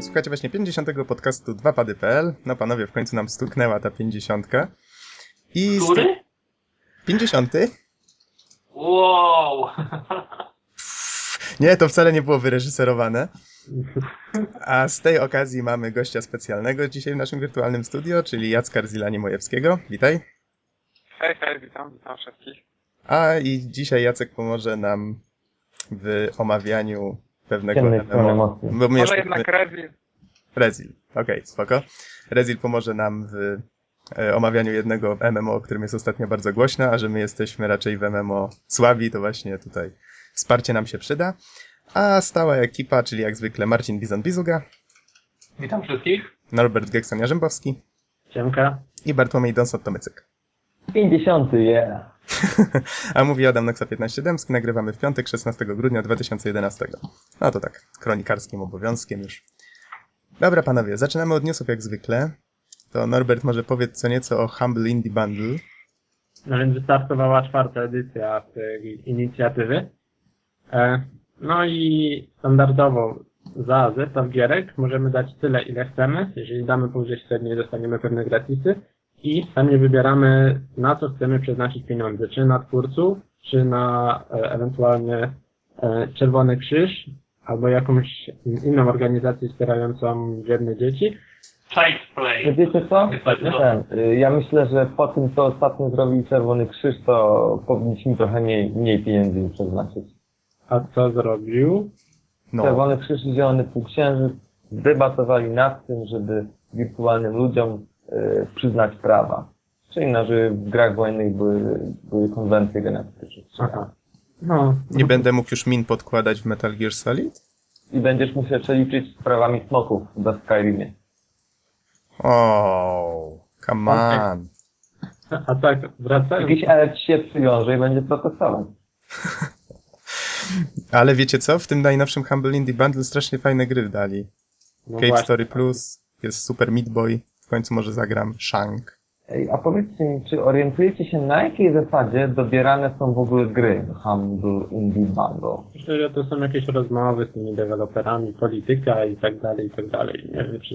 Słuchajcie właśnie 50. podcastu 2pady.pl. No panowie, w końcu nam stuknęła ta 50. I Który? 50. Wow! Nie, to wcale nie było wyreżyserowane. A z tej okazji mamy gościa specjalnego dzisiaj w naszym wirtualnym studio, czyli Jacka Zilani-Mojewskiego. Witaj. Hej, hej, witam, witam wszystkich. A i dzisiaj Jacek pomoże nam w omawianiu pewnego MMO. Bo Może jeszcze... jednak Rezil. Rezil, okej, okay, spoko. Rezil pomoże nam w e, omawianiu jednego MMO, o którym jest ostatnio bardzo głośno, a że my jesteśmy raczej w MMO słabi, to właśnie tutaj wsparcie nam się przyda. A stała ekipa, czyli jak zwykle Marcin Bizon-Bizuga. Witam wszystkich. Norbert Gekson-Jarzębowski. Siemka. I Bartłomiej Donsot-Tomycyk. 50, yeah. A mówi Adam Noxa 15 Dębski, nagrywamy w piątek 16 grudnia 2011. No to tak, kronikarskim obowiązkiem już. Dobra panowie, zaczynamy od newsów jak zwykle. To Norbert może powiedz co nieco o Humble Indie Bundle. No więc wystartowała czwarta edycja tej inicjatywy. E, no i standardowo za zestaw gierek możemy dać tyle, ile chcemy. Jeżeli damy powyżej średniej, dostaniemy pewne gratisy i sami wybieramy, na co chcemy przeznaczyć pieniądze, czy na twórców, czy na e, ewentualnie e, Czerwony Krzyż, albo jakąś inną organizację wspierającą biedne dzieci. Child Play. Wiecie co? Ten, y, ja myślę, że po tym, co ostatnio zrobił Czerwony Krzyż, to powinniśmy trochę mniej, mniej pieniędzy przeznaczyć. A co zrobił? No. Czerwony Krzyż i Zielony Półksiężyc zdebatowali nad tym, żeby wirtualnym ludziom przyznać prawa. Czyli no, że w grach wojennych były, były konwencje genetyczne. Aha. No. Nie będę mógł już min podkładać w Metal Gear Solid? I będziesz musiał przeliczyć z prawami smoków w Skyrimie. O, come on. A tak, wracając... Jakiś elf się przywiąże i będzie protestować. Ale wiecie co? W tym najnowszym Humble Indie Bundle strasznie fajne gry dali. No Cave Story Plus, jest Super Meat Boy, w końcu może zagram Shank. Ej, a powiedzcie mi, czy orientujecie się na jakiej zasadzie dobierane są w ogóle gry Humble Indie Bundle? Myślę, że to są jakieś rozmowy z tymi deweloperami, polityka i tak dalej, i tak dalej. Nie wiem, czy...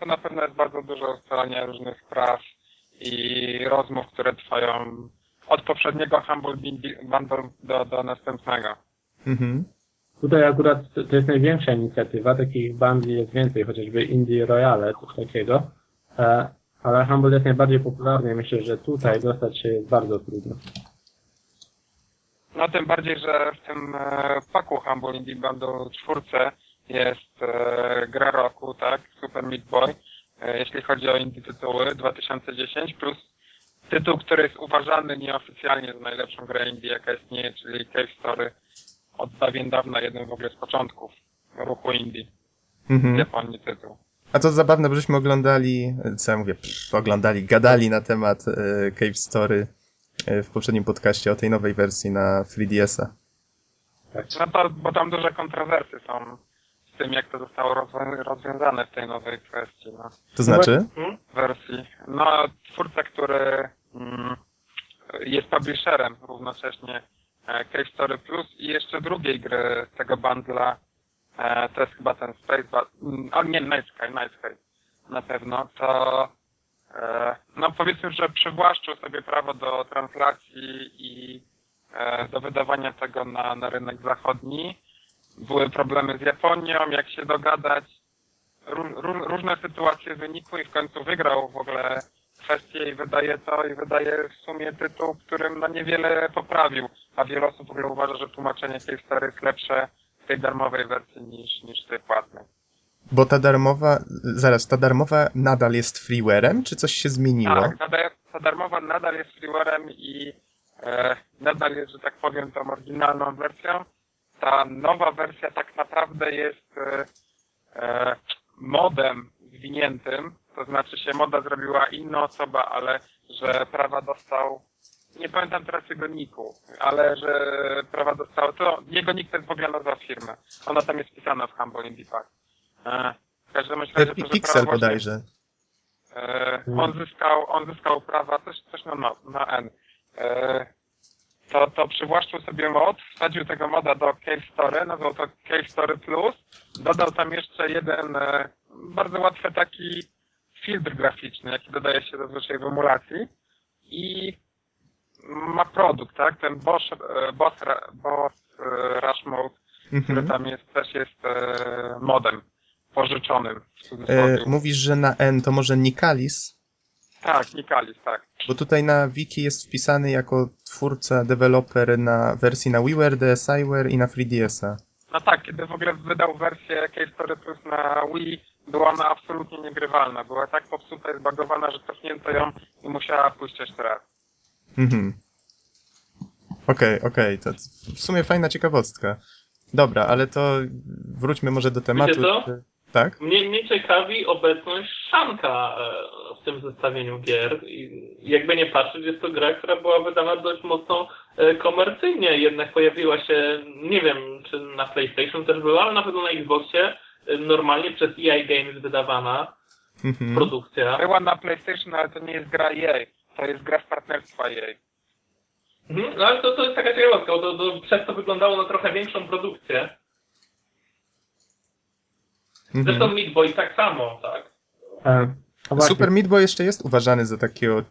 To na pewno jest bardzo dużo ustalania różnych spraw i rozmów, które trwają od poprzedniego Humble Bundle do, do następnego. Mhm. Tutaj akurat to jest największa inicjatywa, takich bundli jest więcej, chociażby Indie Royale, coś takiego. E, ale Humble jest najbardziej popularny. Myślę, że tutaj dostać się jest bardzo trudno. No tym bardziej, że w tym e, paku Humble Indie Bundle czwórce jest e, gra roku, tak, Super Meat Boy, e, jeśli chodzi o indie tytuły 2010, plus tytuł, który jest uważany nieoficjalnie za najlepszą grę indie, jaka istnieje, czyli Cave Story od dawien dawna, jeden w ogóle z początków ruchu indie mhm. w Japonii tytuł. A to zabawne, bo żeśmy oglądali, co ja mówię, pff, oglądali, gadali na temat e, Cave Story e, w poprzednim podcaście o tej nowej wersji na 3DS-a. Tak, no to, bo tam duże kontrowersje są z tym, jak to zostało rozwiązane w tej nowej kwestii. No. To znaczy? Hmm? Wersji. No, twórca, który mm, jest publisherem równocześnie Cave Story Plus i jeszcze drugiej gry z tego bundla E, to jest chyba ten Space. Mm, o nie, Night Sky, Night Sky na pewno, to e, no powiedzmy, że przywłaszczył sobie prawo do translacji i e, do wydawania tego na, na rynek zachodni. Były problemy z Japonią, jak się dogadać. różne sytuacje wynikły i w końcu wygrał w ogóle kwestię i wydaje to i wydaje w sumie tytuł, którym no niewiele poprawił, a wiele osób w ogóle uważa, że tłumaczenie tej historii jest lepsze w tej darmowej wersji niż, niż tej płatnej. Bo ta darmowa, zaraz, ta darmowa nadal jest freeware'em, czy coś się zmieniło? Tak, ta, ta darmowa nadal jest freeware'em i e, nadal jest, że tak powiem, tą oryginalną wersją. Ta nowa wersja tak naprawdę jest e, e, modem zwiniętym, to znaczy się moda zrobiła inna osoba, ale że prawa dostał nie pamiętam teraz jego niku, ale że prawa dostało, to jego nick to ogóle nazwa firmy. Ona tam jest pisana w Humble Indie Pack. E, w każdym razie to, że Pixel bodajże. E, on zyskał, on zyskał prawa, coś, coś na, na N. E, to, to przywłaszczył sobie mod, wsadził tego moda do Cave Story, nazwał to Cave Story Plus, dodał tam jeszcze jeden e, bardzo łatwy taki filtr graficzny, jaki dodaje się zazwyczaj w emulacji i ma produkt, tak? Ten Boss, e, boss, e, Rush Mode, który Mhm. tam jest, też jest e, modem pożyczonym. E, mówisz, że na N to może Nikalis? Tak, Nikalis, tak. Bo tutaj na wiki jest wpisany jako twórca, deweloper na wersji na WiiWare, DSiWare i na 3DS-a. No tak, kiedy w ogóle wydał wersję Cave Story Plus na Wii, była ona absolutnie niegrywalna. Była tak popsuta i zbagowana, że cofnięto ją i musiała pójść jeszcze raz. Mhm. Okej, okej, to w sumie fajna ciekawostka. Dobra, ale to wróćmy może do tematu. Wiecie co? Tak? Mnie, mnie ciekawi obecność Szanka e, w tym zestawieniu gier. I jakby nie patrzeć, jest to gra, która była wydana dość mocno e, komercyjnie. Jednak pojawiła się, nie wiem, czy na PlayStation też była, ale na pewno na Xboxie e, normalnie przez EA Games wydawana Mhm. produkcja. Była na PlayStation, ale to nie jest gra EA. To jest gra z partnerstwa EA. Mhm, no ale to, to jest taka ciekawostka, bo to, to przez to wyglądało na trochę większą produkcję. Zresztą Mhm. Meat Boy tak samo, tak? E, a Super Meat Boy jeszcze jest uważany za takiego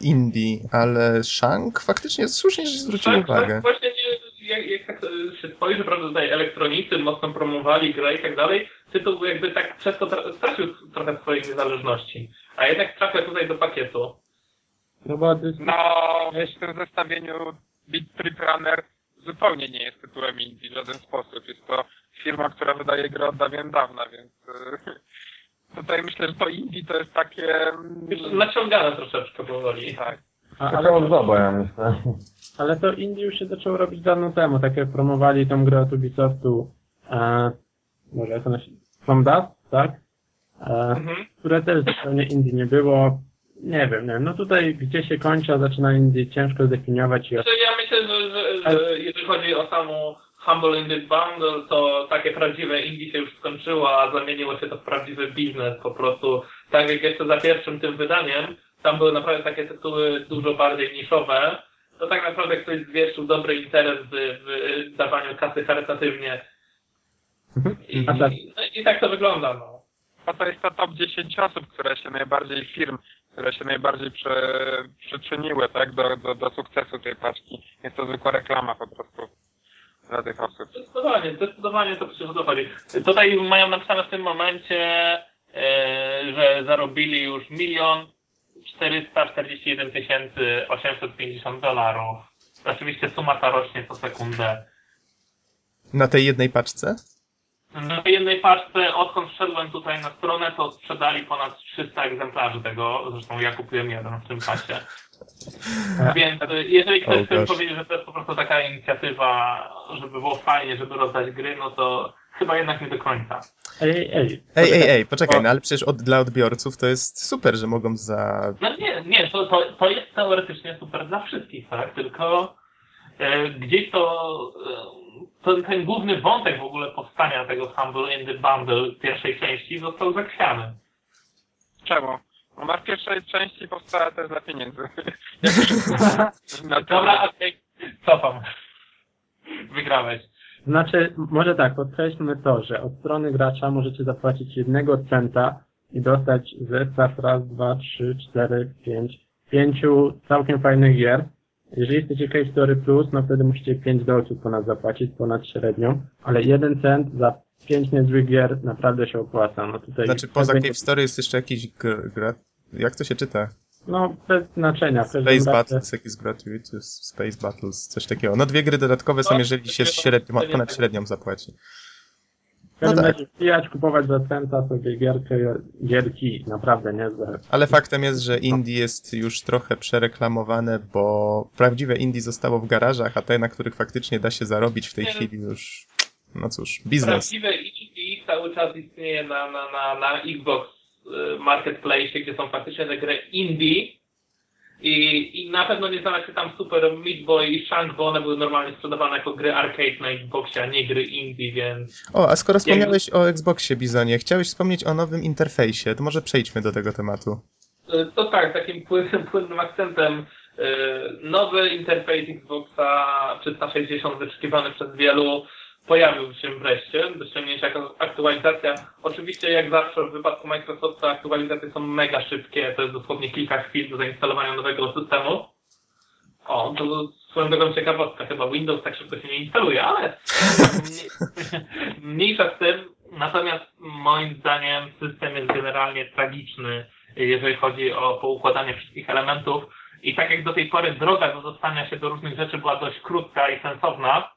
indie, ale Shank faktycznie słusznie, że zwrócił Tak, uwagę. tak właśnie nie, jak, jak tak się spojrzy, prawda, tutaj elektronicy mocno promowali grę i tak dalej, tytuł jakby tak przez to tra- stracił trochę swojej niezależności. A jednak trafia tutaj do pakietu. No bo No, w tym zestawieniu Beat Trip Runner zupełnie nie jest tytułem indie w żaden sposób. Jest to firma, która wydaje gry od dawien dawna, więc e, tutaj myślę, że to indie to jest takie... Już mm, naciągane troszeczkę powoli. Tak. a, ale, ozdoba, ja myślę. ale to Indie już się zaczęło robić dawno temu, tak jak promowali tą grę od Ubisoftu, e, może jak ona się, From Dust, tak? E, Mhm. które też zupełnie Indie nie było. Nie wiem, nie wiem, no tutaj gdzie się kończy, a zaczyna Indie ciężko zdefiniować i Znaczy, ja myślę, że, że, że jeżeli chodzi o samą Humble Indie Bundle, to takie prawdziwe indie się już skończyło, a zamieniło się to w prawdziwy biznes po prostu. Tak jak jeszcze za pierwszym tym wydaniem, tam były naprawdę takie tytuły dużo bardziej niszowe, to tak naprawdę ktoś zwieszczył dobry interes w, w dawaniu kasy charytatywnie. I, A tak. i, no, I tak to wygląda, no. A to jest to top 10 osób, które się najbardziej firm, które się najbardziej prze, przyczyniły tak, do, do, do sukcesu tej paczki. Jest to zwykła reklama po prostu dla tych osób. Zdecydowanie, zdecydowanie to przecież o to chodzi. Tutaj mają napisane w tym momencie, e, że zarobili już milion 441 tysięcy 850 dolarów. Oczywiście suma ta rośnie co sekundę. Na tej jednej paczce? Na jednej paczce, odkąd wszedłem tutaj na stronę, to sprzedali ponad 300 egzemplarzy tego. Zresztą ja kupiłem jeden w tym pasie. Więc e, jeżeli ktoś chce powiedzieć, że to jest po prostu taka inicjatywa, żeby było fajnie, żeby rozdać gry, no to chyba jednak nie do końca. Ej, ej, ej. Ej, ej, ej, poczekaj, no ale przecież od, dla odbiorców to jest super, że mogą za... No nie, nie, to, to, to jest teoretycznie super dla wszystkich, tak? Tylko gdzieś to, e, to ten główny wątek w ogóle powstania tego Humble in the Bundle pierwszej części został zakwiany. Czemu? Ona w pierwszej części powstała też dla pieniędzy. Na Dobra, okej, cofam. Wygrałeś. Znaczy, może tak, podkreślmy to, że od strony gracza możecie zapłacić jednego centa i dostać zestaw raz, dwa, trzy, cztery, pięć, pięciu całkiem fajnych gier. Jeżeli chcecie Cave Story Plus, no wtedy musicie 5 dolców ponad zapłacić, ponad średnią, ale jeden cent za pięć niezłych gier naprawdę się opłaca. No tutaj Znaczy poza Cave Story jest jeszcze jakiś gr... gra... Jak to się czyta? No, bez znaczenia. Space Battles, jakiś Gratuitous, Space Battles, coś takiego. No dwie gry dodatkowe są, No, jeżeli się średnio, ponad średnią zapłaci. W każdym No tak. razie kupować za centa sobie gierkę, gierki naprawdę niezłe. Ale faktem jest, że indie jest już trochę przereklamowane, bo prawdziwe indie zostało w garażach, a te, na których faktycznie da się zarobić w tej Nie. chwili już, no cóż, biznes. Prawdziwe indie cały czas istnieje na, na, na, na Xbox y, Marketplace, gdzie są faktycznie te gry indie i, i na pewno nie znalazł się tam Super Meat Boy i Shank, bo one były normalnie sprzedawane jako gry arcade na Xboxie, a nie gry indie, więc O, a skoro wspomniałeś o Xboxie, Bizonie, chciałeś wspomnieć o nowym interfejsie, to może przejdźmy do tego tematu. y, to tak, takim płynnym, płynnym akcentem Nowy interfejs Xboxa 360 wyczekiwany przez wielu pojawił się wreszcie do ściągnięcia aktualizacja. Oczywiście jak zawsze w wypadku Microsoftu aktualizacje są mega szybkie, to jest dosłownie kilka chwil do zainstalowania nowego systemu. O, to swoją drogą ciekawostka, chyba Windows tak szybko się nie instaluje, ale mniejsza z tym. Natomiast moim zdaniem system jest generalnie tragiczny, jeżeli chodzi o poukładanie wszystkich elementów. I tak jak do tej pory droga do dostania się do różnych rzeczy była dość krótka i sensowna,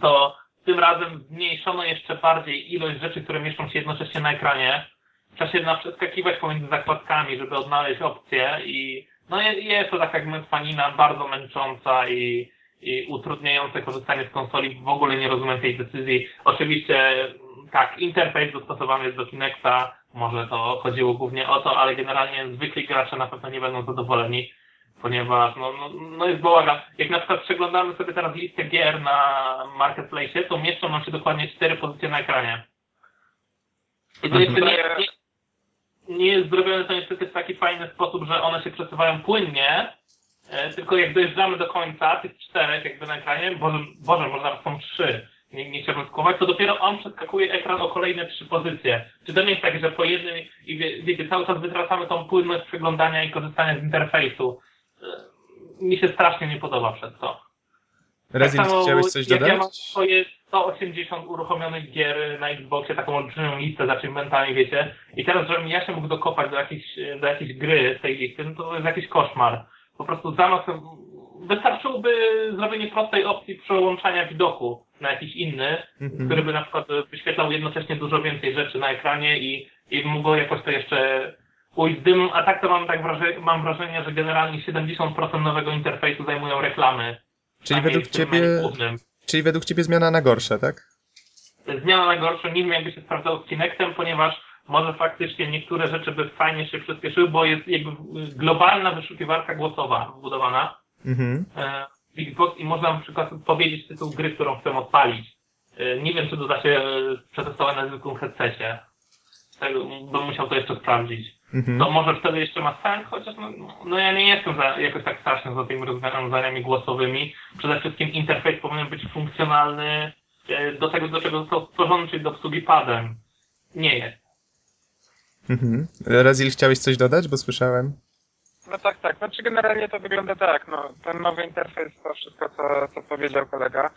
to tym razem zmniejszono jeszcze bardziej ilość rzeczy, które mieszczą się jednocześnie na ekranie. Trzeba się na przeskakiwać pomiędzy zakładkami, żeby odnaleźć opcje i no jest to taka mętwanina bardzo męcząca i, i utrudniające korzystanie z konsoli. W ogóle nie rozumiem tej decyzji. Oczywiście tak, interfejs dostosowany jest do Kinecta, może to chodziło głównie o to, ale generalnie zwykli gracze na pewno nie będą zadowoleni ponieważ no, no, no jest bałagan. Jak na przykład przeglądamy sobie teraz listę gier na Marketplace, to mieszczą nam się dokładnie cztery pozycje na ekranie. I to jeszcze nie, nie, nie jest zrobione to niestety w taki fajny sposób, że one się przesuwają płynnie, e, tylko jak dojeżdżamy do końca tych czterech jakby na ekranie, Boże, Boże może nawet są trzy, nie, nie chciałbym skołować, to dopiero on przeskakuje ekran o kolejne trzy pozycje. Czy to nie jest tak, że po jednej, i wie, wiecie, cały czas wytracamy tą płynność przeglądania i korzystania z interfejsu mi się strasznie nie podoba przez to. Rezil, tak chciałeś coś dodać? Ja mam swoje 180 uruchomionych gier na Xboxie, taką olbrzymią listę za achievementami, wiecie, i teraz, żebym ja się mógł dokopać do jakiejś, do jakiejś gry z tej listy, no to jest jakiś koszmar. Po prostu zamiast, wystarczyłoby zrobienie prostej opcji przełączania widoku na jakiś inny, mhm. który by na przykład wyświetlał jednocześnie dużo więcej rzeczy na ekranie i, i mógł jakoś to jeszcze ujść dymem, a tak to mam, tak wrażenie, mam wrażenie, że generalnie 70% nowego interfejsu zajmują reklamy. Czyli według ciebie, czyli według ciebie zmiana na gorsze, tak? Zmiana na gorsze, nie wiem jakby się sprawdzało z Kinectem, ponieważ może faktycznie niektóre rzeczy by fajnie się przyspieszyły, bo jest jakby globalna wyszukiwarka głosowa wbudowana mhm. E, w Xbox i można na przykład powiedzieć tytuł gry, którą chcę odpalić. E, nie wiem, czy to da się e, przetestować na zwykłym headsetie. Bym musiał to jeszcze sprawdzić mhm. to może wtedy jeszcze ma sens, chociaż no, no ja nie jestem za, jakoś tak straszny za tymi rozwiązaniami głosowymi. Przede wszystkim interfejs powinien być funkcjonalny e, do tego, do czego został stworzony, czyli do obsługi padem. Nie jest. Mhm. Razil, chciałeś coś dodać, bo słyszałem? No tak, tak. Znaczy generalnie to wygląda tak. No, ten nowy interfejs, to wszystko, co, co powiedział kolega,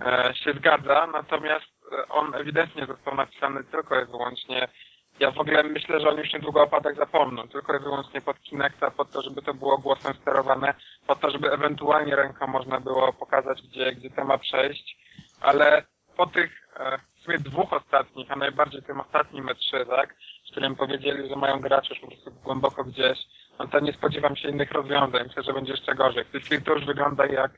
e, się zgadza, natomiast on ewidentnie został napisany tylko i wyłącznie ja w ogóle myślę, że oni już niedługo o padach zapomną, tylko i wyłącznie pod Kinecta, po to, żeby to było głosem sterowane, po to, żeby ewentualnie ręką można było pokazać, gdzie, gdzie to ma przejść, ale po tych e, w sumie dwóch ostatnich, a najbardziej tym ostatnim E3, tak, w którym powiedzieli, że mają gracze już po prostu głęboko gdzieś, no to nie spodziewam się innych rozwiązań, myślę, że będzie jeszcze gorzej. W tej chwili to już wygląda jak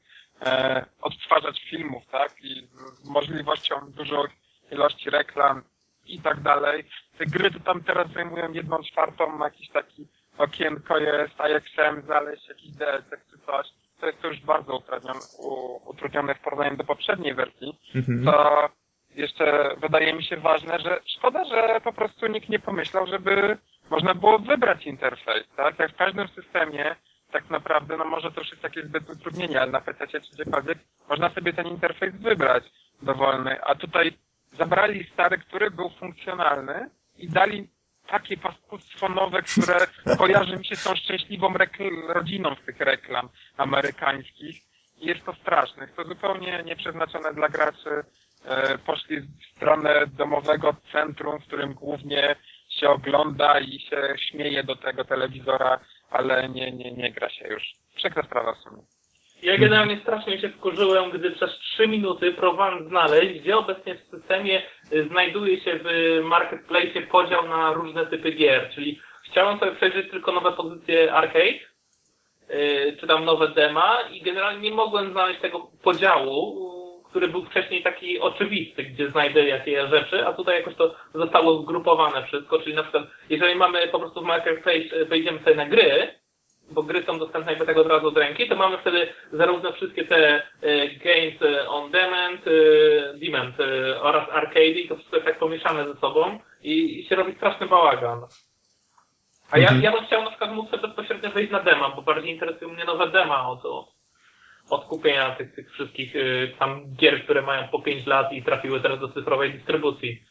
e, odtwarzać filmów, tak, i z możliwością dużej ilości reklam, i tak dalej. Te gry to tam teraz zajmują jedną czwartą, jakiś taki okienko jest, IXM, znaleźć jakiś DLC czy coś. To jest to już bardzo utrudnione, utrudnione w porównaniu do poprzedniej wersji. Mhm. To jeszcze wydaje mi się ważne, że szkoda, że po prostu nikt nie pomyślał, żeby można było wybrać interfejs, tak? Jak w każdym systemie, tak naprawdę, no może to już jest jakieś zbyt utrudnienie, ale na PC czy gdziekolwiek, można sobie ten interfejs wybrać dowolny, a tutaj zabrali stary, który był funkcjonalny i dali takie paskudstwo nowe, które kojarzy mi się z tą szczęśliwą rodziną z tych reklam amerykańskich. I jest to straszne. Jest to zupełnie nieprzeznaczone dla graczy. E, poszli w stronę domowego centrum, w którym głównie się ogląda i się śmieje do tego telewizora, ale nie, nie, nie gra się już. Przykra sprawa w sumie. Ja generalnie strasznie się wkurzyłem, gdy przez 3 minuty próbowałem znaleźć, gdzie obecnie w systemie y, znajduje się w marketplace podział na różne typy gier. Czyli chciałem sobie przejrzeć tylko nowe pozycje arcade, yy, czy tam nowe dema i generalnie nie mogłem znaleźć tego podziału, który był wcześniej taki oczywisty, gdzie znajdę jakie rzeczy, a tutaj jakoś to zostało zgrupowane wszystko, czyli na przykład jeżeli mamy po prostu w marketplace, y, wejdziemy sobie na gry, bo gry są dostępne jakby tak od razu od ręki, to mamy wtedy zarówno wszystkie te e, games e, on demand, e, demand oraz arcade i to wszystko jest tak pomieszane ze sobą i, i się robi straszny bałagan. A ja, Mhm. ja bym chciał na przykład móc sobie bezpośrednio wejść na dema, bo bardziej interesują mnie nowe dema od, od, kupienia tych, tych wszystkich tam gier, które mają po 5 lat i trafiły teraz do cyfrowej dystrybucji.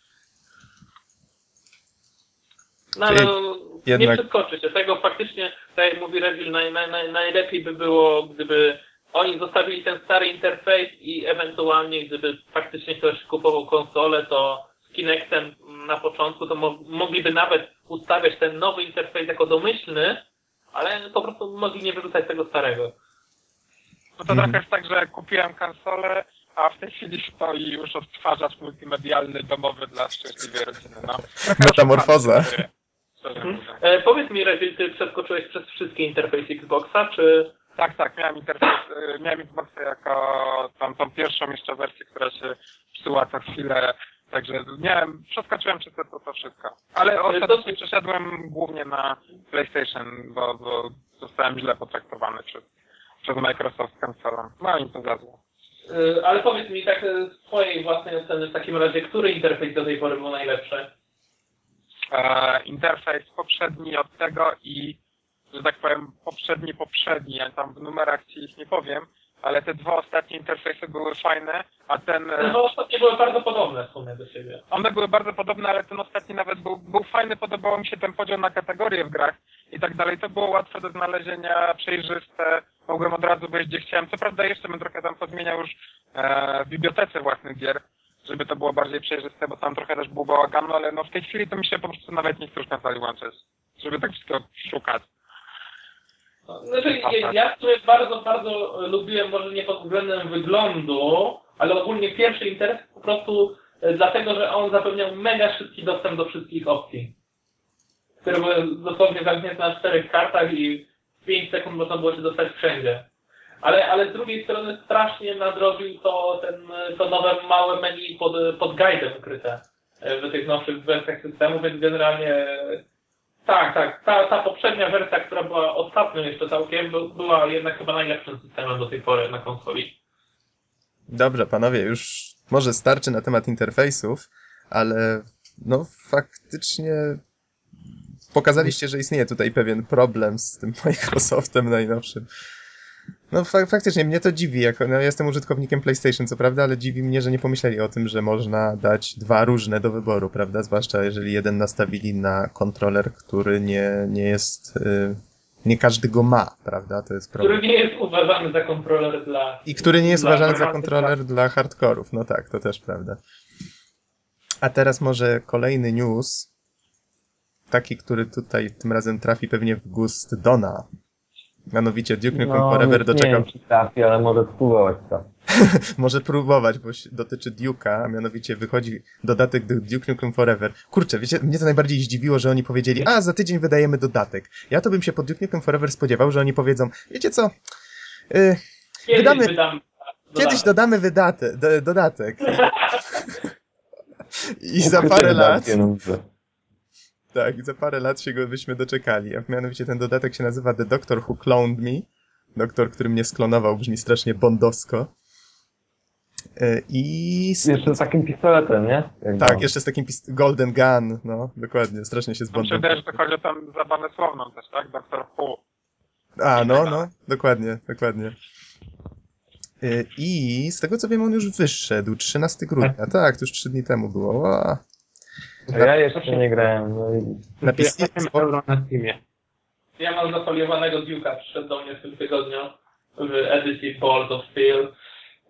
No Czyli no, jednak- nie przeskoczy się tego. Faktycznie, tak jak mówi Revil, naj, naj, naj, najlepiej by było, gdyby oni zostawili ten stary interfejs i ewentualnie gdyby faktycznie ktoś kupował konsolę, to z Kinectem na początku to mo mogliby nawet ustawiać ten nowy interfejs jako domyślny, ale po prostu mogli nie wyrzucać tego starego. No to Mhm. trochę jest tak, że kupiłem konsolę, a w tej chwili stoi już odtwarzacz multimedialny domowy dla szczęśliwej rodziny. No. Metamorfoza. Mhm. E, powiedz mi, Revil, ty przeskoczyłeś przez wszystkie interfejsy Xboxa, czy... Tak, tak, miałem interfejs, y, miałem Xboxa jako tam tą pierwszą jeszcze wersję, która się psuła co chwilę. Także miałem, przeskoczyłem przez to, to wszystko. Ale ostatecznie przeszedłem głównie na PlayStation, bo, bo zostałem źle potraktowany przez, przez Microsoft z konsolą. No i to zjadło. E, ale powiedz mi tak e, z twojej własnej oceny w takim razie, który interfejs do tej pory był najlepszy? E, interfejs poprzedni od tego i, że tak powiem, poprzedni, poprzedni, ja tam w numerach ci ich nie powiem, ale te dwa ostatnie interfejsy były fajne, a ten... Te dwa ostatnie były bardzo podobne w sumie do siebie. One były bardzo podobne, ale ten ostatni nawet był, był fajny, podobało mi się ten podział na kategorie w grach i tak dalej. To było łatwe do znalezienia, przejrzyste, mogłem od razu wejść gdzie chciałem. Co prawda jeszcze bym trochę tam podmieniał już e, w bibliotece własnych gier, żeby to było bardziej przejrzyste, bo tam trochę też było bałaganu, ale no w tej chwili to mi się po prostu nawet nie chce już konsoli łączyć, żeby tak wszystko szukać. No, Znaczy, ja, ja sumie bardzo, bardzo lubiłem, może nie pod względem wyglądu, ale ogólnie pierwszy interfejs po prostu e, dlatego, że on zapewniał mega szybki dostęp do wszystkich opcji, które były dosłownie zamknięte na czterech kartach i w 5 sekund można było się dostać wszędzie. Ale, ale z drugiej strony strasznie nadrobił to ten, to nowe małe menu pod, pod guidem ukryte e, w tych nowszych wersjach systemu, więc generalnie tak, tak. Ta, ta poprzednia wersja, która była ostatnią jeszcze całkiem, by, była jednak chyba najlepszym systemem do tej pory na konsoli. Dobrze, panowie, już może starczy na temat interfejsów, ale no faktycznie pokazaliście, że istnieje tutaj pewien problem z tym Microsoftem najnowszym. No fa faktycznie mnie to dziwi, jako, no, ja jestem użytkownikiem PlayStation, co prawda, ale dziwi mnie, że nie pomyśleli o tym, że można dać dwa różne do wyboru, prawda? Zwłaszcza jeżeli jeden nastawili na kontroler, który nie, nie jest... Y nie każdy go ma, prawda? To jest problem. Który nie jest uważany za kontroler dla... I który nie jest uważany za kontroler dla hardkorów. No tak, to też prawda. A teraz może kolejny news. Taki, który tutaj tym razem trafi pewnie w gust Dona. Mianowicie Duke Nukem Forever nie doczekał. wiem, czy trafi, ale może spróbować to. Może próbować, bo się- dotyczy Duke'a, a mianowicie wychodzi dodatek do Duke Nukem Forever. Kurczę, wiecie, mnie to najbardziej zdziwiło, że oni powiedzieli, a za tydzień wydajemy dodatek. Ja to bym się po Duke Nukem Forever spodziewał, że oni powiedzą, wiecie co, y, Kiedyś Wydamy- wydam... Kiedyś dodam. dodamy wydate, do, dodatek. I za parę lat, wydatki, no, tak, i za parę lat się go byśmy doczekali. A mianowicie ten dodatek się nazywa The Doctor Who Cloned Me. Doktor, który mnie sklonował, brzmi strasznie bondowsko. E, I... Jeszcze z takim pistoletem, nie? Jak Tak, jeszcze z takim pist- Golden Gun, no, dokładnie, strasznie się z się Bondem... wydaje, że to chodzi o tam zabawę słowną też, tak? Doktor Who. A, no, no, dokładnie, dokładnie. Y, I z tego co wiem, on już wyszedł, 13 grudnia. Tak, to już 3 dni temu było. Ła. A ja jeszcze nie grałem. No i... Na PC, 8 euro na Steamie. Ja mam zafoliowanego Duke'a, przyszedł do mnie w tym tygodniu w edycji Balls of Steel.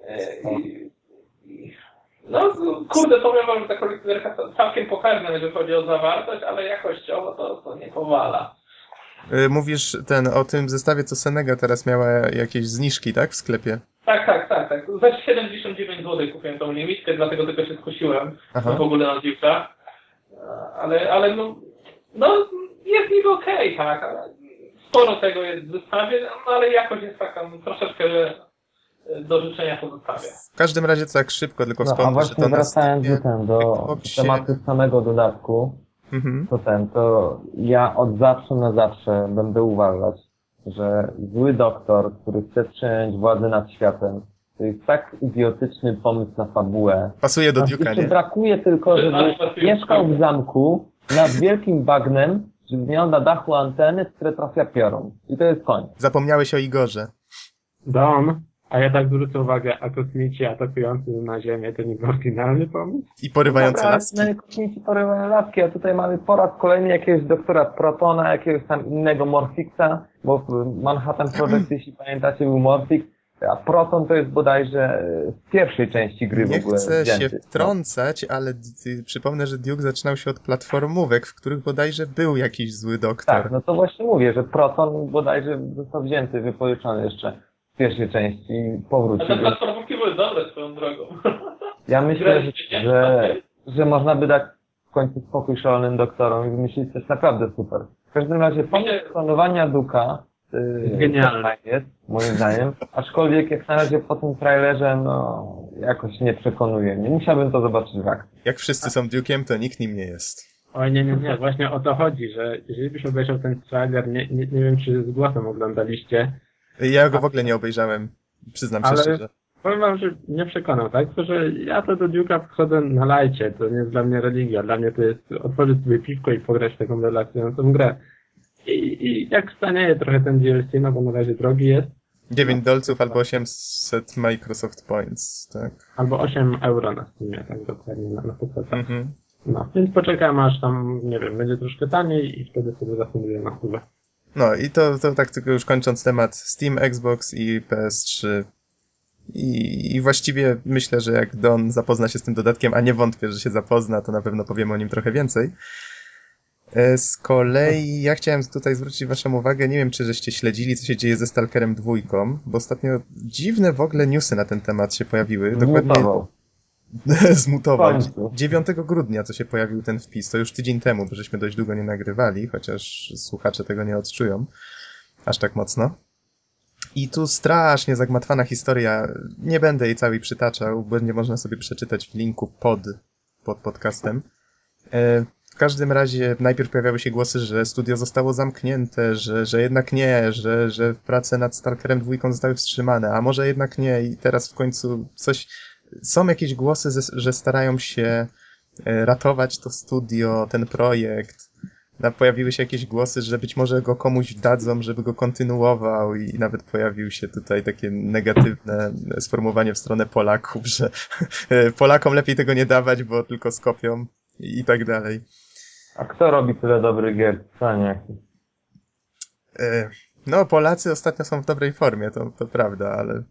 E, no kurde, powiem wam, że ta kolekcjonerka całkiem pokaźna, jeżeli chodzi o zawartość, ale jakościowo to, to nie powala. y, mówisz ten o tym zestawie, co Senega teraz miała jakieś zniżki, tak, w sklepie? Tak, tak, tak, tak. Za 79 zł kupiłem tą limitkę, dlatego tylko się skusiłem Aha. w ogóle na Duke'a. Ale, ale no, no jest niby okej, tak, ale sporo tego jest w zestawie, no ale jakość jest taka no, troszeczkę e, do życzenia pozostawia. W każdym razie to tak szybko, tylko No, a wspomnę, że właśnie to na wracając do, ten, do Xboxie- tematu samego dodatku, Mhm. to ten, to ja od zawsze na zawsze będę uważać, że zły doktor, który chce przejąć władzę nad światem, to tak idiotyczny pomysł na fabułę. Pasuje do Duke'a, nie? brakuje tylko, żeby mieszkał w zamku nad wielkim bagnem, żeby miał na dachu anteny, które trafia piorun. I to jest koniec. Zapomniałeś o Igorze. Don, a ja tak zwrócę uwagę, a kosmici atakujący na Ziemię to nie był oryginalny pomysł? I porywające Dobra, laski. ale kosmici porywają laski, a tutaj mamy po raz kolejny jakiegoś doktora Protona, jakiegoś tam innego Morfixa, bo w Manhattan Project, jeśli pamiętacie, był Morfix, a Proton to jest bodajże z pierwszej części gry w Nie ogóle chcę się wzięty. wtrącać, ale d- przypomnę, że Duke zaczynał się od platformówek, w których bodajże był jakiś zły doktor. Tak, no to właśnie mówię, że Proton bodajże został wzięty, wypożyczony jeszcze w pierwszej części i A powrócił. te platformówki były dobre swoją drogą. Ja myślę, że, nie? że, że można by dać w końcu spokój szalonym doktorom i wymyślić coś naprawdę super. W każdym razie pomysł klonowania Duka yy, Genialny. jest, moim zdaniem, aczkolwiek jak na razie po tym trailerze, no, jakoś nie przekonuje mnie. Musiałbym to zobaczyć w akcji. Jak wszyscy są Duke'iem, to nikt nim nie jest. Oj, nie, nie, nie, właśnie o to chodzi, że jeżeli byś obejrzał ten trailer, nie, nie, nie wiem czy z głosem oglądaliście, Ja go w ogóle nie obejrzałem, przyznam się Ale- szczerze. powiem wam, że nie przekonał, tak? Tylko, że ja to do Duke'a wchodzę na lajcie, to nie jest dla mnie religia, dla mnie to jest otworzyć sobie piwko i pograć w taką relaksującą grę. I, I jak stanieje trochę ten DLC, no bo na razie drogi jest, 9 dolców albo 800 Microsoft Points, tak. albo 8 euro na Steamie, tak dokładnie, na, na PC. Mhm. No, więc poczekam aż tam, nie wiem, będzie troszkę taniej i wtedy sobie zafunduję na chwilę. No i to, to tak tylko już kończąc temat Steam, Xbox i PS3. I, I właściwie myślę, że jak Don zapozna się z tym dodatkiem, a nie wątpię, że się zapozna, to na pewno powiemy o nim trochę więcej. E, Z kolei ja chciałem tutaj zwrócić waszą uwagę, nie wiem czy żeście śledzili, co się dzieje ze Stalkerem dwójką, bo ostatnio dziwne w ogóle newsy na ten temat się pojawiły. Dokładnie Zmutował. zmutował. W końcu. 9 grudnia, co się pojawił ten wpis, to już tydzień temu, bo żeśmy dość długo nie nagrywali, chociaż słuchacze tego nie odczują aż tak mocno. I tu strasznie zagmatwana historia. Nie będę jej całej przytaczał, bo nie można sobie przeczytać w linku pod, pod podcastem. E, w każdym razie najpierw pojawiały się głosy, że studio zostało zamknięte, że, że jednak nie, że, że prace nad Stalkerem dwójką zostały wstrzymane, a może jednak nie i teraz w końcu coś... Są jakieś głosy, że starają się e, ratować to studio, ten projekt. Pojawiły się jakieś głosy, że być może go komuś dadzą, żeby go kontynuował i nawet pojawił się tutaj takie negatywne sformułowanie w stronę Polaków, że e, Polakom lepiej tego nie dawać, bo tylko skopią i tak dalej. A kto robi tyle dobrych gier? Saniak. E, No, Polacy ostatnio są w dobrej formie, to, to prawda, ale.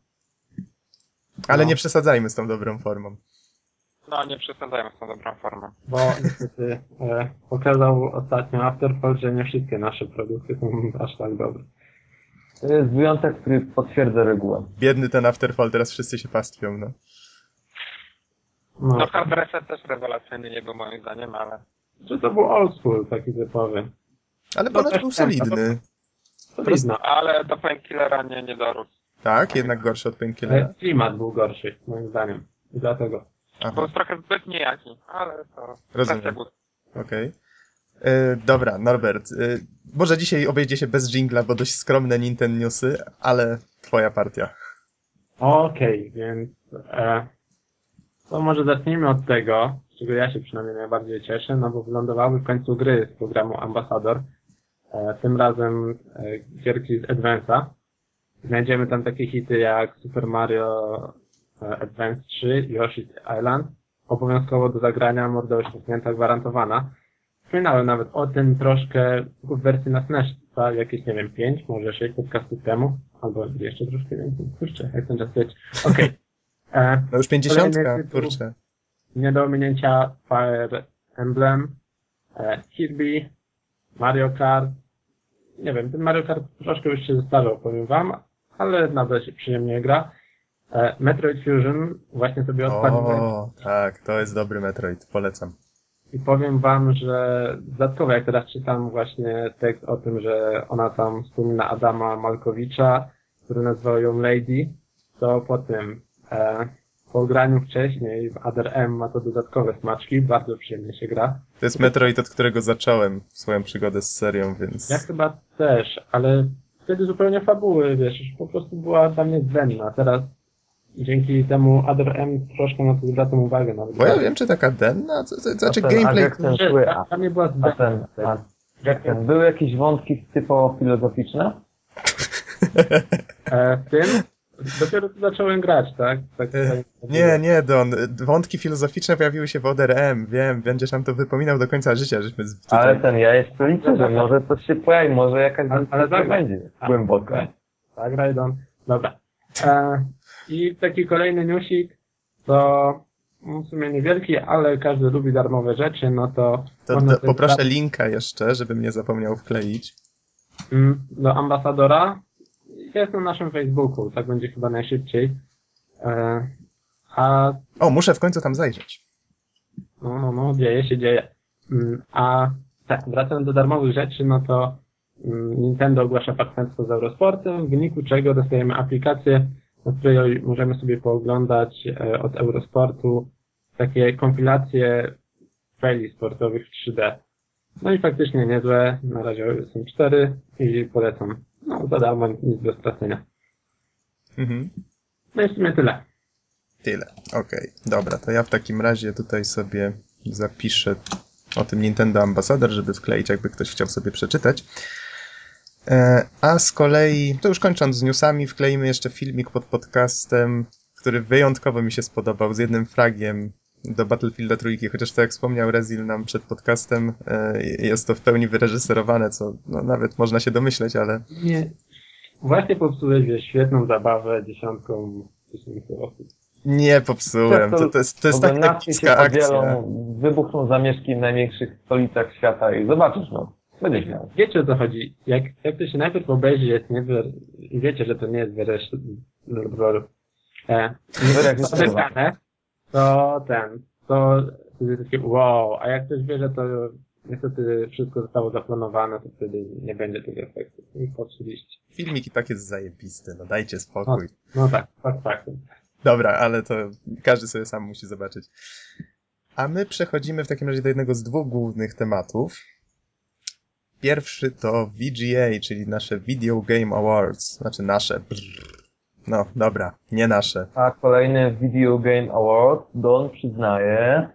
Ale No. nie przesadzajmy z tą dobrą formą. No, nie przesadzajmy z tą dobrą formą. Bo niestety e, pokazał ostatnio Afterfall, że nie wszystkie nasze produkty są aż tak dobre. To jest wyjątek, który potwierdza regułę. Biedny ten Afterfall, teraz wszyscy się pastwią, no. No, No, Hard Reset też rewelacyjny nie był moim zdaniem, ale że to był old school taki typowy. Ale No też był solidny. Solidno. ale do Painkillera nie, nie dorósł. Tak, jednak gorszy od Painkillera. Ale klimat był gorszy, moim zdaniem. I dlatego. Aha. Był trochę zbyt niejaki, ale to Rozumiem. Okej. E, Dobra, Norbert. e, Może dzisiaj obejdzie się bez jingla, bo dość skromne Nintendo newsy, ale twoja partia. Okej, więc e, to może zacznijmy od tego, z czego ja się przynajmniej najbardziej cieszę, no bo wylądowały w końcu gry z programu Ambassador. E, tym razem e, gierki z Advance'a. Znajdziemy tam takie hity jak Super Mario e, Advance 3, Yoshi's Island. Obowiązkowo do zagrania morda uśmiechnięta gwarantowana. Wspominałem nawet o tym troszkę w wersji na SNES, jakieś, nie wiem, 5, może 6 podcastów temu, albo jeszcze troszkę więcej. Kurczę, jak ten czas leci. Okej. E, No już pięćdziesiątka, Kolejny tytuł. kurczę. Nie do ominięcia Fire Emblem, e, Kirby, Mario Kart. Nie wiem, ten Mario Kart troszkę już się zestarzał, powiem wam, ale nadal się przyjemnie gra. E, Metroid Fusion właśnie sobie odpaliłem O, tak, to jest dobry Metroid, polecam. i powiem wam, że dodatkowo jak teraz czytam właśnie tekst o tym, że ona tam wspomina Adama Malkowicza, który nazywał ją Lady, to po tym e, po graniu wcześniej w Other M ma to dodatkowe smaczki, bardzo przyjemnie się gra. To jest Metroid, od którego zacząłem swoją przygodę z serią, więc... Ja chyba też, ale wtedy zupełnie fabuły, wiesz, już po prostu była dla mnie zbędna. Teraz dzięki temu Other M troszkę na to zwracam uwagę. Nawet Bo ja wiem, czy taka denna, co, co, znaczy A ten gameplay... Ten że zły, a, dla mnie była a zbędna. ten, a Jak ten, były jakieś wątki typowo filozoficzne? E, w tym dopiero tu zacząłem grać, tak? tak, E, tak Nie, nie, Don. Wątki filozoficzne pojawiły się w ODRM. Wiem, będziesz nam to wypominał do końca życia, żeśmy z- tutaj... Ale ten, ja jeszcze liczę, że może coś się pojawi, może jakaś Ale- ale zagraj. będzie głęboka. Tak, Rajdon. Dobra. E, I taki kolejny newsik, to no, w sumie niewielki, ale każdy lubi darmowe rzeczy, no to... To, poproszę linka jeszcze, żebym nie zapomniał wkleić. Mm, do ambasadora. Jest na naszym Facebooku, tak będzie chyba najszybciej. E, a O, muszę w końcu tam zajrzeć. no, no, no, dzieje się, dzieje. Mm, a tak, wracając do darmowych rzeczy, no to mm, Nintendo ogłasza partnerstwo z Eurosportem, w wyniku czego dostajemy aplikację, na której możemy sobie pooglądać e, od Eurosportu takie kompilacje rally sportowych w 3D. No i faktycznie niezłe, na razie są cztery i polecam. No, za darmo, nic do stracenia. Mhm. No i w sumie tyle. Tyle. Okej, dobra, to ja w takim razie tutaj sobie zapiszę o tym Nintendo Ambassador, żeby wkleić, jakby ktoś chciał sobie przeczytać. E, a z kolei, to już kończąc z newsami, wkleimy jeszcze filmik pod podcastem, który wyjątkowo mi się spodobał, z jednym fragiem do Battlefielda trójki, chociaż to jak wspomniał Rezil nam przed podcastem, e, jest to w pełni wyreżyserowane, co no, nawet można się domyśleć, ale Nie. Właśnie popsułeś wiesz, świetną zabawę dziesiątką tysięcy osób. nie popsułem. To, to jest, to jest W ogóle tak epicka się akcja. podzielą, wybuchną zamieszki w największych stolicach świata i zobaczysz, no. Będziesz miał. Wiecie o co chodzi? Jak, jak to się najpierw obejrzy, jest nie wy... wiecie, że to nie jest wyreż... e, Wyreżyserowane. To ten, to jest takie wow, a jak ktoś wie, że to niestety wszystko zostało zaplanowane, to wtedy nie będzie tego efektu. I popsuliście. Filmik i tak jest zajebisty, no dajcie spokój. No tak, fakt faktem. Dobra, ale to każdy sobie sam musi zobaczyć. A my przechodzimy w takim razie do jednego z dwóch głównych tematów. Pierwszy to VGA, czyli nasze Video Game Awards. Znaczy nasze. Brrr. No, dobra, nie nasze. A kolejny Video Game Award, Don przyznaje,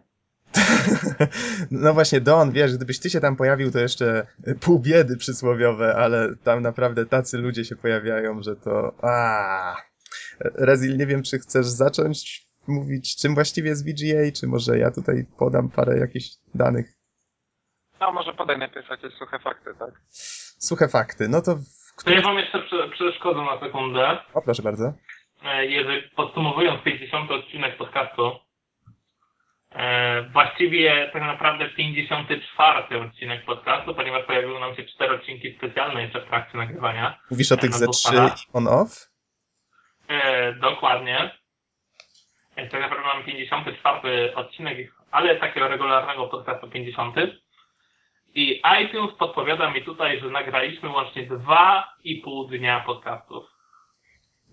No właśnie, Don, wiesz, gdybyś ty się tam pojawił, to jeszcze pół biedy przysłowiowe, ale tam naprawdę tacy ludzie się pojawiają, że to... A. Rezil, nie wiem, czy chcesz zacząć mówić, czym właściwie jest VGA, czy może ja tutaj podam parę jakichś danych. No może podaj najpierw jakieś suche fakty, tak? Suche fakty, no to... W... To ja wam jeszcze prze- przeszkodzę na sekundę. O, proszę bardzo. E, Jeżeli podsumowując 50 odcinek podcastu, e, właściwie tak naprawdę 54 odcinek podcastu, ponieważ pojawiły nam się cztery odcinki specjalne jeszcze w trakcie nagrywania. Mówisz o tych ze dwóch trzy panach. on-off? E, dokładnie. Tak naprawdę mamy 54 odcinek, ale takiego regularnego podcastu 50. I iTunes podpowiada mi tutaj, że nagraliśmy łącznie 2,5 dnia podcastów.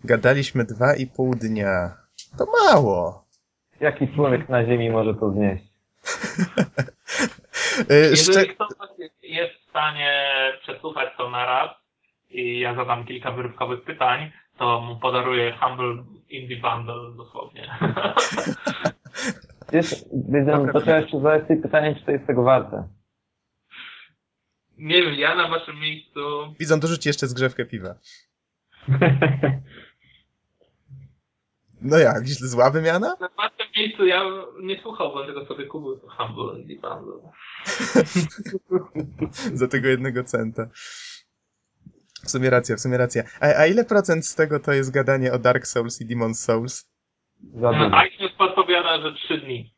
Gadaliśmy dwa i pół dnia. To mało. jaki człowiek na ziemi może to znieść. Y. Jeżeli ktoś jest w stanie przesłuchać to na raz i ja zadam kilka wyrywkowych pytań, to mu podaruję Humble Indie Bundle dosłownie. Wiesz, wiedziałem, to trzeba jeszcze zadać sobie pytanie, czy to jest tego warte. Nie wiem, ja na waszym miejscu Widzą, dorzuć jeszcze zgrzewkę piwa. No jak, źle- zła wymiana? Na waszym miejscu ja nie słuchałbym tego sobie kupił to Humble Indie Bundle. Za tego jednego centa. W sumie racja, w sumie racja. A, a ile procent z tego to jest gadanie o Dark Souls i Demon's Souls? Dużo. iTunes podpowiada, że 3 dni.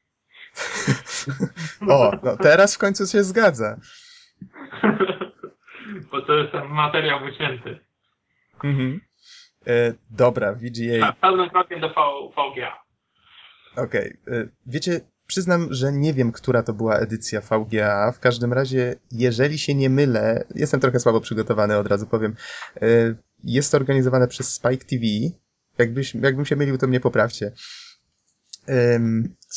O, no teraz w końcu się zgadza. Bo to jest ten materiał wycięty. Mhm. E, dobra, VGA. Pełnym krokiem do v, VGA. Okej. e, Wiecie, przyznam, że nie wiem, która to była edycja VGA. W każdym razie, jeżeli się nie mylę, jestem trochę słabo przygotowany, od razu powiem. e, Jest to organizowane przez Spike TV. Jakbyś, jakbym się mylił, to mnie poprawcie.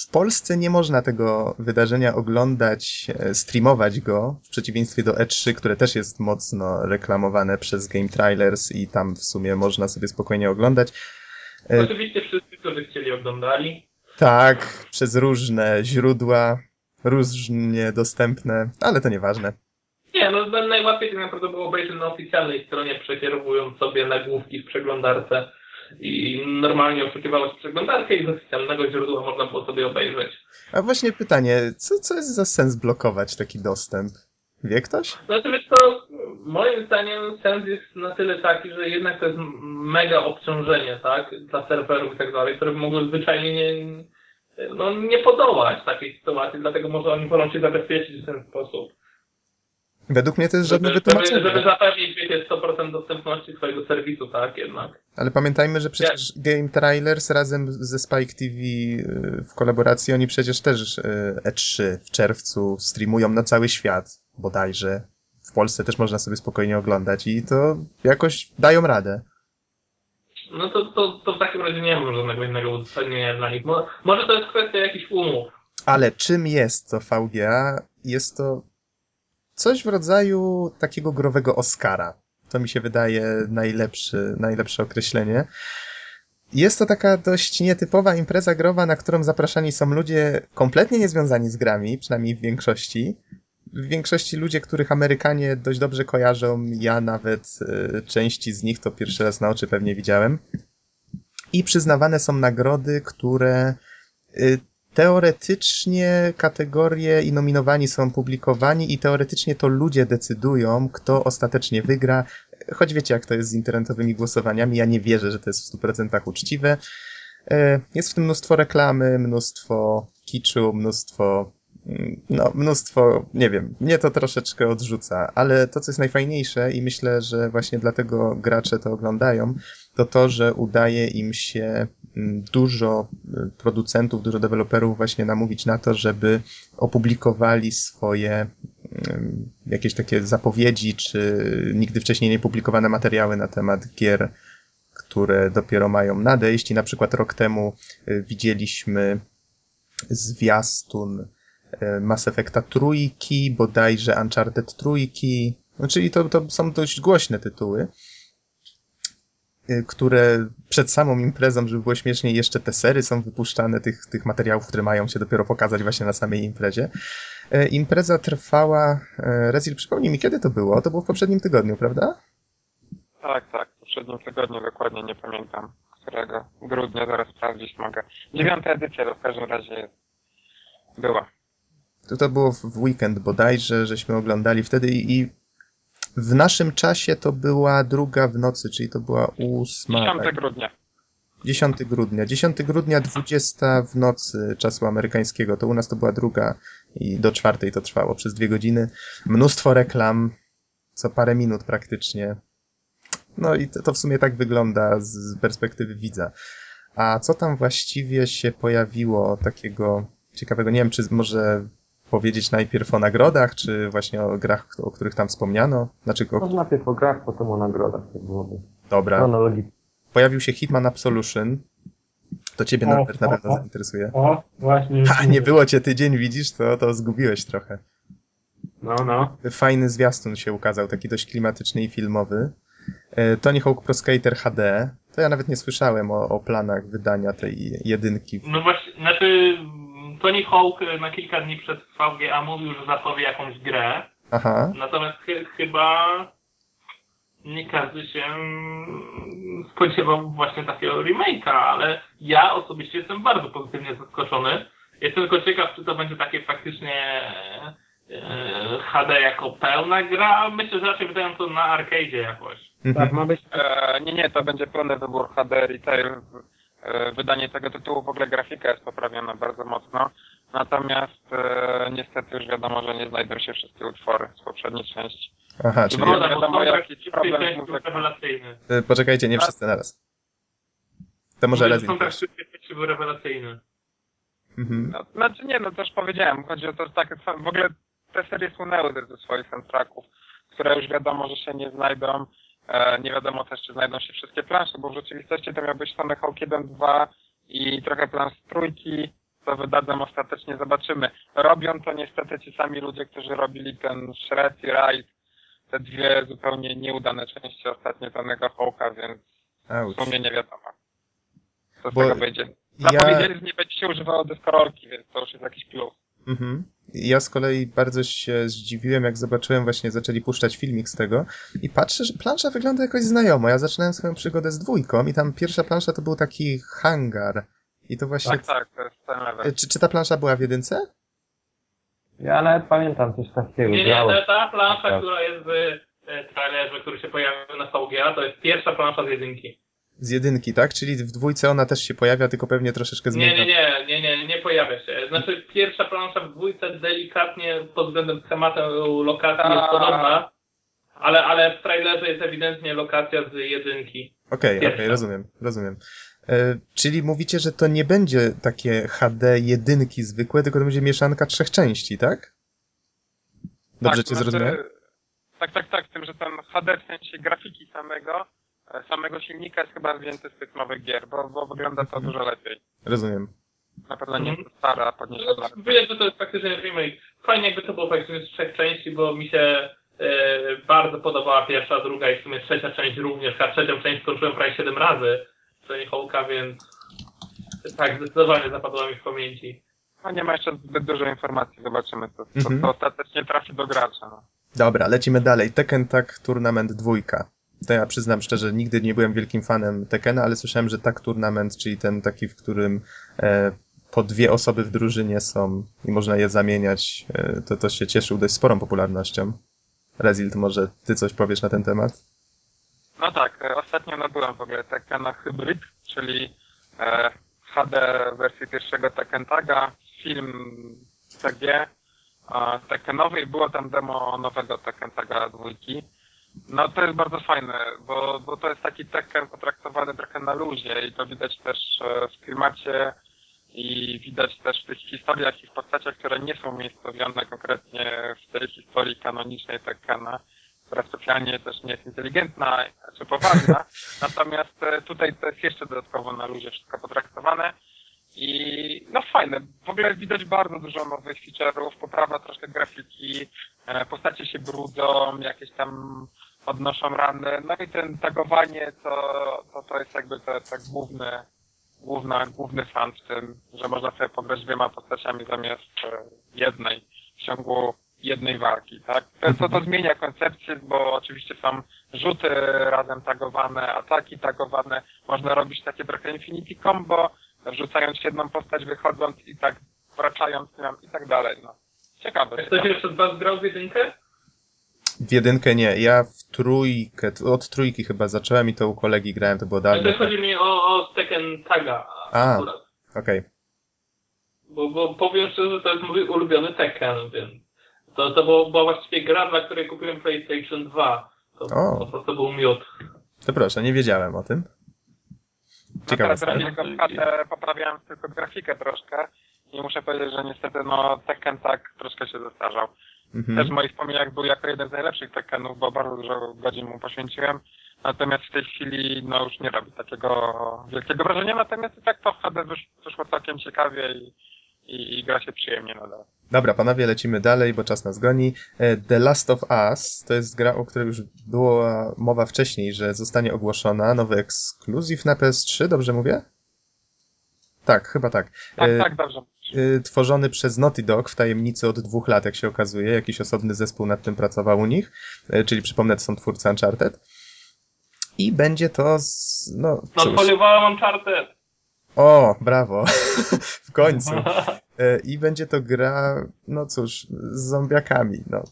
W Polsce nie można tego wydarzenia oglądać, e, streamować go, w przeciwieństwie do E3, które też jest mocno reklamowane przez Game Trailers i tam w sumie można sobie spokojnie oglądać. E, Oczywiście wszyscy, którzy chcieli, oglądali. Tak, przez różne źródła, różnie dostępne, ale to nieważne. Nie no no, najłatwiej tak naprawdę było obejrzeć na oficjalnej stronie, przekierowując sobie nagłówki w przeglądarce i normalnie oszukiwało się przeglądarkę i z oficjalnego źródła można było sobie obejrzeć. A właśnie pytanie, co, co jest za sens blokować taki dostęp? Wie ktoś? Znaczy wiesz to, moim zdaniem sens jest na tyle taki, że jednak to jest mega obciążenie, tak, dla serwerów i tak dalej, które by mogły zwyczajnie nie, no, nie podołać takiej sytuacji, dlatego może oni wolą się zabezpieczyć w ten sposób. Według mnie to jest żadne Żeby, żeby, wytłumaczenie. żeby zapewnić wiecie, 100% dostępności swojego serwisu, tak, jednak. Ale pamiętajmy, że przecież Game Trailers razem ze Spike TV y, w kolaboracji, oni przecież też y, E3 w czerwcu streamują na cały świat, bodajże. W Polsce też można sobie spokojnie oglądać i to jakoś dają radę. No to, to, to w takim razie nie mam żadnego innego uzasadnienia dla nich. Mo, może to jest kwestia jakichś umów. Ale czym jest to VGA? Jest to coś w rodzaju takiego growego Oscara. To mi się wydaje najlepszy, najlepsze określenie. Jest to taka dość nietypowa impreza growa, na którą zapraszani są ludzie kompletnie niezwiązani z grami, przynajmniej w większości. W większości ludzie, których Amerykanie dość dobrze kojarzą, ja nawet y, części z nich to pierwszy raz na oczy pewnie widziałem. I przyznawane są nagrody, które y, teoretycznie kategorie i nominowani są publikowani i teoretycznie to ludzie decydują, kto ostatecznie wygra. Choć wiecie, jak to jest z internetowymi głosowaniami, ja nie wierzę, że to jest w 100% uczciwe. E, Jest w tym mnóstwo reklamy, mnóstwo kiczu, mnóstwo, mm, no, mnóstwo, nie wiem, mnie to troszeczkę odrzuca, ale to, co jest najfajniejsze i myślę, że właśnie dlatego gracze to oglądają, to to, że udaje im się dużo y, producentów, dużo deweloperów właśnie namówić na to, żeby opublikowali swoje ym, jakieś takie zapowiedzi, czy nigdy wcześniej nie publikowane materiały na temat gier, które dopiero mają nadejść. I na przykład rok temu y, widzieliśmy zwiastun y, Mass Effecta trójki, bodajże Uncharted trójki, no, czyli to, to są dość głośne tytuły które przed samą imprezą, żeby było śmieszniej, jeszcze te sery są wypuszczane, tych, tych materiałów, które mają się dopiero pokazać właśnie na samej imprezie. E, Impreza trwała, e, Rezil, przypomnij mi, kiedy to było? To było w poprzednim tygodniu, prawda? Tak, tak. W poprzednim tygodniu dokładnie nie pamiętam, którego grudnia, zaraz sprawdzić mogę. Dziewiąta edycja to w każdym razie była. To, to było w w weekend bodajże, żeśmy oglądali wtedy i, i w naszym czasie to była druga w nocy, czyli to była ósma. 10 tak. grudnia. 10 grudnia. 10 grudnia, 20 w nocy czasu amerykańskiego. To u nas to była druga i do czwartej to trwało przez dwie godziny. Mnóstwo reklam, co parę minut praktycznie. No i to, to w sumie tak wygląda z, z perspektywy widza. A co tam właściwie się pojawiło takiego ciekawego? Nie wiem, czy może powiedzieć najpierw o nagrodach, czy właśnie o grach, o których tam wspomniano? Znaczy, o... Może najpierw o grach, potem o nagrodach, tak byłoby. dobra. Pojawił się Hitman Absolution. To ciebie O, Norbert na pewno o. zainteresuje. O, właśnie. Ha, nie było cię tydzień, widzisz, to, to zgubiłeś trochę. No, no. Fajny zwiastun się ukazał, taki dość klimatyczny i filmowy. E, Tony Hawk Pro Skater HD. To ja nawet nie słyszałem o, o planach wydania tej jedynki. No właśnie, znaczy Tony Hawk e, na kilka dni przed VGA mówił, że zapowie jakąś grę, Aha, natomiast chy- chyba nie każdy się spodziewał właśnie takiego remake'a, ale ja osobiście jestem bardzo pozytywnie zaskoczony. Jestem tylko ciekaw, czy to będzie takie faktycznie e, HD jako pełna gra. Myślę, że raczej wydają to na arcade'zie jakoś. Tak, mhm. ma być E, nie, nie, to będzie pełny wybór HD Retail. E, wydanie tego tytułu, w ogóle grafika jest poprawiona bardzo mocno. Natomiast e, niestety już wiadomo, że nie znajdą się wszystkie utwory z poprzedniej części. Aha, czyli... Bo wiadomo, jakiś problem rewelacyjny. e, Poczekajcie, nie wszyscy naraz. To może Mówię, że Rezil soundtrack też. w wszystkich części był rewelacyjny. Mhm. No, znaczy nie, no też powiedziałem, chodzi o to, że takie są- w ogóle te serie słynęły ze swoich soundtracków, które już wiadomo, że się nie znajdą. E, nie wiadomo też, czy znajdą się wszystkie plansze, bo w rzeczywistości to miał być Tony Hawk 1, 2 i trochę plansz trójki, co wydadzą ostatecznie, zobaczymy. Robią to niestety ci sami ludzie, którzy robili ten Shred i Ride, te dwie zupełnie nieudane części ostatnie Tonego Hawka, więc w Auć. sumie nie wiadomo, co z Bo tego wyjdzie. Ja... Zapowiedzieli, że nie będzie się używało deskorolki, więc to już jest jakiś plus. Mhm. Ja z kolei bardzo się zdziwiłem, jak zobaczyłem właśnie, zaczęli puszczać filmik z tego i patrzę, że plansza wygląda jakoś znajomo. Ja zaczynałem swoją przygodę z dwójką i tam pierwsza plansza to był taki hangar. I to właśnie... Tak, tak, to jest ten level. Czy, czy ta plansza była w jedynce? Ja nawet pamiętam coś takiego. Nie, nie, grało. ta, plansza, która jest w e, trailerze, który się pojawił na VGA, to jest pierwsza plansza z jedynki. Z jedynki, tak? Czyli w dwójce ona też się pojawia, tylko pewnie troszeczkę zmienia. nie, nie, nie, nie, nie pojawia się. Znaczy pierwsza plansza w dwójce delikatnie pod względem schematu lokacji jest podobna, ale, ale w trailerze jest ewidentnie lokacja z jedynki. Okej, okej, rozumiem, rozumiem. E, czyli mówicie, że to nie będzie takie HD jedynki zwykłe, tylko to będzie mieszanka trzech części, tak? Dobrze tak, cię znaczy, zrozumiałem? Tak, tak, tak, z tym, że ten HD w sensie grafiki samego, samego silnika jest chyba zdjęty z tych nowych gier, bo, bo wygląda to Mhm. dużo lepiej. Rozumiem. Na pewno nie Mhm. jest to stara, podniesiona. No, Widać, że to jest faktycznie remake. Fajnie jakby to było faktycznie z trzech części, bo mi się e, bardzo podobała pierwsza, druga i w sumie trzecia część również, a trzecią część skończyłem prawie 7 razy Sony Hawk'a, więc tak, zdecydowanie zapadła mi w pamięci. No nie ma jeszcze zbyt dużo informacji, zobaczymy co, co, Mhm. co ostatecznie trafi do gracza. No. Dobra, lecimy dalej. Tekken Tag Tournament 2. To ja przyznam szczerze, nigdy nie byłem wielkim fanem Tekkena, ale słyszałem, że Tag Tournament, czyli ten taki, w którym e, po dwie osoby w drużynie są i można je zamieniać, e, to to się cieszył dość sporą popularnością. Rezilt, może ty coś powiesz na ten temat? no tak, e, ostatnio nabyłem w ogóle Tekkena Hybrid, czyli e, HD wersji pierwszego Tekken Taga, film CG e, Tekkenowy i było tam demo nowego Tekken Taga dwójki. No to jest bardzo fajne, bo, bo to jest taki Tekken potraktowany trochę na luzie i to widać też e, w klimacie i widać też w tych historiach i w postaciach, które nie są umiejscowione konkretnie w tej historii kanonicznej Tekkena, która specjalnie też nie jest inteligentna czy poważna. Natomiast e, tutaj to jest jeszcze dodatkowo na luzie wszystko potraktowane. I no fajne. W ogóle widać bardzo dużo nowych feature'ów, poprawa troszkę grafiki, e, postacie się brudzą, jakieś tam odnoszą rany. No i ten tagowanie to, to, to jest jakby to, to główny, główna, główny fan w tym, że można sobie pograć dwiema postaciami zamiast e, jednej w ciągu jednej walki, tak? To, to, zmienia koncepcję, bo oczywiście są rzuty razem tagowane, ataki tagowane, można robić takie trochę infinity combo, wrzucając jedną postać, wychodząc i tak wracając nią i tak dalej, no. Ciekawe. Ktoś jeszcze z Was grał w jedynkę? W jedynkę nie, ja w trójkę, od trójki chyba zacząłem i to u kolegi grałem, to było dawno. Ale chodzi mi o, o Tekken Taga A. Okej. Bo, bo powiem szczerze, że to jest mój ulubiony Tekken, więc to, to było, była właściwie gra, dla której kupiłem PlayStation 2. To O. po prostu był miód. To proszę, nie wiedziałem o tym. No Ciekawe teraz tylko skatę, poprawiałem tylko grafikę troszkę i muszę powiedzieć, że niestety no Tekken tak troszkę się zestarzał. Też Mhm. w moich wspomnieniach był jako jeden z najlepszych Tekkenów, bo bardzo dużo godzin mu poświęciłem. Natomiast w tej chwili no już nie robi takiego wielkiego wrażenia, natomiast i tak to w HD wysz, wyszło całkiem ciekawie i, i, i gra się przyjemnie nadal. Dobra, panowie, lecimy dalej, bo czas nas goni. E, The Last of Us to jest gra, o której już była mowa wcześniej, że zostanie ogłoszona. Nowy ekskluzyw na PS3, dobrze mówię? Tak, chyba tak. Tak, E, tak, dobrze. E, Tworzony przez Naughty Dog w tajemnicy od dwóch lat, jak się okazuje. Jakiś osobny zespół nad tym pracował u nich, e, czyli przypomnę, to są twórcy Uncharted. I będzie to z, no No cóż. Uncharted. O, brawo. w końcu. E, I będzie to gra, no cóż, z zombiakami, no.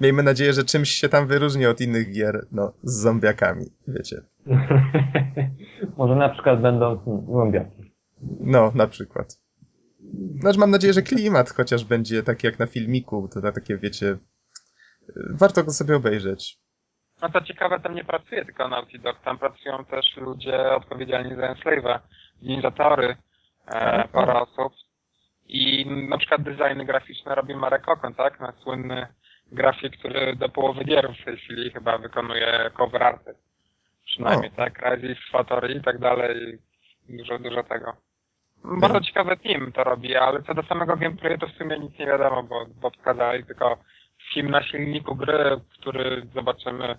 Miejmy nadzieję, że czymś się tam wyróżni od innych gier, no, z zombiakami, wiecie. Może na przykład będą głębiaki. No, na przykład. Znaczy mam nadzieję, że klimat chociaż będzie taki jak na filmiku, to na takie, wiecie, e, warto go sobie obejrzeć. No to ciekawe, tam nie pracuje tylko Naughty Dog, tam pracują też ludzie odpowiedzialni za Enslave'a, Ninja Theory, e, parę osób. I na przykład designy graficzne robi Marek Okon, tak? No, słynny grafik, który do połowy gier w tej chwili chyba wykonuje cover arty. Przynajmniej, tak? Crysis, Fatory i tak dalej. Dużo, dużo tego. Bardzo ciekawy team to robi, ale co do samego gameplayu to w sumie nic nie wiadomo, bo, bo pokazali tylko film na silniku gry, który zobaczymy.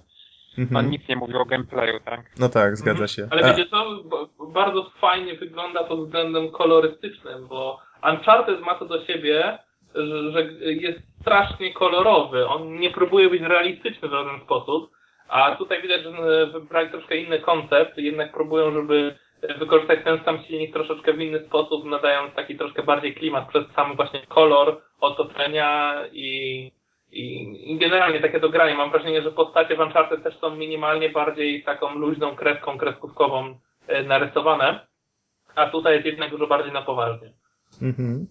On Mhm. nic nie mówił o gameplayu, tak? No tak, zgadza się. Ale A, wiecie co? Bardzo fajnie wygląda pod względem kolorystycznym, bo Uncharted ma to do siebie, że, że jest strasznie kolorowy. On nie próbuje być realistyczny w żaden sposób, a tutaj widać, że wybrali troszkę inny koncept, jednak próbują, żeby wykorzystać ten sam silnik troszeczkę w inny sposób, nadając taki troszkę bardziej klimat przez sam właśnie kolor otoczenia i, i, i generalnie takie dogranie. Mam wrażenie, że postacie w Uncharted też są minimalnie bardziej taką luźną kreską, kreskówkową e, narysowane, a tutaj jest jednak dużo bardziej na poważnie. Mhm.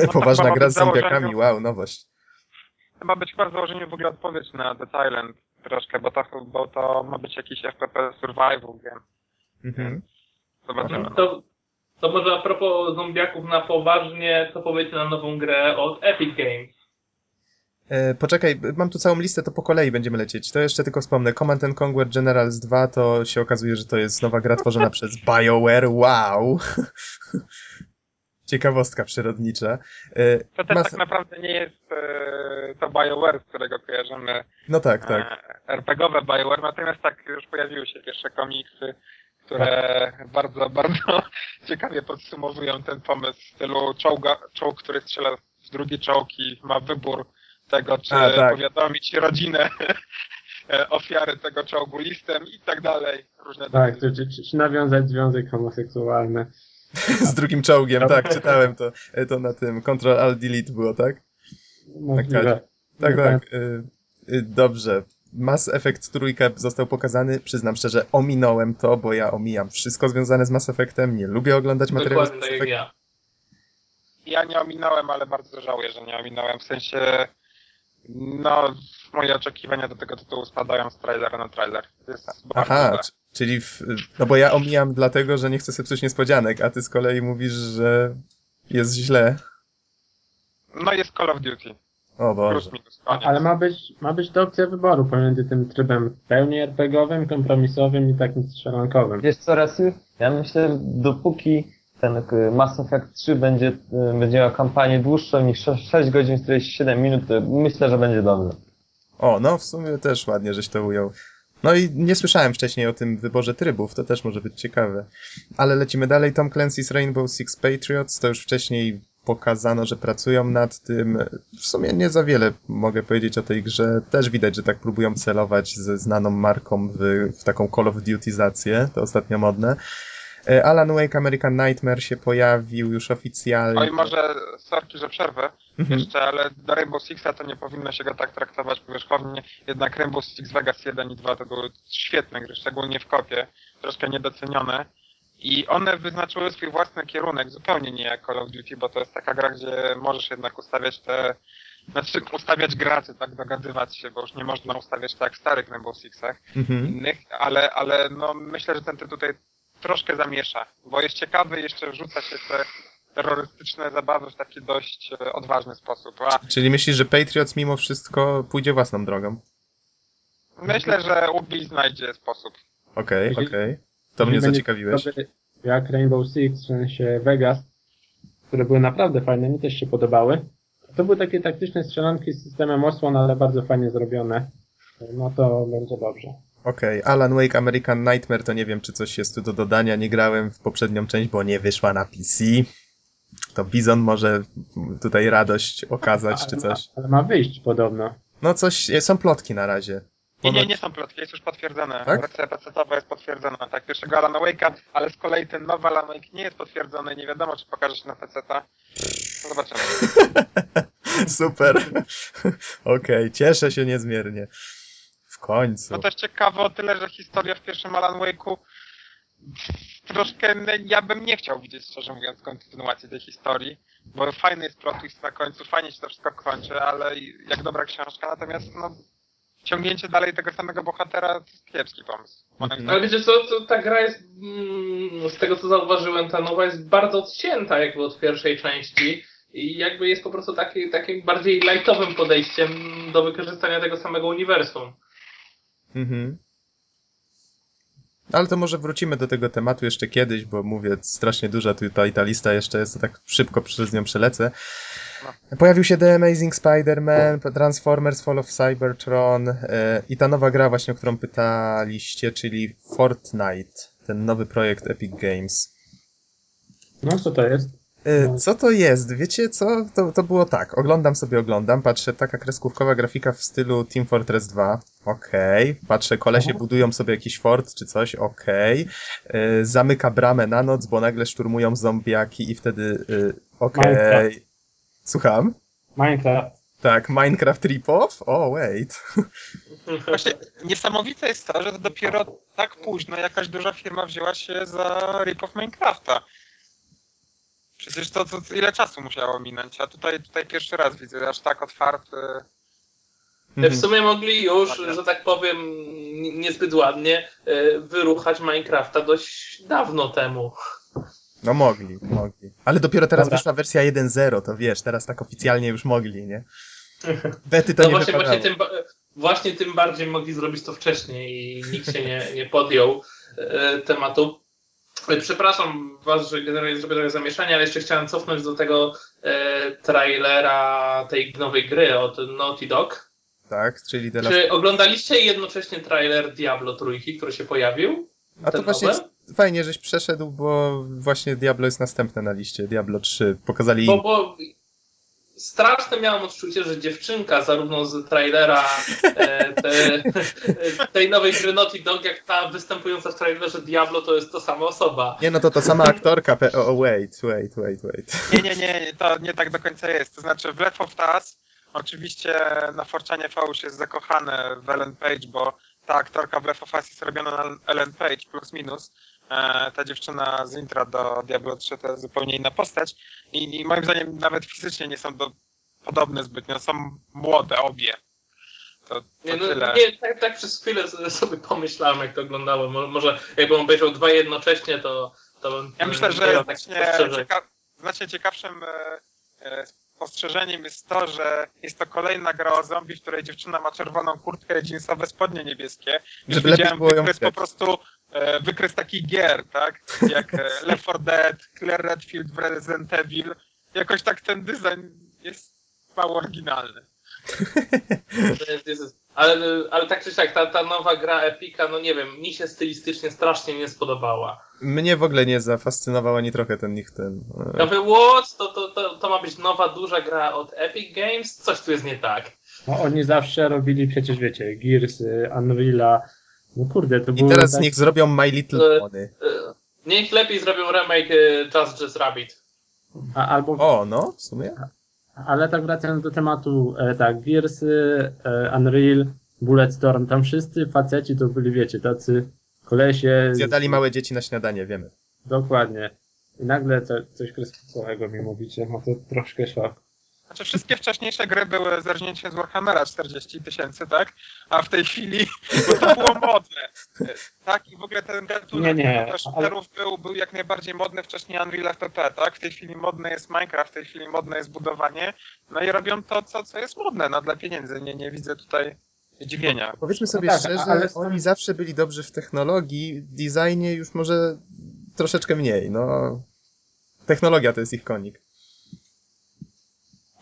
tak, Poważna gra z zombiakami, wow, nowość. Chyba być chyba w założeniu w ogóle odpowiedź na The Thailand troszkę, bo to, bo to ma być jakiś FPP survival game. Mhm. Zobaczymy. To, to może a propos zombiaków na poważnie, co powiecie na nową grę od Epic Games? E, poczekaj, mam tu całą listę, to po kolei będziemy lecieć. To jeszcze tylko wspomnę. Command and Conquer Generals 2 to się okazuje, że to jest nowa gra tworzona przez BioWare. Wow! Ciekawostka przyrodnicza. E, To też mas- tak naprawdę nie jest e, to BioWare, z którego kojarzymy No tak, tak. RPGowe BioWare, natomiast tak już pojawiły się pierwsze komiksy, które bardzo, bardzo ciekawie podsumowują ten pomysł w stylu czołga, czołg, który strzela w drugi czołg i ma wybór tego, czy A, tak. powiadomić rodzinę ofiary tego czołgu listem i tak dalej. Różne Tak, czy, czy, czy nawiązać związek homoseksualny. Z drugim czołgiem, tak, czytałem to. To na tym Ctrl Alt Delete było, tak? Możliwe. Tak, Nie tak. y, y, Dobrze. Mass Effect trójka został pokazany. Przyznam szczerze, ominąłem to, bo ja omijam wszystko związane z Mass Effectem. Nie lubię oglądać materiałów z Dokładnie Mass tak jak Effect. ja. Ja nie ominąłem, ale bardzo żałuję, że nie ominąłem. W sensie, no, moje oczekiwania do tego tytułu spadają z trailera na trailer. To jest bardzo Aha, czyli w, no bo ja omijam dlatego, że nie chcę sobie psuć niespodzianek, a ty z kolei mówisz, że jest źle. No jest Call of Duty. O Boże. Ale ma być, ma być to opcja wyboru pomiędzy tym trybem w pełni RPGowym, kompromisowym i takim strzelankowym. Wiesz co, Rasy? Ja myślę, że dopóki ten y, Mass Effect 3 będzie, y, będzie miał kampanię dłuższą niż 6, 6 godzin 47 minut, to myślę, że będzie dobrze. O, no w sumie też ładnie, żeś to ujął. No i nie słyszałem wcześniej o tym wyborze trybów, to też może być ciekawe. Ale lecimy dalej. Tom Clancy's Rainbow Six Patriots, to już wcześniej pokazano, że pracują nad tym. W sumie nie za wiele mogę powiedzieć o tej grze. Też widać, że tak próbują celować ze znaną marką w, w taką Call of Dutyzację, to ostatnio modne. E, Alan Wake American Nightmare się pojawił już oficjalnie. Oj, może, sorki, że przerwę Mhm. jeszcze, ale do Rainbow Sixa to nie powinno się go tak traktować powierzchownie. Jednak Rainbow Six Vegas 1 i 2 to były świetne gry, szczególnie w kopie, troszkę niedocenione. I one wyznaczyły swój własny kierunek, zupełnie nie jak Call of Duty, bo to jest taka gra, gdzie możesz jednak ustawiać te, znaczy ustawiać graczy, tak, dogadywać się, bo już nie można ustawiać tak w starych Rainbow Sixach Mhm. innych, ale, ale no myślę, że ten tytuł tutaj troszkę zamiesza, bo jest ciekawy, jeszcze wrzuca się te terrorystyczne zabawy w taki dość e, odważny sposób. A Czyli myślisz, że Patriots mimo wszystko pójdzie własną drogą? myślę, że Ubi znajdzie sposób. Okej, Jeżeli- okej. To mnie zaciekawiłeś. Jak Rainbow Six, w sensie Vegas, które były naprawdę fajne, mi też się podobały. To były takie taktyczne strzelanki z systemem osłon, ale bardzo fajnie zrobione. No to będzie dobrze. Okej, Alan Wake American Nightmare to nie wiem, czy coś jest tu do dodania. Nie grałem w poprzednią część, bo nie wyszła na PC. To Bizon może tutaj radość okazać, czy ale, ma, coś. ale ma wyjść podobno. No coś, są plotki na razie. Nie, nie, nie są plotki, jest już potwierdzone. Tak? Wersja PC-towa jest potwierdzona, tak, pierwszego Alana Wake'a, ale z kolei ten nowy Alan Wake nie jest potwierdzony, nie wiadomo, czy pokaże się na PC-ta. Zobaczymy. Super. Okej, cieszę się niezmiernie. W końcu. No też ciekawe o tyle, że historia w pierwszym Alan Wake'u troszkę, no, ja bym nie chciał widzieć, szczerze mówiąc, kontynuacji tej historii, bo fajny jest plot twist na końcu, fajnie się to wszystko kończy, ale jak dobra książka, natomiast no, ciągnięcie dalej tego samego bohatera to jest kiepski pomysł. Mhm. Ale wiecie co, to ta gra jest, mm, z tego co zauważyłem, ta nowa jest bardzo odcięta jakby od pierwszej części i jakby jest po prostu taki, takim bardziej lightowym podejściem do wykorzystania tego samego uniwersum. Mhm. Ale to może wrócimy do tego tematu jeszcze kiedyś, bo mówię, strasznie duża tutaj ta lista jeszcze jest, to tak szybko przez nią przelecę. Pojawił się The Amazing Spider-Man, Transformers Fall of Cybertron e, i ta nowa gra właśnie, o którą pytaliście, czyli Fortnite, ten nowy projekt Epic Games. No co to jest? E, No. Co to jest? Wiecie co? To, to było tak. Oglądam sobie, oglądam. Patrzę, taka kreskówkowa grafika w stylu Team Fortress 2. Okej. Patrzę, kolesie Aha. budują sobie jakiś fort czy coś. Okej. E, Zamyka bramę na noc, bo nagle szturmują zombiaki i wtedy... Okej. Minecraft. Słucham? Minecraft. Tak, Minecraft rip-off? O, wait. Właśnie niesamowite jest to, że to dopiero tak późno jakaś duża firma wzięła się za rip-off Minecrafta. Przecież to, to, ile czasu musiało minąć, a tutaj, tutaj pierwszy raz widzę aż tak otwarty. W sumie mogli już, że tak powiem, niezbyt ładnie e, wyruchać Minecrafta dość dawno temu. No mogli, mogli. Ale dopiero teraz Dobra. wyszła wersja 1.0, to wiesz, teraz tak oficjalnie już mogli, nie? Bety to No nie właśnie, wypadało. właśnie, tym, właśnie tym bardziej mogli zrobić to wcześniej i nikt się nie, nie podjął e, tematu. E, Przepraszam Was, że generalnie zrobię trochę zamieszania, ale jeszcze chciałem cofnąć do tego e, trailera tej nowej gry od Naughty Dog. Tak, czyli Last Czy oglądaliście jednocześnie trailer Diablo trójki, który się pojawił? A to właśnie? Fajnie, żeś przeszedł, bo właśnie Diablo jest następne na liście. Diablo 3. Pokazali. Bo, bo straszne miałem odczucie, że dziewczynka zarówno z trailera e, te, tej nowej gry Naughty Dog, jak ta występująca w trailerze Diablo, to jest to sama osoba. Nie, no to to sama aktorka. Pe- o, wait, wait, wait, wait. Nie, nie, nie, to nie tak do końca jest. To znaczy w Left of Us oczywiście na Forczanie V już jest zakochany w Ellen Page, bo ta aktorka w Left of Us jest robiona na Ellen Page plus minus. E, ta dziewczyna z intra do Diablo 3 to jest zupełnie inna postać i, i moim zdaniem nawet fizycznie nie są do, podobne zbytnio, są młode obie. To, to Nie, no, tyle. nie, tak, tak przez chwilę sobie pomyślałem, jak to oglądałem. Mo- Może jakbym obejrzał dwa jednocześnie, to, to bym Ja myślę, że takich znacznie, cieka znacznie ciekawszym e, e, spostrzeżeniem jest to, że jest to kolejna gra o zombie, w której dziewczyna ma czerwoną kurtkę i jeansowe spodnie niebieskie. Już widziałem ją wykres po prostu wykres takich gier, tak? Jak e, Left 4 Dead, Claire Redfield w Resident Evil. Jakoś tak ten design jest mało oryginalny. Ale, ale tak czy siak, ta, ta nowa gra Epika, no nie wiem, mi się stylistycznie strasznie nie spodobała. Mnie w ogóle nie zafascynował ani trochę ten ich ten. e, Ja mówię, what? To, to, to, to ma być nowa, duża gra od Epic Games? Coś tu jest nie tak. No oni zawsze robili przecież, wiecie, Gears, y, Unreala. No kurde, to I było teraz z tak... nich zrobią My Little E, Pony. E, Niech lepiej zrobią remake e, Just Just Rabbit. A, albo, O, no, w sumie. ale tak wracając do tematu, tak, Gearsy, Unreal, Bulletstorm, tam wszyscy faceci to byli, wiecie, tacy kolesie. Zjadali małe dzieci na śniadanie, wiemy. Dokładnie. I nagle co, coś kreskówkowego mi mówicie, no to troszkę szok. Znaczy wszystkie wcześniejsze gry były zerżnięciem z Warhammera 40 tysięcy, tak? A w tej chwili, bo to było modne. Tak, i w ogóle ten gatunek Nie, nie, ale- był, był jak najbardziej modny wcześniej Unreal FPP, tak? W tej chwili modny jest Minecraft, w tej chwili modne jest budowanie. No i robią to, co, co jest modne, no dla pieniędzy. Nie, nie widzę tutaj zdziwienia. Powiedzmy sobie tak, szczerze, ale- oni zawsze byli dobrzy w technologii, w designie już może troszeczkę mniej, no. Technologia to jest ich konik.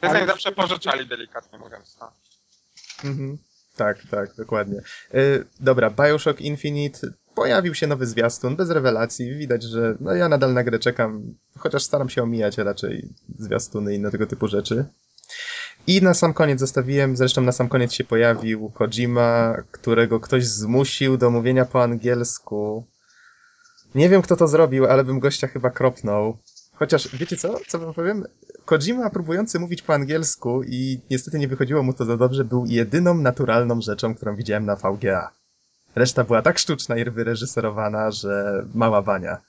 Design Ale- zawsze pożyczali delikatnie mówiąc. No. Mhm. Tak, tak, dokładnie. Y, dobra, Bioshock Infinite. Pojawił się nowy zwiastun, bez rewelacji. Widać, że no ja nadal na grę czekam, chociaż staram się omijać raczej zwiastuny i inne tego typu rzeczy. I na sam koniec zostawiłem, zresztą na sam koniec się pojawił Kojima, którego ktoś zmusił do mówienia po angielsku. Nie wiem, kto to zrobił, ale bym gościa chyba kropnął. Chociaż, wiecie co? Co wam powiem? Kojima próbujący mówić po angielsku i niestety nie wychodziło mu to za dobrze, był jedyną naturalną rzeczą, którą widziałem na VGA. Reszta była tak sztuczna i wyreżyserowana, że mała bania.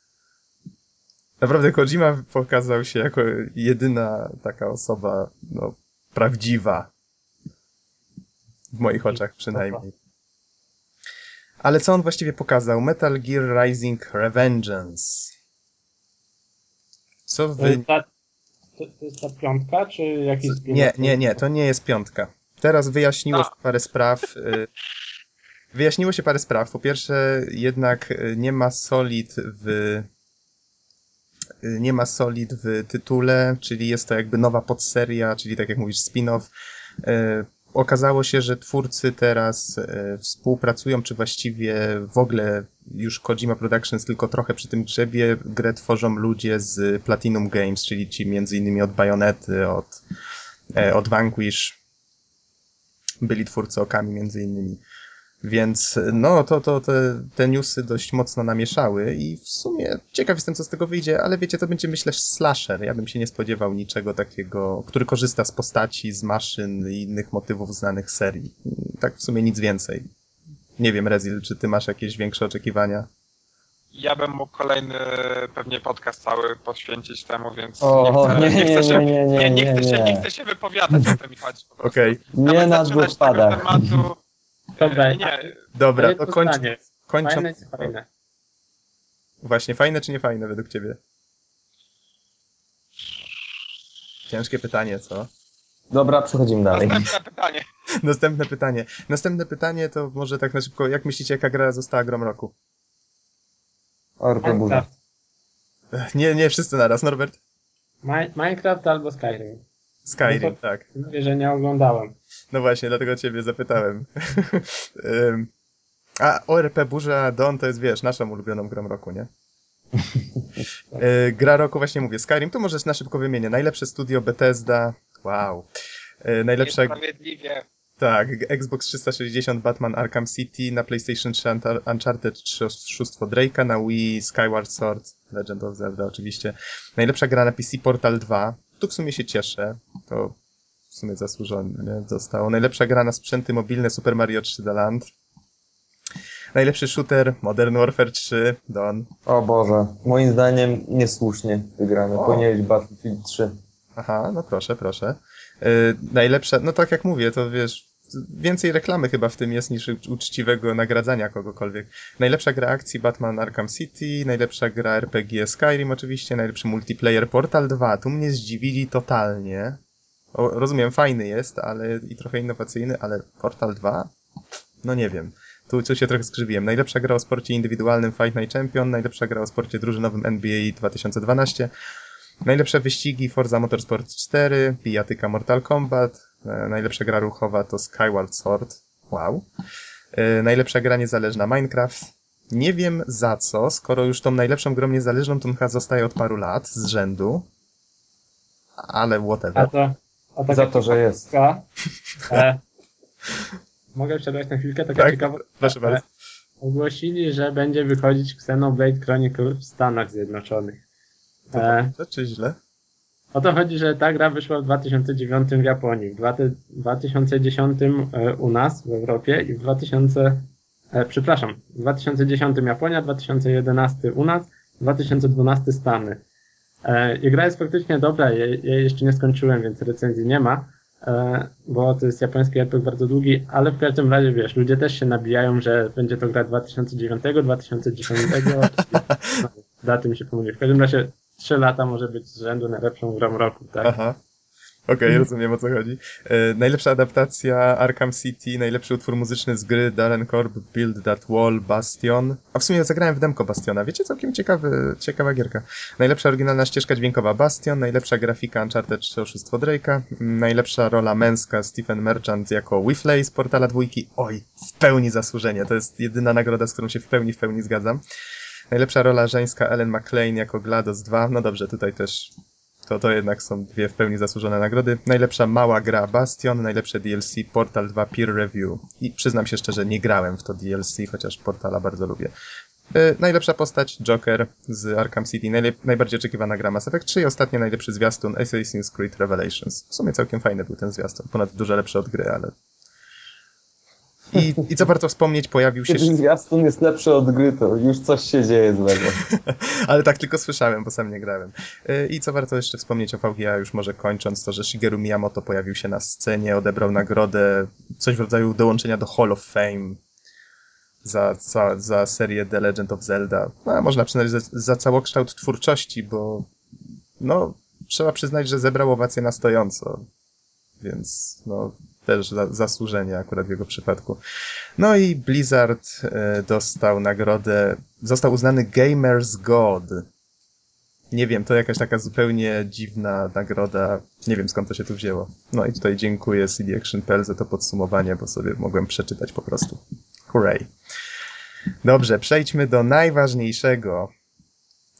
Naprawdę Kojima pokazał się jako jedyna taka osoba, no, prawdziwa. W moich oczach przynajmniej. Ale co on właściwie pokazał? Metal Gear Rising Revengeance. Co To wy... jest ta, to, to jest ta piątka, czy jakiś Nie, nie, nie, to nie jest piątka. Teraz wyjaśniło A. się parę spraw. y, Wyjaśniło się parę spraw. Po pierwsze, jednak y, nie ma solid w. y, Nie ma solid w tytule, czyli jest to jakby nowa podseria, czyli tak jak mówisz, spin-off. Okazało się, że twórcy teraz e, współpracują, czy właściwie w ogóle już Kojima Productions tylko trochę przy tym grzebie. Grę tworzą ludzie z Platinum Games, czyli ci między innymi od Bajonety, od, e, od Vanquish. Byli twórcy okami między innymi. Więc no, to, to te, te newsy dość mocno namieszały i w sumie ciekaw jestem, co z tego wyjdzie, ale wiecie, to będzie myślę slasher. Ja bym się nie spodziewał niczego takiego, który korzysta z postaci, z maszyn i innych motywów znanych serii. Tak w sumie nic więcej. Nie wiem, Rezil, czy ty masz jakieś większe oczekiwania? Ja bym mógł kolejny pewnie podcast cały poświęcić temu, więc O, nie, chcę, nie, nie, chcę się, nie, nie, nie, nie, nie, chcę się, nie. nie chcę się wypowiadać, o to mi chodzi po prostu. Okej, Nie Nawet na zaczynać dwóch padach. tego tematu, Dobra, e, nie, dobra, jedno to kończ, kończąc. Fajne czy fajne? Właśnie, fajne czy nie fajne według ciebie? Ciężkie pytanie, co? Dobra, przechodzimy dalej. następne pytanie. Następne pytanie. Następne pytanie to może tak na szybko, jak myślicie, jaka gra została grą roku? Orko burza. Nie, nie wszyscy naraz, Norbert? Mi- Minecraft albo Skyrim. Skyrim, No to- tak. Mówię, że nie oglądałem. No właśnie, dlatego ciebie zapytałem. A ORP Burza Dawn to jest, wiesz, naszą ulubioną grą roku, nie? Y, Gra roku, właśnie mówię, Skyrim, to możesz na szybko wymienię. Najlepsze studio Bethesda, wow. Y, Najlepsza, Niesprawiedliwie. tak, Xbox 360, Batman Arkham City, na PlayStation 3 Untar- Uncharted 3 Oszustwo Drake'a, na Wii Skyward Sword, Legend of Zelda oczywiście. Najlepsza gra na PC Portal 2, tu w sumie się cieszę, to w sumie zasłużone nie? zostało. Najlepsza gra na sprzęty mobilne Super Mario 3D Land. Najlepszy shooter Modern Warfare 3, Dawn. O Boże, moim zdaniem niesłusznie wygrany. Powinien być Battlefield 3. Aha, no proszę, proszę. Yy, najlepsza, no tak jak mówię, to wiesz, więcej reklamy chyba w tym jest niż uczciwego nagradzania kogokolwiek. Najlepsza gra akcji Batman Arkham City, najlepsza gra RPG Skyrim oczywiście, najlepszy multiplayer Portal 2. Tu mnie zdziwili totalnie. O, rozumiem, fajny jest, ale i trochę innowacyjny, ale Portal 2? No nie wiem. Tu, tu się trochę skrzywiłem. Najlepsza gra o sporcie indywidualnym Fight Night Champion, najlepsza gra o sporcie drużynowym NBA 2012, najlepsze wyścigi Forza Motorsport 4, bijatyka Mortal Kombat, najlepsza gra ruchowa to Skyward Sword, wow. E, najlepsza gra niezależna Minecraft. Nie wiem za co, skoro już tą najlepszą grą niezależną to chyba zostaje od paru lat z rzędu, ale A whatever. to... A taka Za to, że jest. E, mogę przerwać na chwilkę? Taka Tak, ciekawostka. proszę bardzo. E, ogłosili, że będzie wychodzić Xenoblade Chronicle w Stanach Zjednoczonych. To E, dobrze czy źle? O to chodzi, że ta gra wyszła w 2009 w Japonii, w dwa- 2010 e, u nas w Europie i w 2000, e, przepraszam, w 2010 Japonia, 2011 u nas, 2012 Stany. E, I gra jest faktycznie dobra, ja jej jeszcze nie skończyłem, więc recenzji nie ma, bo to jest japoński RPG bardzo długi, ale w każdym razie wiesz, ludzie też się nabijają, że będzie to gra 2009, 2010, no, daty mi się pomyliły. W każdym razie 3 lata może być z rzędu najlepszą grą roku, tak? Aha. Okej, rozumiem o co chodzi. E, najlepsza adaptacja Arkham City, najlepszy utwór muzyczny z gry Darren Korb, Build That Wall, Bastion. A w sumie zagrałem w demko Bastiona, wiecie, całkiem ciekawy, ciekawa gierka. Najlepsza oryginalna ścieżka dźwiękowa Bastion, najlepsza grafika Uncharted 3 Oszustwo Drake'a, najlepsza rola męska Stephen Merchant jako Whifley z Portala dwójki. Oj, w pełni zasłużenie, to jest jedyna nagroda, z którą się w pełni, w pełni zgadzam. Najlepsza rola żeńska Ellen McLean jako GLaDOS 2, no dobrze, tutaj też to, to jednak są dwie w pełni zasłużone nagrody. Najlepsza mała gra Bastion, najlepsze DLC Portal 2 Peer Review. I przyznam się szczerze, nie grałem w to DLC, chociaż Portala bardzo lubię. Yy, najlepsza postać Joker z Arkham City, najlep- najbardziej oczekiwana gra Mass Effect 3 i ostatnie najlepszy zwiastun Assassin's Creed Revelations. W sumie całkiem fajny był ten zwiastun, ponad dużo lepszy od gry, ale... I, I co warto wspomnieć, pojawił się... Kiedy zwiastun jest lepszy od gry, to już coś się dzieje złego. Ale tak tylko słyszałem, bo sam nie grałem. Yy, I co warto jeszcze wspomnieć o VGA, już może kończąc, to że Shigeru Miyamoto pojawił się na scenie, odebrał nagrodę, coś w rodzaju dołączenia do Hall of Fame za, za, za serię The Legend of Zelda. No, można przyznać za, za całokształt twórczości, bo no, trzeba przyznać, że zebrał owację na stojąco. Więc no, też za, zasłużenie akurat w jego przypadku. No i Blizzard e, dostał nagrodę, został uznany Gamers God. nie wiem, to jakaś taka zupełnie dziwna nagroda. Nie wiem skąd to się tu wzięło. No i tutaj dziękuję CD Action.pl za to podsumowanie, bo sobie mogłem przeczytać po prostu. Hooray. Dobrze, przejdźmy do najważniejszego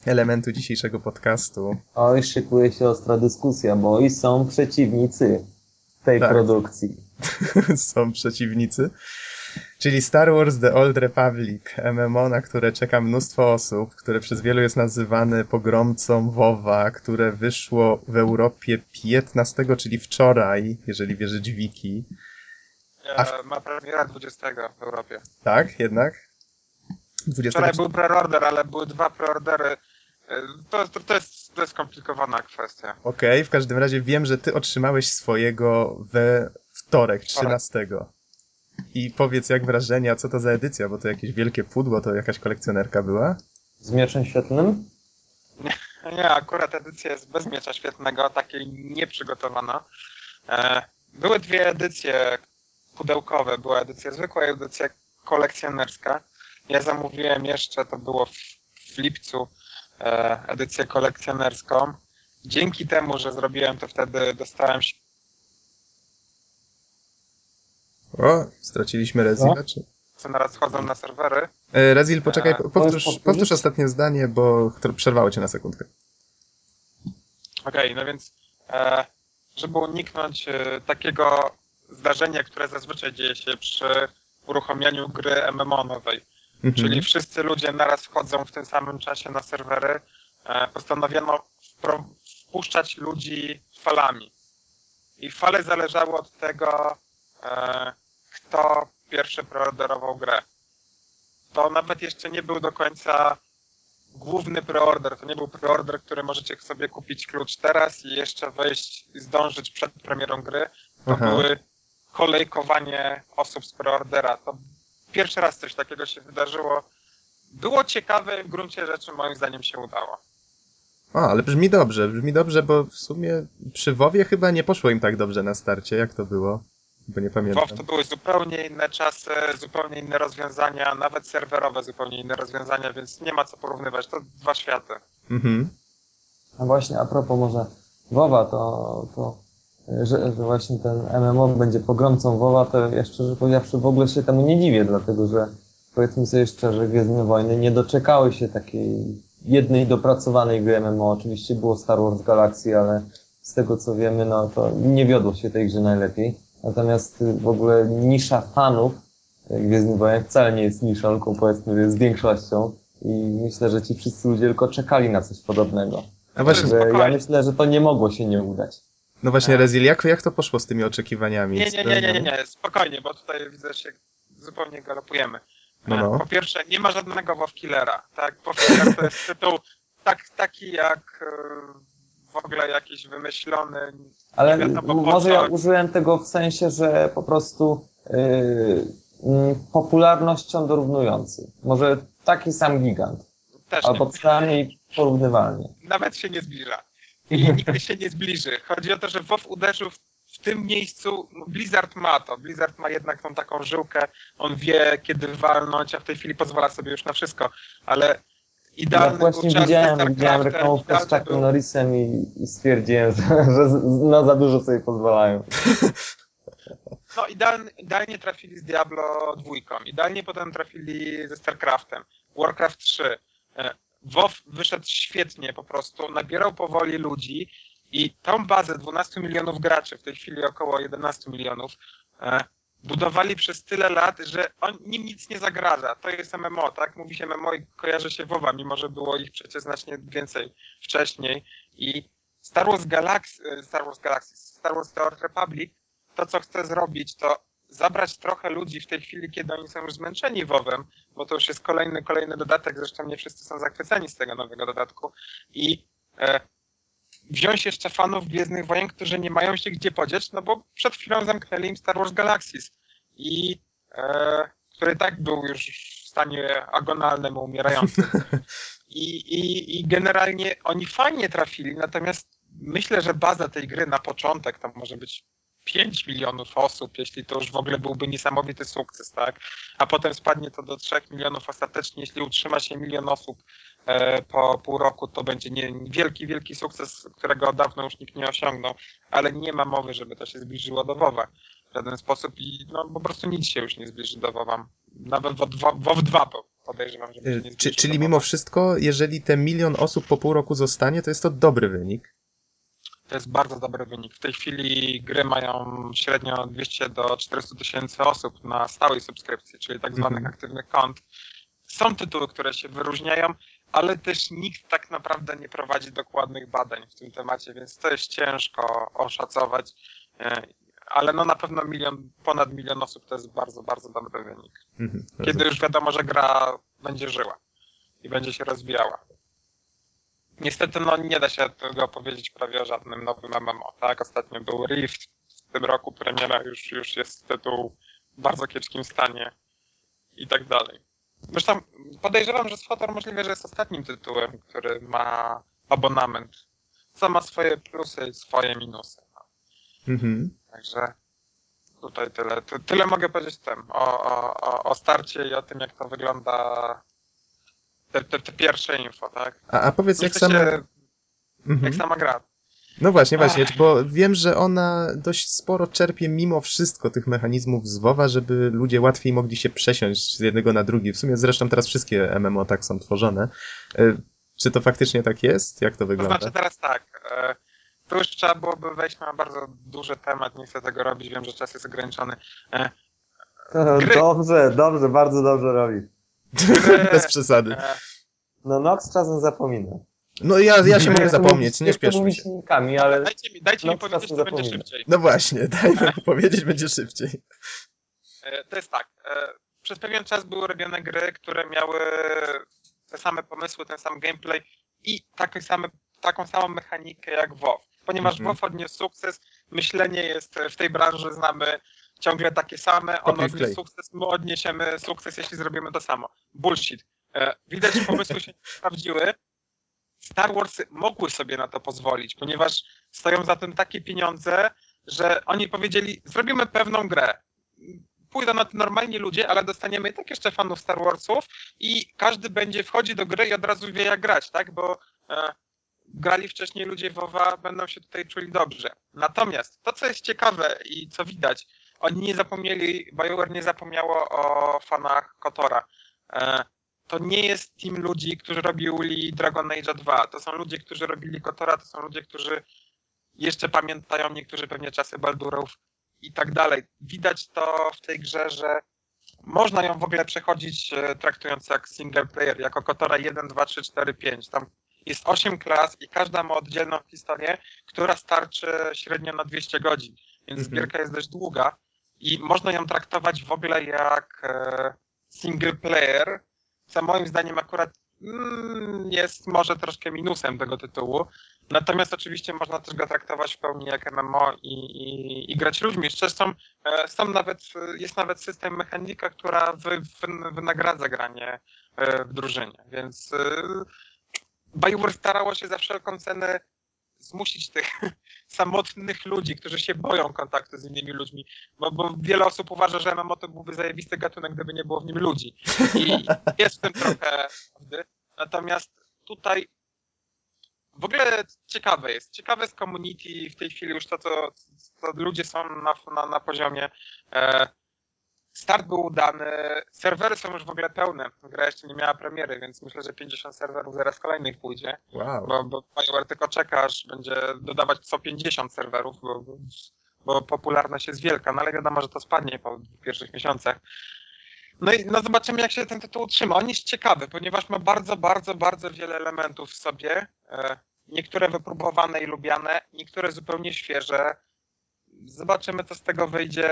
elementu dzisiejszego podcastu. Oj, szykuje się ostra dyskusja, bo i są przeciwnicy tej Tak. produkcji. Są przeciwnicy. Czyli Star Wars The Old Republic, MMO, na które czeka mnóstwo osób, które przez wielu jest nazywane pogromcą WoWa, które wyszło w Europie 15, czyli wczoraj, jeżeli wierzyć wiki. E, ma premiera 20 w Europie. Tak, jednak? 20... Wczoraj był preorder, ale były dwa preordery. E, To, to, to, jest, to jest skomplikowana kwestia. Okej, w każdym razie wiem, że ty otrzymałeś swojego we wtorek, 13. I powiedz jak wrażenia, co to za edycja, bo to jakieś wielkie pudło, to jakaś kolekcjonerka była? Z mieczem świetlnym? Nie, akurat edycja jest bez miecza świetnego, takiej nieprzygotowana. E, Były dwie edycje pudełkowe. Była edycja zwykła i edycja kolekcjonerska. Ja zamówiłem jeszcze, to było w, w lipcu, edycję kolekcjonerską. Dzięki temu, że zrobiłem to wtedy, dostałem się O, straciliśmy Rezila, czy... co naraz chodzą na serwery. E, Rezil, poczekaj, E, powtórz, powtórz ostatnie zdanie, bo przerwało cię na sekundkę. Okej, no więc e, żeby uniknąć e, takiego zdarzenia, które zazwyczaj dzieje się przy uruchomieniu gry MMO nowej, Mhm. czyli wszyscy ludzie naraz wchodzą w tym samym czasie na serwery, e, postanowiono wpuszczać ludzi falami. I fale zależały od tego, e, kto pierwszy preorderował grę. To nawet jeszcze nie był do końca główny preorder. To nie był preorder, który możecie sobie kupić klucz teraz i jeszcze wejść i zdążyć przed premierą gry. To Aha. były kolejkowanie osób z preordera. To pierwszy raz coś takiego się wydarzyło. Było ciekawe, w gruncie rzeczy moim zdaniem się udało. O, ale brzmi dobrze, brzmi dobrze, bo w sumie przy WoWie chyba nie poszło im tak dobrze na starcie. Jak to było? Bo nie pamiętam. WoW to były zupełnie inne czasy, zupełnie inne rozwiązania, nawet serwerowe zupełnie inne rozwiązania, więc nie ma co porównywać. To dwa światy. Mhm. A właśnie, a propos może WoWa, to, to że, że właśnie ten MMO będzie pogromcą WoWa, to ja szczerze powiedziawszy w ogóle się temu nie dziwię, dlatego że powiedzmy sobie szczerze, Gwiezdne Wojny nie doczekały się takiej jednej dopracowanej gry MMO. Oczywiście było Star Wars Galaxy, ale z tego co wiemy, no to nie wiodło się tej grze najlepiej. Natomiast y, w ogóle nisza fanów y, Gwiezdnych Wojen wcale nie jest niszą, tylko powiedzmy jest większością. I myślę, że ci wszyscy ludzie tylko czekali na coś podobnego. A właśnie, Że ja myślę, że to nie mogło się nie udać. No właśnie, A. Rezil, jak, jak to poszło z tymi oczekiwaniami? Nie, nie, nie, nie, nie, nie, spokojnie, bo tutaj widzę, że się zupełnie galopujemy. No, no. Po pierwsze, nie ma żadnego WoW Killera, tak? Killer to jest tytuł tak, taki jak e, w ogóle jakiś wymyślony. Ale Nie wiadomo po może ja użyłem tego w sensie, że po prostu yy, mm, popularnością dorównujący. Może taki sam gigant, Też nie, albo przynajmniej porównywalnie. nawet się nie zbliża. I nigdy się nie zbliży. Chodzi o to, że WoW uderzył w, w tym miejscu, no Blizzard ma to. Blizzard ma jednak tą taką żyłkę, on wie kiedy walnąć, a w tej chwili pozwala sobie już na wszystko, ale Ja idealny właśnie był czas widziałem, ze widziałem reklamówkę z Chuckiem był- Norrisem i, i stwierdziłem, że, że no za dużo sobie pozwalają. No idealnie, idealnie trafili z Diablo 2, idealnie potem trafili ze StarCraftem, Warcraft 3. E, WoW wyszedł świetnie po prostu, nabierał powoli ludzi i tą bazę 12 milionów graczy, w tej chwili około 11 milionów, e, budowali przez tyle lat, że on, nim nic nie zagraża. To jest MMO, tak? Mówi się MMO i kojarzy się WoWa, mimo że było ich przecież znacznie więcej wcześniej. I Star Wars Galaxy, Star Wars Galaxy, Star Wars The Republic to, co chcę zrobić, to zabrać trochę ludzi w tej chwili, kiedy oni są już zmęczeni WoWem, bo to już jest kolejny, kolejny dodatek, zresztą nie wszyscy są zachwyceni z tego nowego dodatku i e, wziąć jeszcze fanów Gwiezdnych Wojen, którzy nie mają się gdzie podzieć, no bo przed chwilą zamknęli im Star Wars Galaxies i e, który tak był już w stanie agonalnym, umierającym. I, i, I generalnie oni fajnie trafili, natomiast myślę, że baza tej gry na początek to może być 5 milionów osób, jeśli to już w ogóle byłby niesamowity sukces, tak? A potem spadnie to do 3 milionów ostatecznie, jeśli utrzyma się milion osób e, po pół roku to będzie nie, wielki, wielki sukces, którego dawno już nikt nie osiągnął, ale nie ma mowy, żeby to się zbliżyło do WoWa w żaden sposób i no, po prostu nic się już nie zbliży do WoWa. Nawet WoW 2 podejrzewam, że się nie zbliży czyli mimo wszystko, jeżeli te milion osób po pół roku zostanie, to jest to dobry wynik. To jest bardzo dobry wynik. W tej chwili gry mają średnio 200 do 400 tysięcy osób na stałej subskrypcji, czyli tak zwanych Mhm. aktywnych kont. Są tytuły, które się wyróżniają, ale też nikt tak naprawdę nie prowadzi dokładnych badań w tym temacie, więc to jest ciężko oszacować. E, Ale no na pewno milion, ponad milion osób to jest bardzo, bardzo dobry wynik. Mhm, Kiedy rozumiem. już wiadomo, że gra będzie żyła i będzie się rozwijała. Niestety no nie da się tego powiedzieć prawie o żadnym nowym MMO, tak? Ostatnio był Rift, w tym roku premiera już, już jest tytuł w bardzo kiepskim stanie i tak dalej. Zresztą podejrzewam, że Swotor możliwe, że jest ostatnim tytułem, który ma abonament. Co ma swoje plusy i swoje minusy. No. Mhm. Także tutaj tyle. Ty, tyle mogę powiedzieć tym, o, o, o, o starcie i o tym, jak to wygląda. Te, te, te pierwsze info, tak? A, a powiedz, jak sama... się, Mhm. jak sama gra. No właśnie, właśnie, bo wiem, że ona dość sporo czerpie mimo wszystko tych mechanizmów z WoWa, żeby ludzie łatwiej mogli się przesiąść z jednego na drugi. W sumie zresztą teraz wszystkie MMO tak są tworzone. E, Czy to faktycznie tak jest? Jak to To wygląda? znaczy teraz tak. E, tu już trzeba byłoby wejść na bardzo duży temat, nie chcę tego robić, wiem, że czas jest ograniczony. E, Gry. Dobrze, dobrze, bardzo dobrze robisz. Bez przesady. e, No Nox czasem zapomina. No ja, ja się mogę zapomnieć, nie śpieszmy się. linkami, ale dajcie mi, dajcie No, mi powiedzieć, czasem co będzie zapomina. szybciej. No właśnie, dajmy powiedzieć, będzie szybciej. E, To jest tak. e, Przez pewien czas były robione gry, które miały te same pomysły, ten sam gameplay i takie same, taką samą mechanikę jak WoW. Ponieważ Mhm. WoW odniósł sukces, myślenie jest w tej branży, znamy ciągle takie same, on odniósł sukces, my odniesiemy sukces, jeśli zrobimy to samo. Bullshit. E, Widać, że pomysły się nie sprawdziły. Star Warsy mogły sobie na to pozwolić, ponieważ stoją za tym takie pieniądze, że oni powiedzieli, zrobimy pewną grę. Pójdą na to normalni ludzie, ale dostaniemy tak jeszcze fanów Star Warsów i każdy będzie wchodzi do gry i od razu wie jak grać, tak? Bo e, grali wcześniej ludzie WoWa, będą się tutaj czuli dobrze. Natomiast to, co jest ciekawe i co widać, oni nie zapomnieli, BioWare nie zapomniało o fanach Kotora. E, to nie jest team ludzi, którzy robili Dragon Age 2. To są ludzie, którzy robili Kotora, to są ludzie, którzy jeszcze pamiętają niektórzy pewnie czasy Baldurów i tak dalej. Widać to w tej grze, że można ją w ogóle przechodzić e, traktując jak single player, jako Kotora 1, 2, 3, 4, 5. Tam jest 8 klas i każda ma oddzielną historię, która starczy średnio na 200 godzin. Więc Mhm. zbierka jest dość długa i można ją traktować w ogóle jak e, single player, co moim zdaniem akurat mm, jest może troszkę minusem tego tytułu. Natomiast oczywiście można też go traktować w pełni jak MMO i, i, i grać ludźmi. Zresztą e, są nawet, jest nawet system mechanika, która wy, wy, wynagradza granie e, w drużynie. Więc BioWare starało się za wszelką cenę zmusić tych samotnych ludzi, którzy się boją kontaktu z innymi ludźmi, bo, bo wiele osób uważa, że MMO to byłby zajebisty gatunek, gdyby nie było w nim ludzi. I jest w tym trochę prawdy. Natomiast tutaj w ogóle ciekawe jest. Ciekawe jest community w tej chwili już to, co, co ludzie są na, na, na poziomie. E, start był udany, serwery są już w ogóle pełne. Gra jeszcze nie miała premiery, więc myślę, że 50 serwerów zaraz kolejnych pójdzie Wow. bo, bo BioWare tylko czeka, aż będzie dodawać co 50 serwerów, bo, bo popularność jest wielka, no ale wiadomo, że to spadnie po pierwszych miesiącach. No i no zobaczymy, jak się ten tytuł utrzyma. On jest ciekawy, ponieważ ma bardzo, bardzo, bardzo wiele elementów w sobie. E, Niektóre wypróbowane i lubiane, niektóre zupełnie świeże. Zobaczymy, co z tego wyjdzie.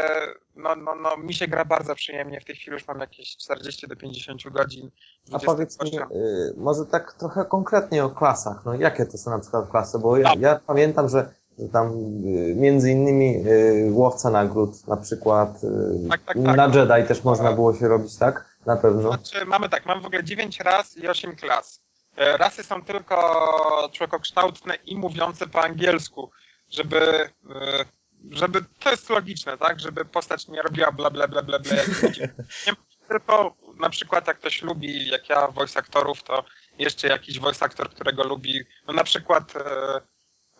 No, no, no, mi się gra bardzo przyjemnie. W tej chwili już mam jakieś 40 do 50 godzin. A 20 powiedz mi, y, może tak trochę konkretnie o klasach. No jakie to są na przykład klasy? Bo ja, Tak. ja pamiętam, że, że tam y, między innymi y, łowca nagród na przykład, y, Tak, tak, tak. na Jedi też można było się robić, tak? Na pewno. Znaczy, mamy tak, mamy w ogóle 9 ras i 8 klas. E, Rasy są tylko człowiekokształtne i mówiące po angielsku, żeby, e, żeby, to jest logiczne, tak, żeby postać nie robiła bla bla bla bla bla. Nie, Tylko na przykład jak ktoś lubi, jak ja, voice aktorów, to jeszcze jakiś voice actor, którego lubi. No na przykład e,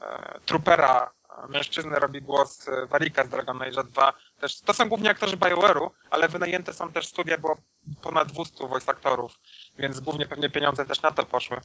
e, Troopera, mężczyzny robi głos e, Warika z Dragon Age 2. Też, to są głównie aktorzy BioWare'u, ale wynajęte są też studia, było ponad 200 voice aktorów, więc głównie pewnie pieniądze też na to poszły.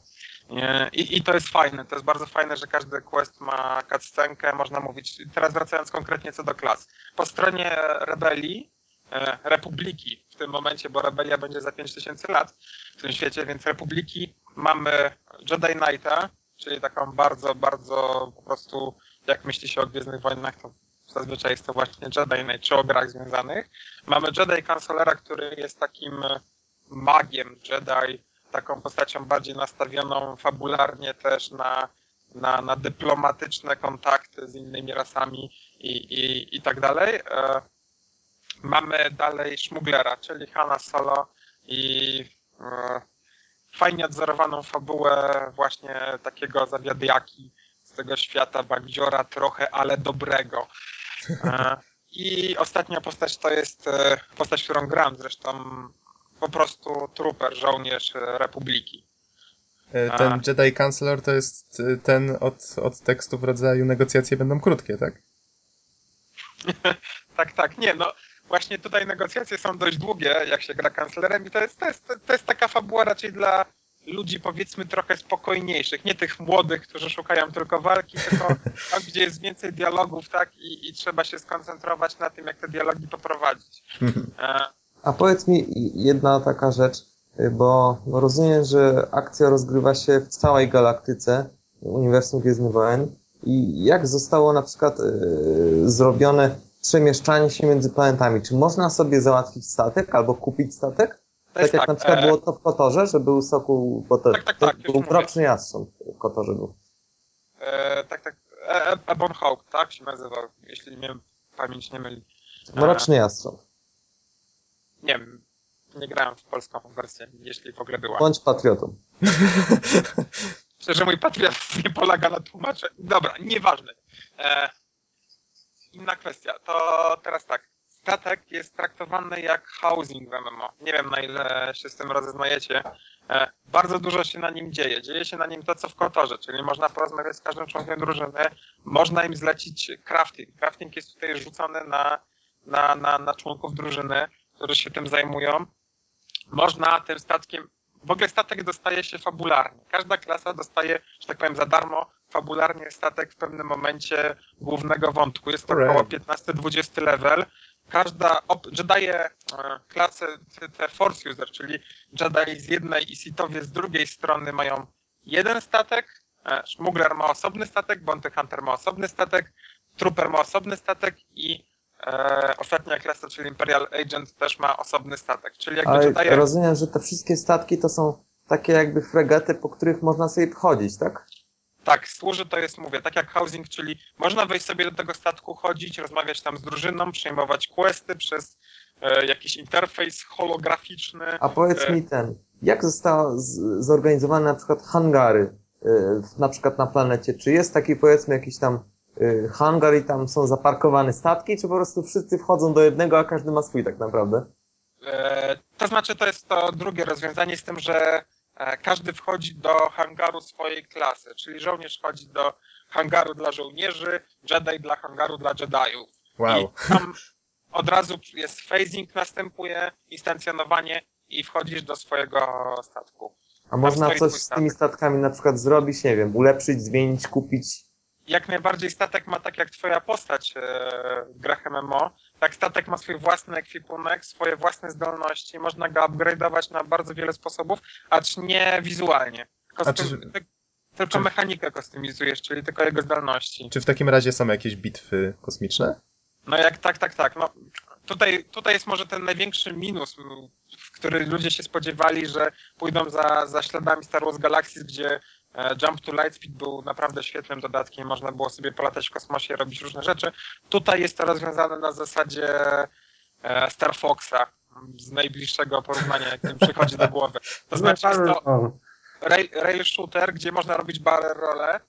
I, I to jest fajne, to jest bardzo fajne, że każdy quest ma cutscenkę, można mówić. Teraz wracając konkretnie co do klas. Po stronie rebelii, e, Republiki w tym momencie, bo rebelia będzie za 5000 lat w tym świecie, więc Republiki mamy Jedi Knighta, czyli taką bardzo, bardzo po prostu, jak myśli się o Gwiezdnych Wojnach, to zazwyczaj jest to właśnie Jedi Knight, czy o grach związanych. Mamy Jedi Kancelera, który jest takim magiem Jedi, taką postacią bardziej nastawioną fabularnie też na, na, na dyplomatyczne kontakty z innymi rasami i, i, i tak dalej. E, mamy dalej Szmuglera, czyli Hanna Solo i e, fajnie odzorowaną fabułę właśnie takiego zawiadiaki z tego świata bandziora trochę, ale dobrego. E, I ostatnia postać to jest postać, którą gram zresztą po prostu trooper, żołnierz Republiki. Ten. Jedi Counselor to jest ten od, od tekstu w rodzaju negocjacje będą krótkie, tak? tak, tak. Nie, no właśnie tutaj negocjacje są dość długie, jak się gra kanclerem i to jest, to jest, to jest taka fabuła raczej dla ludzi powiedzmy trochę spokojniejszych, nie tych młodych, którzy szukają tylko walki, tylko tam, gdzie jest więcej dialogów, tak, i, i trzeba się skoncentrować na tym, jak te dialogi poprowadzić. A powiedz mi jedna taka rzecz, bo rozumiem, że akcja rozgrywa się w całej galaktyce Uniwersum Gwiezdnych Wojen i jak zostało na przykład yy, zrobione przemieszczanie się między planetami? Czy można sobie załatwić statek albo kupić statek? Tak jak tak, na przykład e... było to w Kotorze, że był Sokół, bo to, tak, tak, tak, był Mroczny Jastrząb w Kotorze był. E, tak, tak, e, Ebon Hawk, tak się nazywał, jeśli mnie pamięć nie myli. Mroczny Jastrząb nie wiem, nie grałem w polską wersję, jeśli w ogóle była. Bądź patriotą. Że mój patriotyzm nie polega na tłumaczeniu. Dobra, nieważne. E, inna kwestia. To teraz tak. Statek jest traktowany jak housing w MMO. Nie wiem, na ile się z tym rozeznajecie. E, bardzo dużo się na nim dzieje. Dzieje się na nim to, co w Kotorze, czyli można porozmawiać z każdym członkiem drużyny, można im zlecić crafting. Crafting jest tutaj rzucony na, na, na, na członków drużyny którzy się tym zajmują, można tym statkiem, w ogóle statek dostaje się fabularnie. Każda klasa dostaje, że tak powiem, za darmo fabularnie statek w pewnym momencie głównego wątku. Jest to około 15-20 level. Każda, Jedi e, klasy te Force User, czyli Jedi z jednej i Sithowie z drugiej strony mają jeden statek, e, Smuggler ma osobny statek, Bounty Hunter ma osobny statek, Trooper ma osobny statek i E, ostatnia klasa, czyli Imperial Agent też ma osobny statek. Czyli jakby Ale Jedi... rozumiem, że te wszystkie statki to są takie jakby fregaty, po których można sobie chodzić, tak? Tak, służy to jest, mówię, tak jak housing, czyli można wejść sobie do tego statku, chodzić, rozmawiać tam z drużyną, przejmować questy przez e, jakiś interfejs holograficzny. A powiedz e... mi ten, jak zostały zorganizowane na przykład hangary, e, na przykład na planecie? Czy jest taki powiedzmy jakiś tam Y, hangar i tam są zaparkowane statki, czy po prostu wszyscy wchodzą do jednego, a każdy ma swój tak naprawdę? E, to znaczy, to jest to drugie rozwiązanie z tym, że e, każdy wchodzi do hangaru swojej klasy, czyli żołnierz wchodzi do hangaru dla żołnierzy, Jedi dla hangaru dla Jediów. Wow. I tam od razu jest phasing, następuje instancjonowanie i wchodzisz do swojego statku. A można coś z tymi statkami na przykład zrobić, nie wiem, ulepszyć, zmienić, kupić? jak najbardziej statek ma tak jak twoja postać e, w grach MMO, tak statek ma swój własny ekwipunek, swoje własne zdolności, można go upgrade'ować na bardzo wiele sposobów, acz nie wizualnie. Kostym, ty, tylko czy... mechanikę kostymizujesz, czyli tylko jego zdolności. Czy w takim razie są jakieś bitwy kosmiczne? No jak tak, tak, tak. No, tutaj, tutaj jest może ten największy minus, w który ludzie się spodziewali, że pójdą za, za śladami Star Wars Galaxies, gdzie Jump to Lightspeed był naprawdę świetnym dodatkiem, można było sobie polatać w kosmosie, robić różne rzeczy. Tutaj jest to rozwiązane na zasadzie e, Star Foxa, z najbliższego porównania, jak mi przychodzi do głowy. To znaczy jest to rail, rail shooter, gdzie można robić barrel role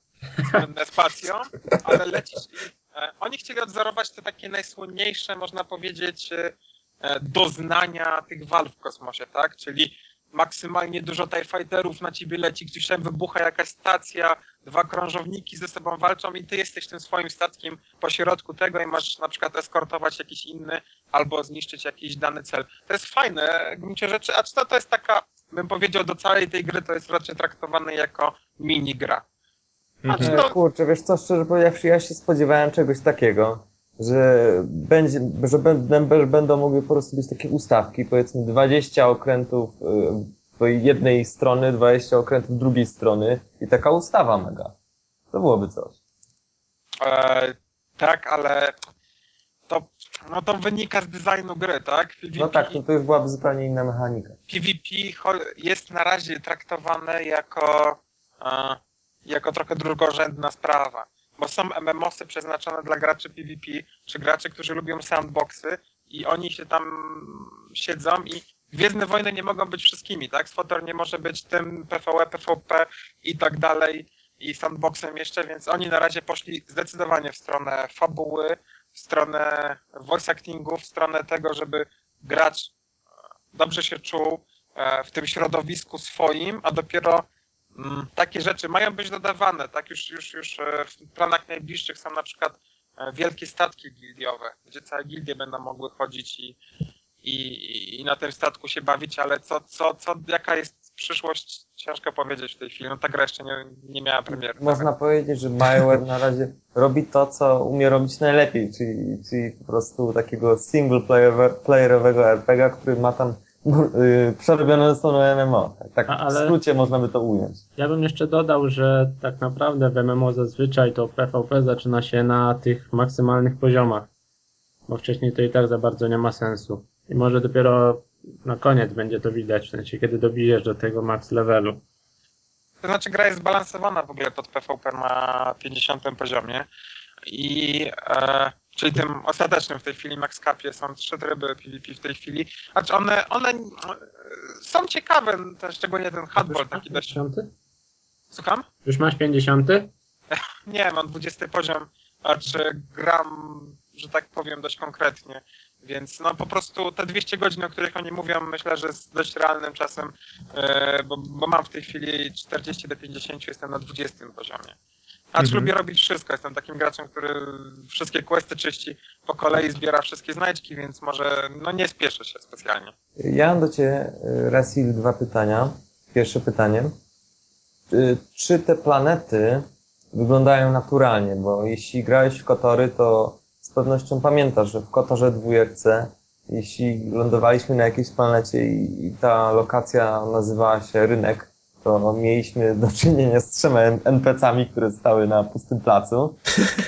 z spacją, ale lecisz i e, oni chcieli odzorować te takie najsłynniejsze, można powiedzieć, doznania tych walk w kosmosie, tak? Czyli maksymalnie dużo TIE Fighterów na ciebie leci, gdzieś tam wybucha jakaś stacja, dwa krążowniki ze sobą walczą i ty jesteś tym swoim statkiem po środku tego i masz na przykład eskortować jakiś inny albo zniszczyć jakiś dany cel. To jest fajne, w gruncie rzeczy, a to, to jest taka, bym powiedział, do całej tej gry to jest raczej traktowane jako minigra. Znaczy, E, no, Kurczę, wiesz co, szczerze powiedziawszy, ja się spodziewałem czegoś takiego, że, będzie, że będą, będą mogły po prostu być takie ustawki, powiedzmy 20 okrętów y, jednej strony, 20 okrętów drugiej strony i taka ustawa mega. To byłoby coś. E, tak, ale to, no to wynika z designu gry, tak? PvP, No tak, to, to już byłaby zupełnie inna mechanika. PvP jest na razie traktowane jako, e, jako trochę drugorzędna sprawa, bo są MMOsy przeznaczone dla graczy PvP, czy graczy, którzy lubią sandboxy i oni się tam siedzą i Gwiezdne Wojny nie mogą być wszystkimi, tak? Swotor nie może być tym PvE, PvP i tak dalej i sandboxem jeszcze, więc oni na razie poszli zdecydowanie w stronę fabuły, w stronę voice actingu, w stronę tego, żeby gracz e, dobrze się czuł e, w tym środowisku swoim, a dopiero takie rzeczy mają być dodawane, tak? Już, już, już e, w planach najbliższych są na przykład e, wielkie statki gildiowe, gdzie całe gildie będą mogły chodzić i, i, i na tym statku się bawić, ale co, co, co, jaka jest przyszłość, ciężko powiedzieć w tej chwili. No ta gra jeszcze nie, nie miała premiery. Można powiedzieć, że BioWare na razie robi to, co umie robić najlepiej, czyli, czyli po prostu takiego single player, playerowego RPG, który ma tam yy, przerobione zostaną MMO. Tak, A, w skrócie można by to ująć. Ja bym jeszcze dodał, że tak naprawdę w MMO zazwyczaj to PvP zaczyna się na tych maksymalnych poziomach, bo wcześniej to i tak za bardzo nie ma sensu. I może dopiero na koniec będzie to widać, w sensie kiedy dobijesz do tego max levelu. To znaczy gra jest zbalansowana w ogóle pod PvP na 50 poziomie i e, czyli tym ostatecznym w tej chwili max capie są trzy tryby PvP w tej chwili. Znaczy one, one e, są ciekawe, szczególnie ten hardball taki dość... 50? Słucham? Już masz 50? Nie, mam 20 poziom, znaczy gram, że tak powiem, dość konkretnie. Więc no po prostu te 200 godzin, o których oni mówią, myślę, że jest dość realnym czasem, e, bo, bo mam w tej chwili 40 do 50, jestem na 20 poziomie. Znaczy Mhm. lubię robić wszystko, jestem takim graczem, który wszystkie questy czyści po kolei, zbiera wszystkie znajdźki, więc może no nie spieszę się specjalnie. Ja mam do Ciebie, y, Rasil, dwa pytania. Pierwsze pytanie. Czy te planety wyglądają naturalnie? Bo jeśli grałeś w Kotory, to z pewnością pamiętasz, że w Kotorze dwójce, jeśli lądowaliśmy na jakiejś planecie i ta lokacja nazywała się Rynek, to mieliśmy do czynienia z trzema NPC-ami, które stały na pustym placu.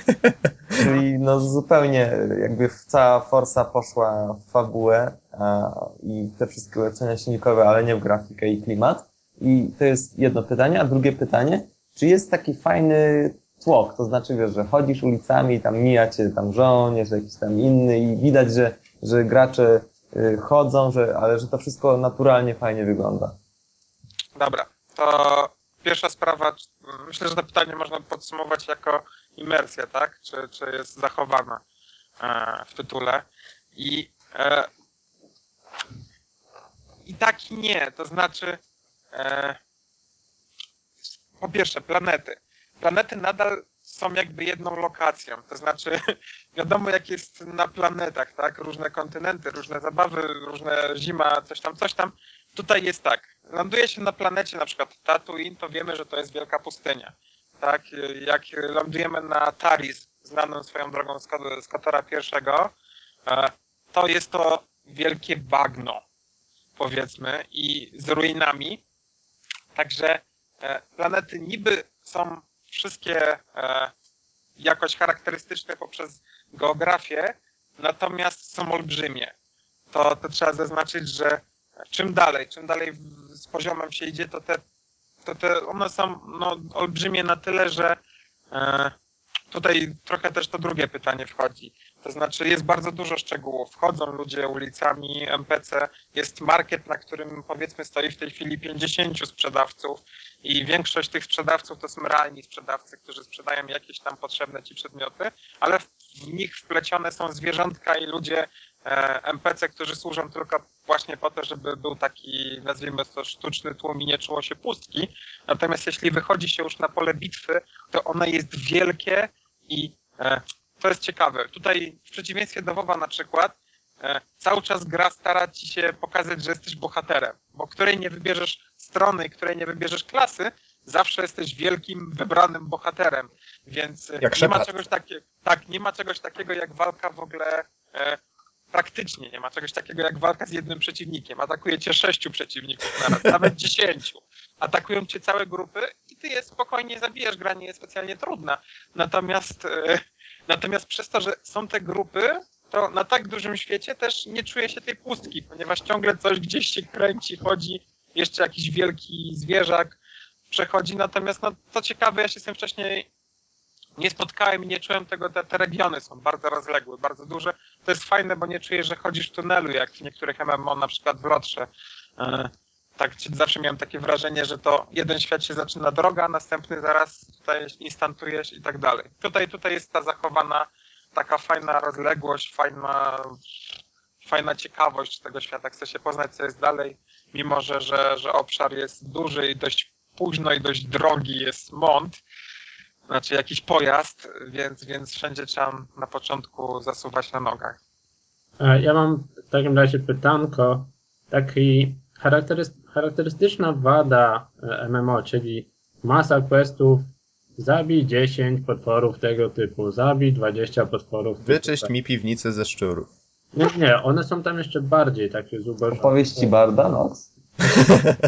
Czyli no zupełnie jakby cała forsa poszła w fabułę a, i te wszystkie ulepszenia silnikowe, ale nie w grafikę i klimat. I to jest jedno pytanie, a drugie pytanie, czy jest taki fajny tłok, to znaczy, wiesz, że chodzisz ulicami, tam mija cię tam żołnierz, jakiś tam inny i widać, że, że gracze y, chodzą, że, ale że to wszystko naturalnie fajnie wygląda. Dobra, to pierwsza sprawa, myślę, że to pytanie można podsumować jako imersja, tak? Czy, czy jest zachowana e, w tytule. I, e, I tak i nie, to znaczy e, po pierwsze planety. Planety nadal są jakby jedną lokacją, to znaczy wiadomo jak jest na planetach, tak? Różne kontynenty, różne zabawy, różne zima, coś tam, coś tam. Tutaj jest tak, ląduje się na planecie na przykład Tatooine, to wiemy, że to jest wielka pustynia. Tak, jak lądujemy na Taris, znaną swoją drogą z z Kotora pierwszego, e, to jest to wielkie bagno, powiedzmy, i z ruinami. Także e, planety niby są wszystkie e, jakoś charakterystyczne poprzez geografię, natomiast są olbrzymie. To, to trzeba zaznaczyć, że czym dalej, czym dalej z poziomem się idzie, to te, to te one są no, olbrzymie na tyle, że e, tutaj trochę też to drugie pytanie wchodzi. To znaczy jest bardzo dużo szczegółów. Wchodzą ludzie ulicami, MPC, jest market, na którym powiedzmy stoi w tej chwili 50 sprzedawców i większość tych sprzedawców to są realni sprzedawcy, którzy sprzedają jakieś tam potrzebne ci przedmioty, ale w nich wplecione są zwierzątka i ludzie NPC, którzy służą tylko właśnie po to, żeby był taki, nazwijmy to, sztuczny tłum i nie czuło się pustki. Natomiast jeśli wychodzi się już na pole bitwy, to ono jest wielkie i e, to jest ciekawe. Tutaj w przeciwieństwie do WoWa na przykład, e, cały czas gra stara ci się pokazać, że jesteś bohaterem, bo której nie wybierzesz strony, której nie wybierzesz klasy, zawsze jesteś wielkim, wybranym bohaterem. Więc e, Jak nie ma czegoś takiego, tak, nie ma czegoś takiego jak walka w ogóle e, praktycznie, nie ma czegoś takiego jak walka z jednym przeciwnikiem. Atakuje cię sześciu przeciwników naraz, nawet dziesięciu. Atakują cię całe grupy i ty je spokojnie zabijesz, gra nie jest specjalnie trudna. Natomiast, e, natomiast przez to, że są te grupy, to na tak dużym świecie też nie czuje się tej pustki, ponieważ ciągle coś gdzieś się kręci, chodzi, jeszcze jakiś wielki zwierzak przechodzi. Natomiast no, co ciekawe, ja się z tym wcześniej nie spotkałem i nie czułem tego, te, te regiony są bardzo rozległe, bardzo duże. To jest fajne, bo nie czujesz, że chodzisz w tunelu, jak w niektórych MMO, na przykład w Lotrze. E, Tak, zawsze miałem takie wrażenie, że to jeden świat się zaczyna droga, następny zaraz tutaj instantujesz i tak dalej. Tutaj, tutaj jest ta zachowana taka fajna rozległość, fajna, fajna ciekawość tego świata. Chce się poznać, co jest dalej, mimo że, że, że obszar jest duży i dość późno i dość drogi jest mont, znaczy jakiś pojazd, więc, więc wszędzie trzeba na początku zasuwać na nogach. E, Ja mam w takim razie pytanko. Taki charakterys- charakterystyczna wada e, MMO, czyli masa questów, zabij 10 potworów tego typu, zabij 20 potworów. Wyczyść mi piwnicę ze szczurów. Nie, nie, one są tam jeszcze bardziej takie zubożone. Opowieści Barda, Nox. E,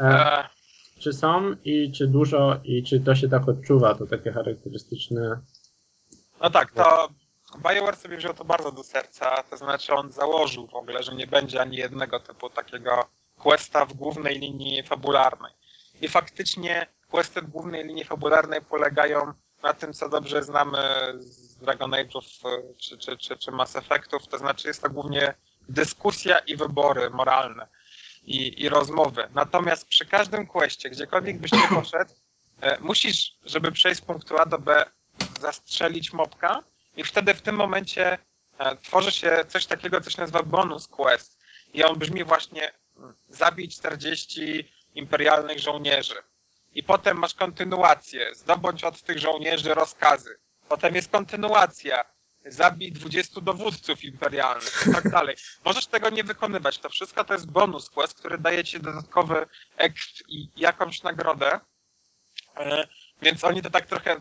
E, czy są i czy dużo i czy to się tak odczuwa, to takie charakterystyczne. No tak, to BioWare sobie wziął to bardzo do serca, to znaczy on założył w ogóle, że nie będzie ani jednego typu takiego questa w głównej linii fabularnej. I faktycznie questy w głównej linii fabularnej polegają na tym, co dobrze znamy z Dragon Age'ów y, czy, czy, czy, czy Mass Effectów, to znaczy jest to głównie dyskusja i wybory moralne i, i rozmowy. Natomiast przy każdym questie, gdziekolwiek byś nie poszedł, e, musisz, żeby przejść z punktu A do B, zastrzelić mopka i wtedy w tym momencie e, tworzy się coś takiego, co się nazywa bonus quest. I on brzmi właśnie mm, zabij 40 imperialnych żołnierzy. I potem masz kontynuację, zdobądź od tych żołnierzy rozkazy. Potem jest kontynuacja, zabij 20 dowódców imperialnych i tak dalej. Możesz tego nie wykonywać. To wszystko to jest bonus quest, który daje ci dodatkowy exp i jakąś nagrodę. E, Więc oni to tak trochę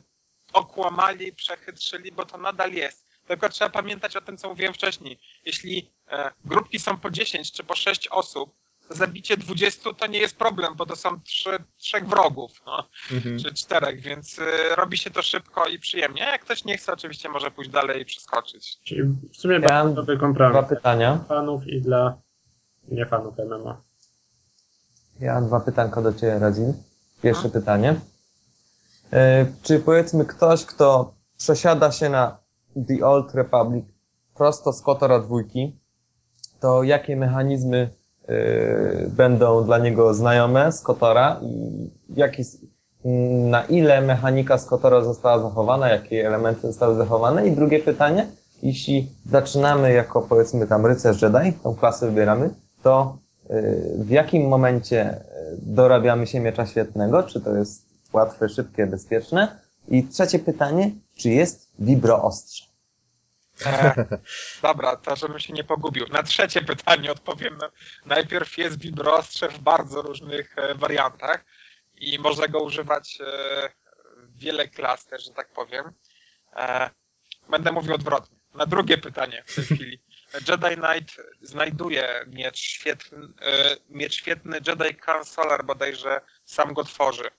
okłamali, przechytrzyli, bo to nadal jest. Tylko trzeba pamiętać o tym, co mówiłem wcześniej. Jeśli e, grupki są po 10 czy po 6 osób, zabicie 20 to nie jest problem, bo to są trzy, trzech wrogów, no, Mhm. czy czterech, więc e, robi się to szybko i przyjemnie. Jak ktoś nie chce, oczywiście może pójść dalej i przeskoczyć. Czyli w sumie Ja bardzo mam dobry Dwa kompromis. pytania. Dla fanów i dla nie fanów MMO. Ja mam dwa pytanka do Ciebie, Razin. Pierwsze pytanie. E, Czy powiedzmy ktoś, kto przesiada się na The Old Republic prosto z Kotora dwójki, to jakie mechanizmy będą dla niego znajome z Kotora i jaki, na ile mechanika z Kotora została zachowana, jakie elementy zostały zachowane? I drugie pytanie, jeśli zaczynamy jako powiedzmy tam rycerz Jedi, tą klasę wybieramy, to y, w jakim momencie y, dorabiamy się miecza świetnego? Czy to jest łatwe, szybkie, bezpieczne? I trzecie pytanie, czy jest vibro ostrze? E, dobra, to żebym się nie pogubił. Na trzecie pytanie odpowiem. Najpierw jest wibroostrze w bardzo różnych e, wariantach i można go używać e, w wiele klas też, że tak powiem. E, Będę mówił odwrotnie. Na drugie pytanie w tej chwili. Jedi Knight znajduje miecz świetny, miecz świetny Jedi Consoler bodajże sam go tworzy.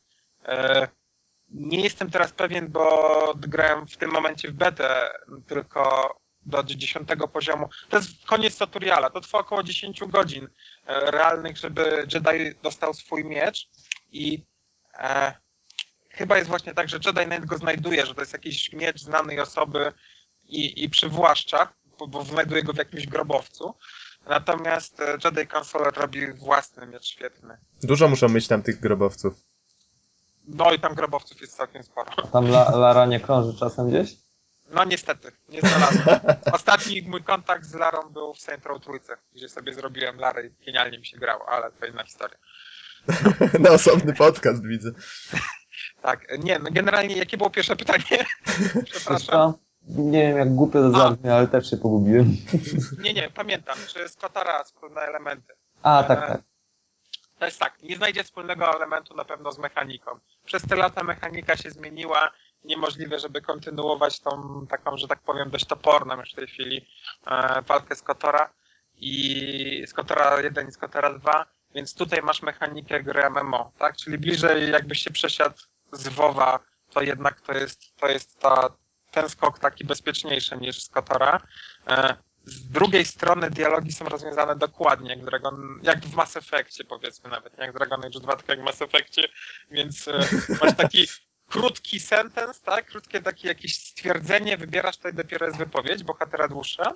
Nie jestem teraz pewien, bo grałem w tym momencie w betę tylko do 10 poziomu. To jest koniec tutoriala. To trwa około 10 godzin e, realnych, żeby Jedi dostał swój miecz i e, chyba jest właśnie tak, że Jedi Knight go znajduje, że to jest jakiś miecz znanej osoby i, i przywłaszcza, bo, bo znajduje go w jakimś grobowcu. Natomiast e, Jedi Consoler robi własny miecz świetny. Dużo muszą mieć tam tych grobowców. No i tam grobowców jest całkiem sporo. A tam la, Lara nie krąży czasem gdzieś? No niestety, nie znalazłem. Ostatni mój kontakt z Larą był w Row Trójce, gdzie sobie zrobiłem Larę i genialnie mi się grało, ale to inna historia. Na osobny podcast widzę. Tak, nie, no generalnie jakie było pierwsze pytanie? Przepraszam. Nie wiem jak głupio to zabrzmi, ale też się pogubiłem. Nie, nie, pamiętam, czy z Kotara wspólne elementy. A, tak, tak. To jest tak, nie znajdzie wspólnego elementu na pewno z mechaniką. Przez te lata mechanika się zmieniła, niemożliwe, żeby kontynuować tą taką, że tak powiem, dość toporną już w tej chwili e, walkę z Kotora i z Kotora 1 i z Kotora 2, więc tutaj masz mechanikę gry MMO, tak? Czyli bliżej jakbyś się przesiadł z WoWa, to jednak to jest, to jest ta, ten skok taki bezpieczniejszy niż z Kotora. E, z drugiej strony dialogi są rozwiązane dokładnie, jak, Dragon, jak w Mass Effectie powiedzmy nawet, nie jak Dragon Age 2, tylko jak w Mass Effectie, więc e, masz taki krótki sentence, tak? Krótkie takie jakieś stwierdzenie, wybierasz tutaj dopiero jest wypowiedź, bohatera dłuższa.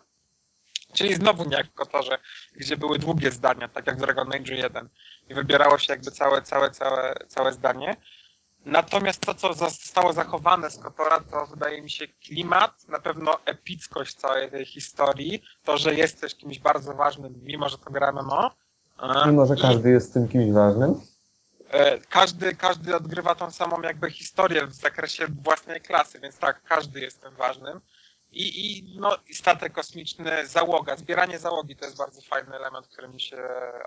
Czyli znowu nie jak w Kotorze, gdzie były długie zdania, tak jak w Dragon Age 1 i wybierało się jakby całe, całe, całe, całe zdanie. Natomiast to, co zostało zachowane z Kotora, to wydaje mi się klimat, na pewno epickość całej tej historii, to, że jesteś kimś bardzo ważnym, mimo że to gra MMO. Mimo, że i- każdy jest tym kimś ważnym. E, każdy, każdy odgrywa tą samą jakby historię w zakresie własnej klasy, więc tak, każdy jest tym ważnym. I, i, no, statek kosmiczny, załoga, zbieranie załogi to jest bardzo fajny element, który mi się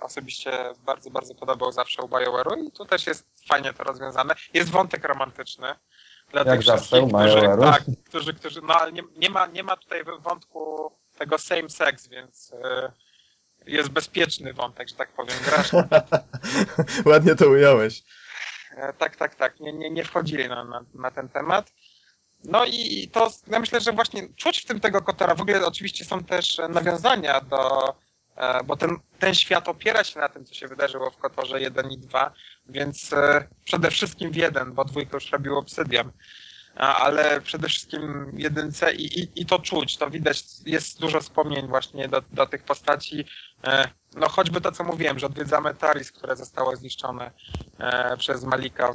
osobiście bardzo, bardzo podobał zawsze u BioWare'u i tu też jest fajnie to rozwiązane. Jest wątek romantyczny. Dla Jak tych zawsze którzy, tak, którzy, którzy, no ale nie, nie, ma, nie ma tutaj wątku tego same sex, więc e, jest bezpieczny wątek, że tak powiem. Grasz Ładnie to ująłeś. E, Tak, tak, tak. Nie, nie, nie wchodzili na, na, na ten temat. No i to ja myślę, że właśnie czuć w tym tego Kotora. W ogóle oczywiście są też e, nawiązania do, e, bo ten, ten świat opiera się na tym, co się wydarzyło w Kotorze 1 i 2, więc e, przede wszystkim w 1, bo dwójkę już robił Obsydian. Ale przede wszystkim jedynce i, i, i to czuć, to widać, jest dużo wspomnień właśnie do, do tych postaci. No choćby to, co mówiłem, że odwiedzamy Taris, które zostało zniszczone przez Malika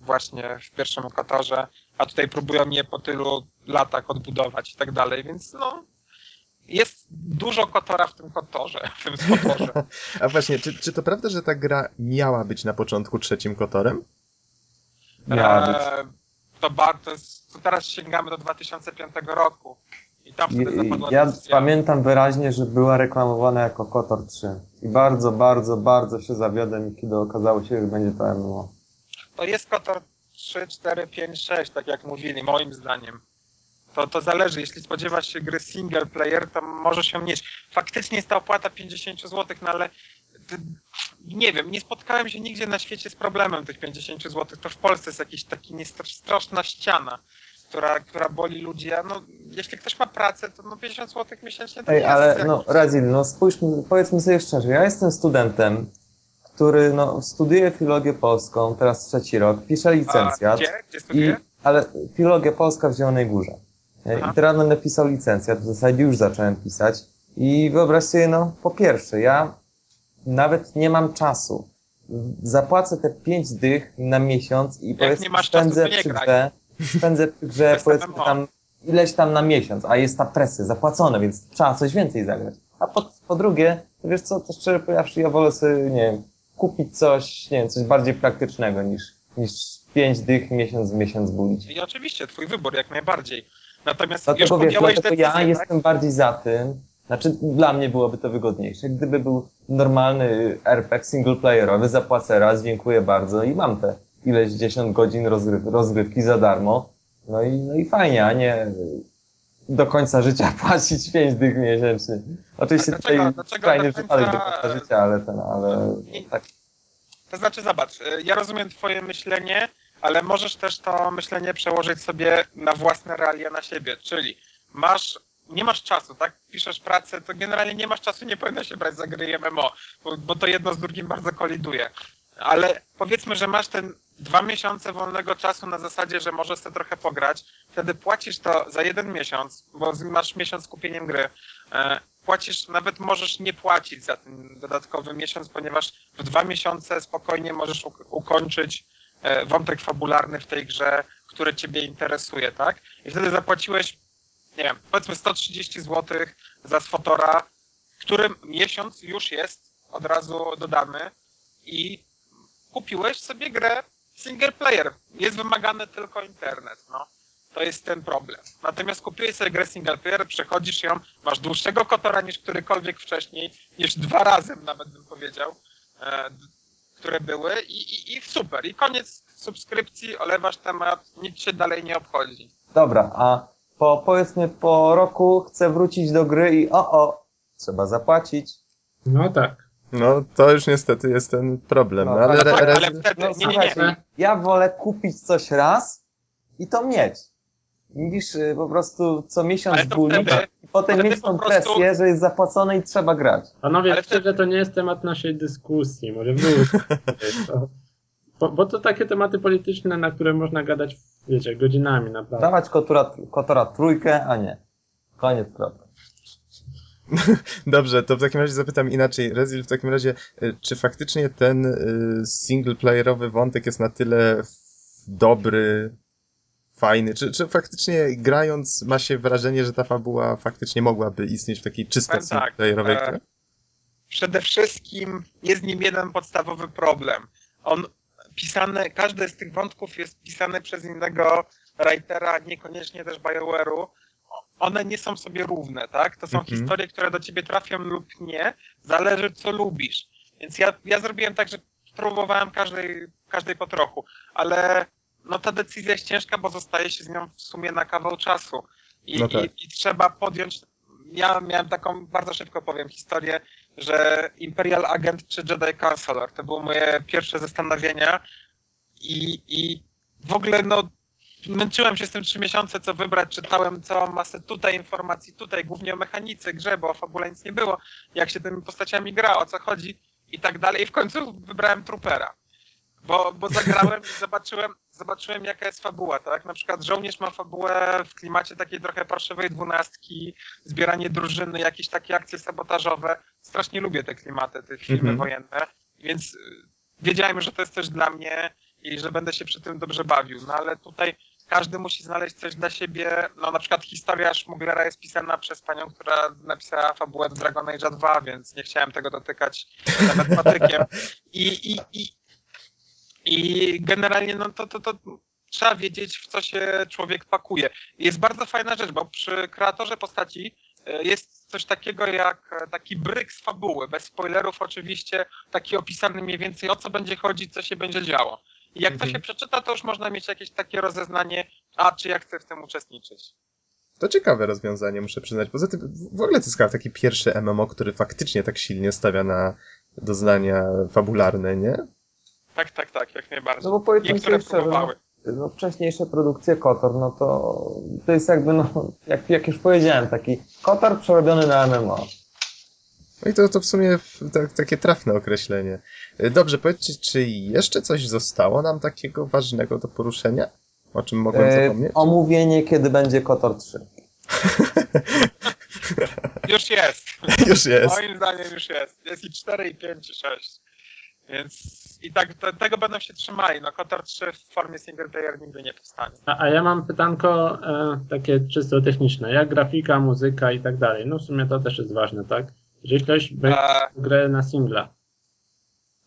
właśnie w pierwszym Kotorze, a tutaj próbują je po tylu latach odbudować i tak dalej, więc no jest dużo Kotora w tym Kotorze, w tym Kotorze. A właśnie, czy, czy to prawda, że ta gra miała być na początku trzecim Kotorem? Miała być. E, to, bar, to, jest, to teraz sięgamy do 2005 roku i tam wtedy zapadła Ja decyzja. pamiętam wyraźnie, że była reklamowana jako Kotor 3. I bardzo, bardzo, bardzo się zawiodłem, kiedy okazało się, że będzie to MMO. To jest Kotor 3, 4, 5, 6, tak jak mówili, moim zdaniem. To, to zależy, jeśli spodziewasz się gry single player, to możesz ją mieć. Faktycznie jest ta opłata 50 zł, no ale nie wiem, nie spotkałem się nigdzie na świecie z problemem tych 50 zł. To w Polsce jest jakiś taki straszna ściana, która, która boli ludzi. A no, jeśli ktoś ma pracę, to no 50 zł miesięcznie to Ej, nie jest ale jakiś- no, Razil, no spójrzmy, powiedzmy sobie szczerze, ja jestem studentem, który no, studiuje filologię polską, teraz trzeci rok, pisze A licencjat, Gdzie? Gdzie i, ale filologia polska w Zielonej Górze. Aha. I teraz będę pisał licencjat, w zasadzie już zacząłem pisać i wyobraź sobie, no po pierwsze, ja nawet nie mam czasu. Zapłacę te pięć dych na miesiąc i powiedzmy masz czasu, spędzę nie przy grze, spędzę przy grze powiedzmy tam ileś tam na miesiąc, a jest ta presja zapłacone, więc trzeba coś więcej zagrać. A po, po drugie, to wiesz co, to szczerze powiedziawszy, ja wolę sobie, nie wiem, kupić coś, nie wiem, coś bardziej praktycznego niż, niż pięć dych miesiąc w miesiąc bulić. I oczywiście, twój wybór jak najbardziej. Natomiast Dlatego już wiesz, dlatego decyzję, ja tak? jestem bardziej za tym, znaczy dla mnie byłoby to wygodniejsze, gdyby był normalny RPG singleplayerowy, zapłacę raz, dziękuję bardzo i mam te ileś dziesiąt godzin rozgryw rozgrywki za darmo, no i, no i fajnie, a nie do końca życia płacić pięć dych miesięcznie. Oczywiście dlaczego- tutaj dlaczego końca- przypadek do końca życia, ale ten, ale tak. To znaczy, zobacz, y, ja rozumiem twoje myślenie, ale możesz też to myślenie przełożyć sobie na własne realia na siebie, czyli masz, nie masz czasu, tak? Piszesz pracę, to generalnie nie masz czasu, nie powinno się brać za gry MMO, bo, bo to jedno z drugim bardzo koliduje. Ale powiedzmy, że masz ten dwa miesiące wolnego czasu na zasadzie, że możesz sobie trochę pograć, wtedy płacisz to za jeden miesiąc, bo masz miesiąc z kupieniem gry. E, płacisz, nawet możesz nie płacić za ten dodatkowy miesiąc, ponieważ w dwa miesiące spokojnie możesz uk- ukończyć e, wątek fabularny w tej grze, który ciebie interesuje, tak? I wtedy zapłaciłeś, nie wiem, powiedzmy 130 zł za Sfotora, którym miesiąc już jest, od razu dodany i kupiłeś sobie grę single player. Jest wymagany tylko internet, no. To jest ten problem. Natomiast kupiłeś sobie grę single player, przechodzisz ją, masz dłuższego kotora niż którykolwiek wcześniej, niż dwa razy nawet bym powiedział, e, które były i, i, i super. I koniec subskrypcji, olewasz temat, nic się dalej nie obchodzi. Dobra, a po, powiedzmy po roku chcę wrócić do gry i o, o, trzeba zapłacić. No tak. No, to już niestety jest ten problem. No, No, ale, Ale, re, ale, ale wtedy, No nie, nie, nie. słuchajcie, ja wolę kupić coś raz i to mieć. Niż y, po prostu co miesiąc bulić i potem wtedy mieć tą prostu- presję, że jest zapłacone i trzeba grać. Panowie, Ale szczerze, to nie jest temat naszej dyskusji. Może wróćmy. to, bo, bo to takie tematy polityczne, na które można gadać, wiecie, godzinami naprawdę. Dawać kotora, kotora trójkę, a nie. Koniec kropka. Dobrze, to w takim razie zapytam inaczej. Rezil, w takim razie, y, czy faktycznie ten y, singleplayerowy wątek jest na tyle dobry, fajny? Czy, czy faktycznie grając ma się wrażenie, że ta fabuła faktycznie mogłaby istnieć w takiej czysto tak, singleplayerowej e, grze? Przede wszystkim jest nim jeden podstawowy problem. On pisany, każdy z tych wątków jest pisany przez innego writera, niekoniecznie też BioWare'u. One nie są sobie równe, tak? To są Mhm. historie, które do ciebie trafią lub nie, zależy co lubisz. Więc ja, ja zrobiłem tak, że próbowałem każdej, każdej po trochu, ale no ta decyzja jest ciężka, bo zostaje się z nią w sumie na kawał czasu. I, No tak. i, i trzeba podjąć. Ja miałem taką, bardzo szybko powiem, historię, że Imperial Agent czy Jedi Counselor to były moje pierwsze zastanowienia i, i w ogóle no męczyłem się z tym trzy miesiące, co wybrać, czytałem całą masę tutaj informacji, tutaj głównie o mechanice, grze, bo o fabule nic nie było, jak się tymi postaciami gra, o co chodzi i tak dalej i w końcu wybrałem Troopera. Bo, bo zagrałem i zobaczyłem, zobaczyłem jaka jest fabuła, tak? Na przykład żołnierz ma fabułę w klimacie takiej trochę parszywej dwunastki, zbieranie drużyny, jakieś takie akcje sabotażowe. Strasznie lubię te klimaty, te filmy Mhm. wojenne, więc y, wiedziałem, że to jest coś dla mnie i że będę się przy tym dobrze bawił. No ale tutaj każdy musi znaleźć coś dla siebie. No na przykład historia Szmuglera jest pisana przez panią, która napisała fabułę Dragon Age 2, więc nie chciałem tego dotykać nawet patykiem. I, i, i, i generalnie no to, to, to trzeba wiedzieć, w co się człowiek pakuje. Jest bardzo fajna rzecz, bo przy kreatorze postaci e, jest coś takiego jak e, taki bryk z fabuły, bez spoilerów oczywiście, taki opisany mniej więcej o co będzie chodzić, co się będzie działo. I jak Mhm. to się przeczyta, to już można mieć jakieś takie rozeznanie, a czy ja chcę w tym uczestniczyć. To ciekawe rozwiązanie, muszę przyznać. Poza tym, w ogóle to jest taki pierwszy MMO, który faktycznie tak silnie stawia na doznania fabularne, nie? Tak, tak, tak, jak najbardziej. No bo powiedzmy Niektóre sobie szczerze, no, no wcześniejsze produkcje Kotor, no to to jest jakby, no, jak, jak już powiedziałem, taki Kotor przerobiony na MMO. No i to, to w sumie tak, takie trafne określenie. Dobrze, powiedzcie, czy jeszcze coś zostało nam takiego ważnego do poruszenia? O czym mogłem E, zapomnieć? omówienie, kiedy będzie Kotor 3. Już jest. Już jest. Moim zdaniem już jest. Jest i 4, i 5, i 6. Więc i tak te, tego będą się trzymali. No Kotor 3 w formie single player nigdy nie powstanie. A, a ja mam pytanko e, takie czysto techniczne. Jak grafika, muzyka i tak dalej? No w sumie to też jest ważne, tak? Jeżeli ktoś będzie E, grę na singla,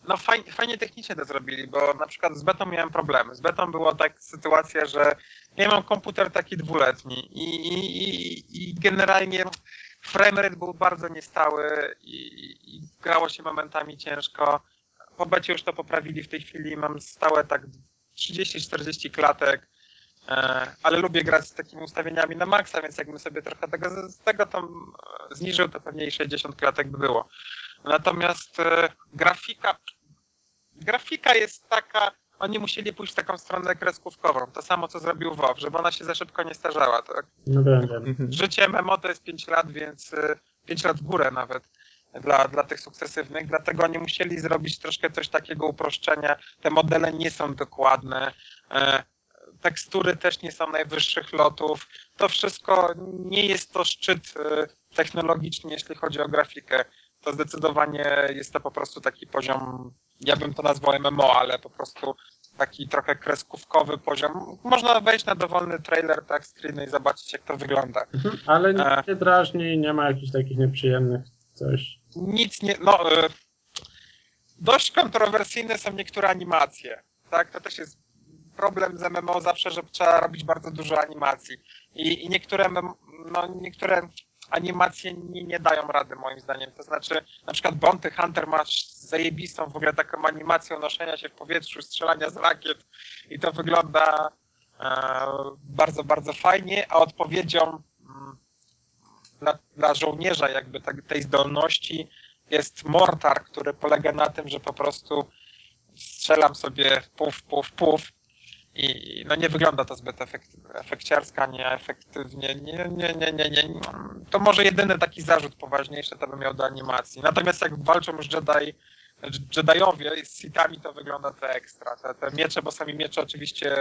no fajnie, fajnie technicznie to zrobili, bo na przykład z betą miałem problemy. Z betą była tak sytuacja, że ja mam komputer taki dwuletni i, i, i, i generalnie framerate był bardzo niestały i, grało się momentami ciężko. Po becie już to poprawili w tej chwili, mam stałe tak 30-40 klatek, ale lubię grać z takimi ustawieniami na maksa, więc jakbym sobie trochę tego, z tego tam e, zniżył, to pewnie i 60 klatek by było. Natomiast e, grafika, grafika jest taka, oni musieli pójść w taką stronę kreskówkową. To samo, co zrobił WoW, żeby ona się za szybko nie starzała. Tak? no wiem. Mhm. Życie MMO to jest 5 lat, więc y, 5 lat w górę nawet dla, dla tych sukcesywnych, dlatego oni musieli zrobić troszkę coś takiego uproszczenia. Te modele nie są dokładne, e, tekstury też nie są najwyższych lotów. To wszystko nie jest to szczyt e, technologiczny, jeśli chodzi o grafikę. To zdecydowanie jest to po prostu taki poziom, ja bym to nazwał MMO, ale po prostu taki trochę kreskówkowy poziom. Można wejść na dowolny trailer, tak, screeny i zobaczyć, jak to wygląda. Mhm, Ale E. nic nie drażni, nie ma jakichś takich nieprzyjemnych coś. Nic nie, no, y, dość kontrowersyjne są niektóre animacje, tak, to też jest problem z MMO zawsze, że trzeba robić bardzo dużo animacji. I, i niektóre, no, niektóre animacje nie, nie dają rady moim zdaniem, to znaczy na przykład Bounty Hunter ma zajebistą w ogóle taką animację unoszenia się w powietrzu, strzelania z rakiet i to wygląda e, bardzo, bardzo fajnie, a odpowiedzią mm, dla, dla żołnierza jakby tak, tej zdolności jest mortar, który polega na tym, że po prostu strzelam sobie w puf, puf, puf i no nie wygląda to zbyt efekt, efekciarsko, nie efektywnie. Nie, nie, nie, nie, nie. To może jedyny taki zarzut poważniejszy to bym miał do animacji. Natomiast jak walczą już Jedi, Jediowie z sitami, to wygląda to ekstra. Te, te miecze, bo sami miecze oczywiście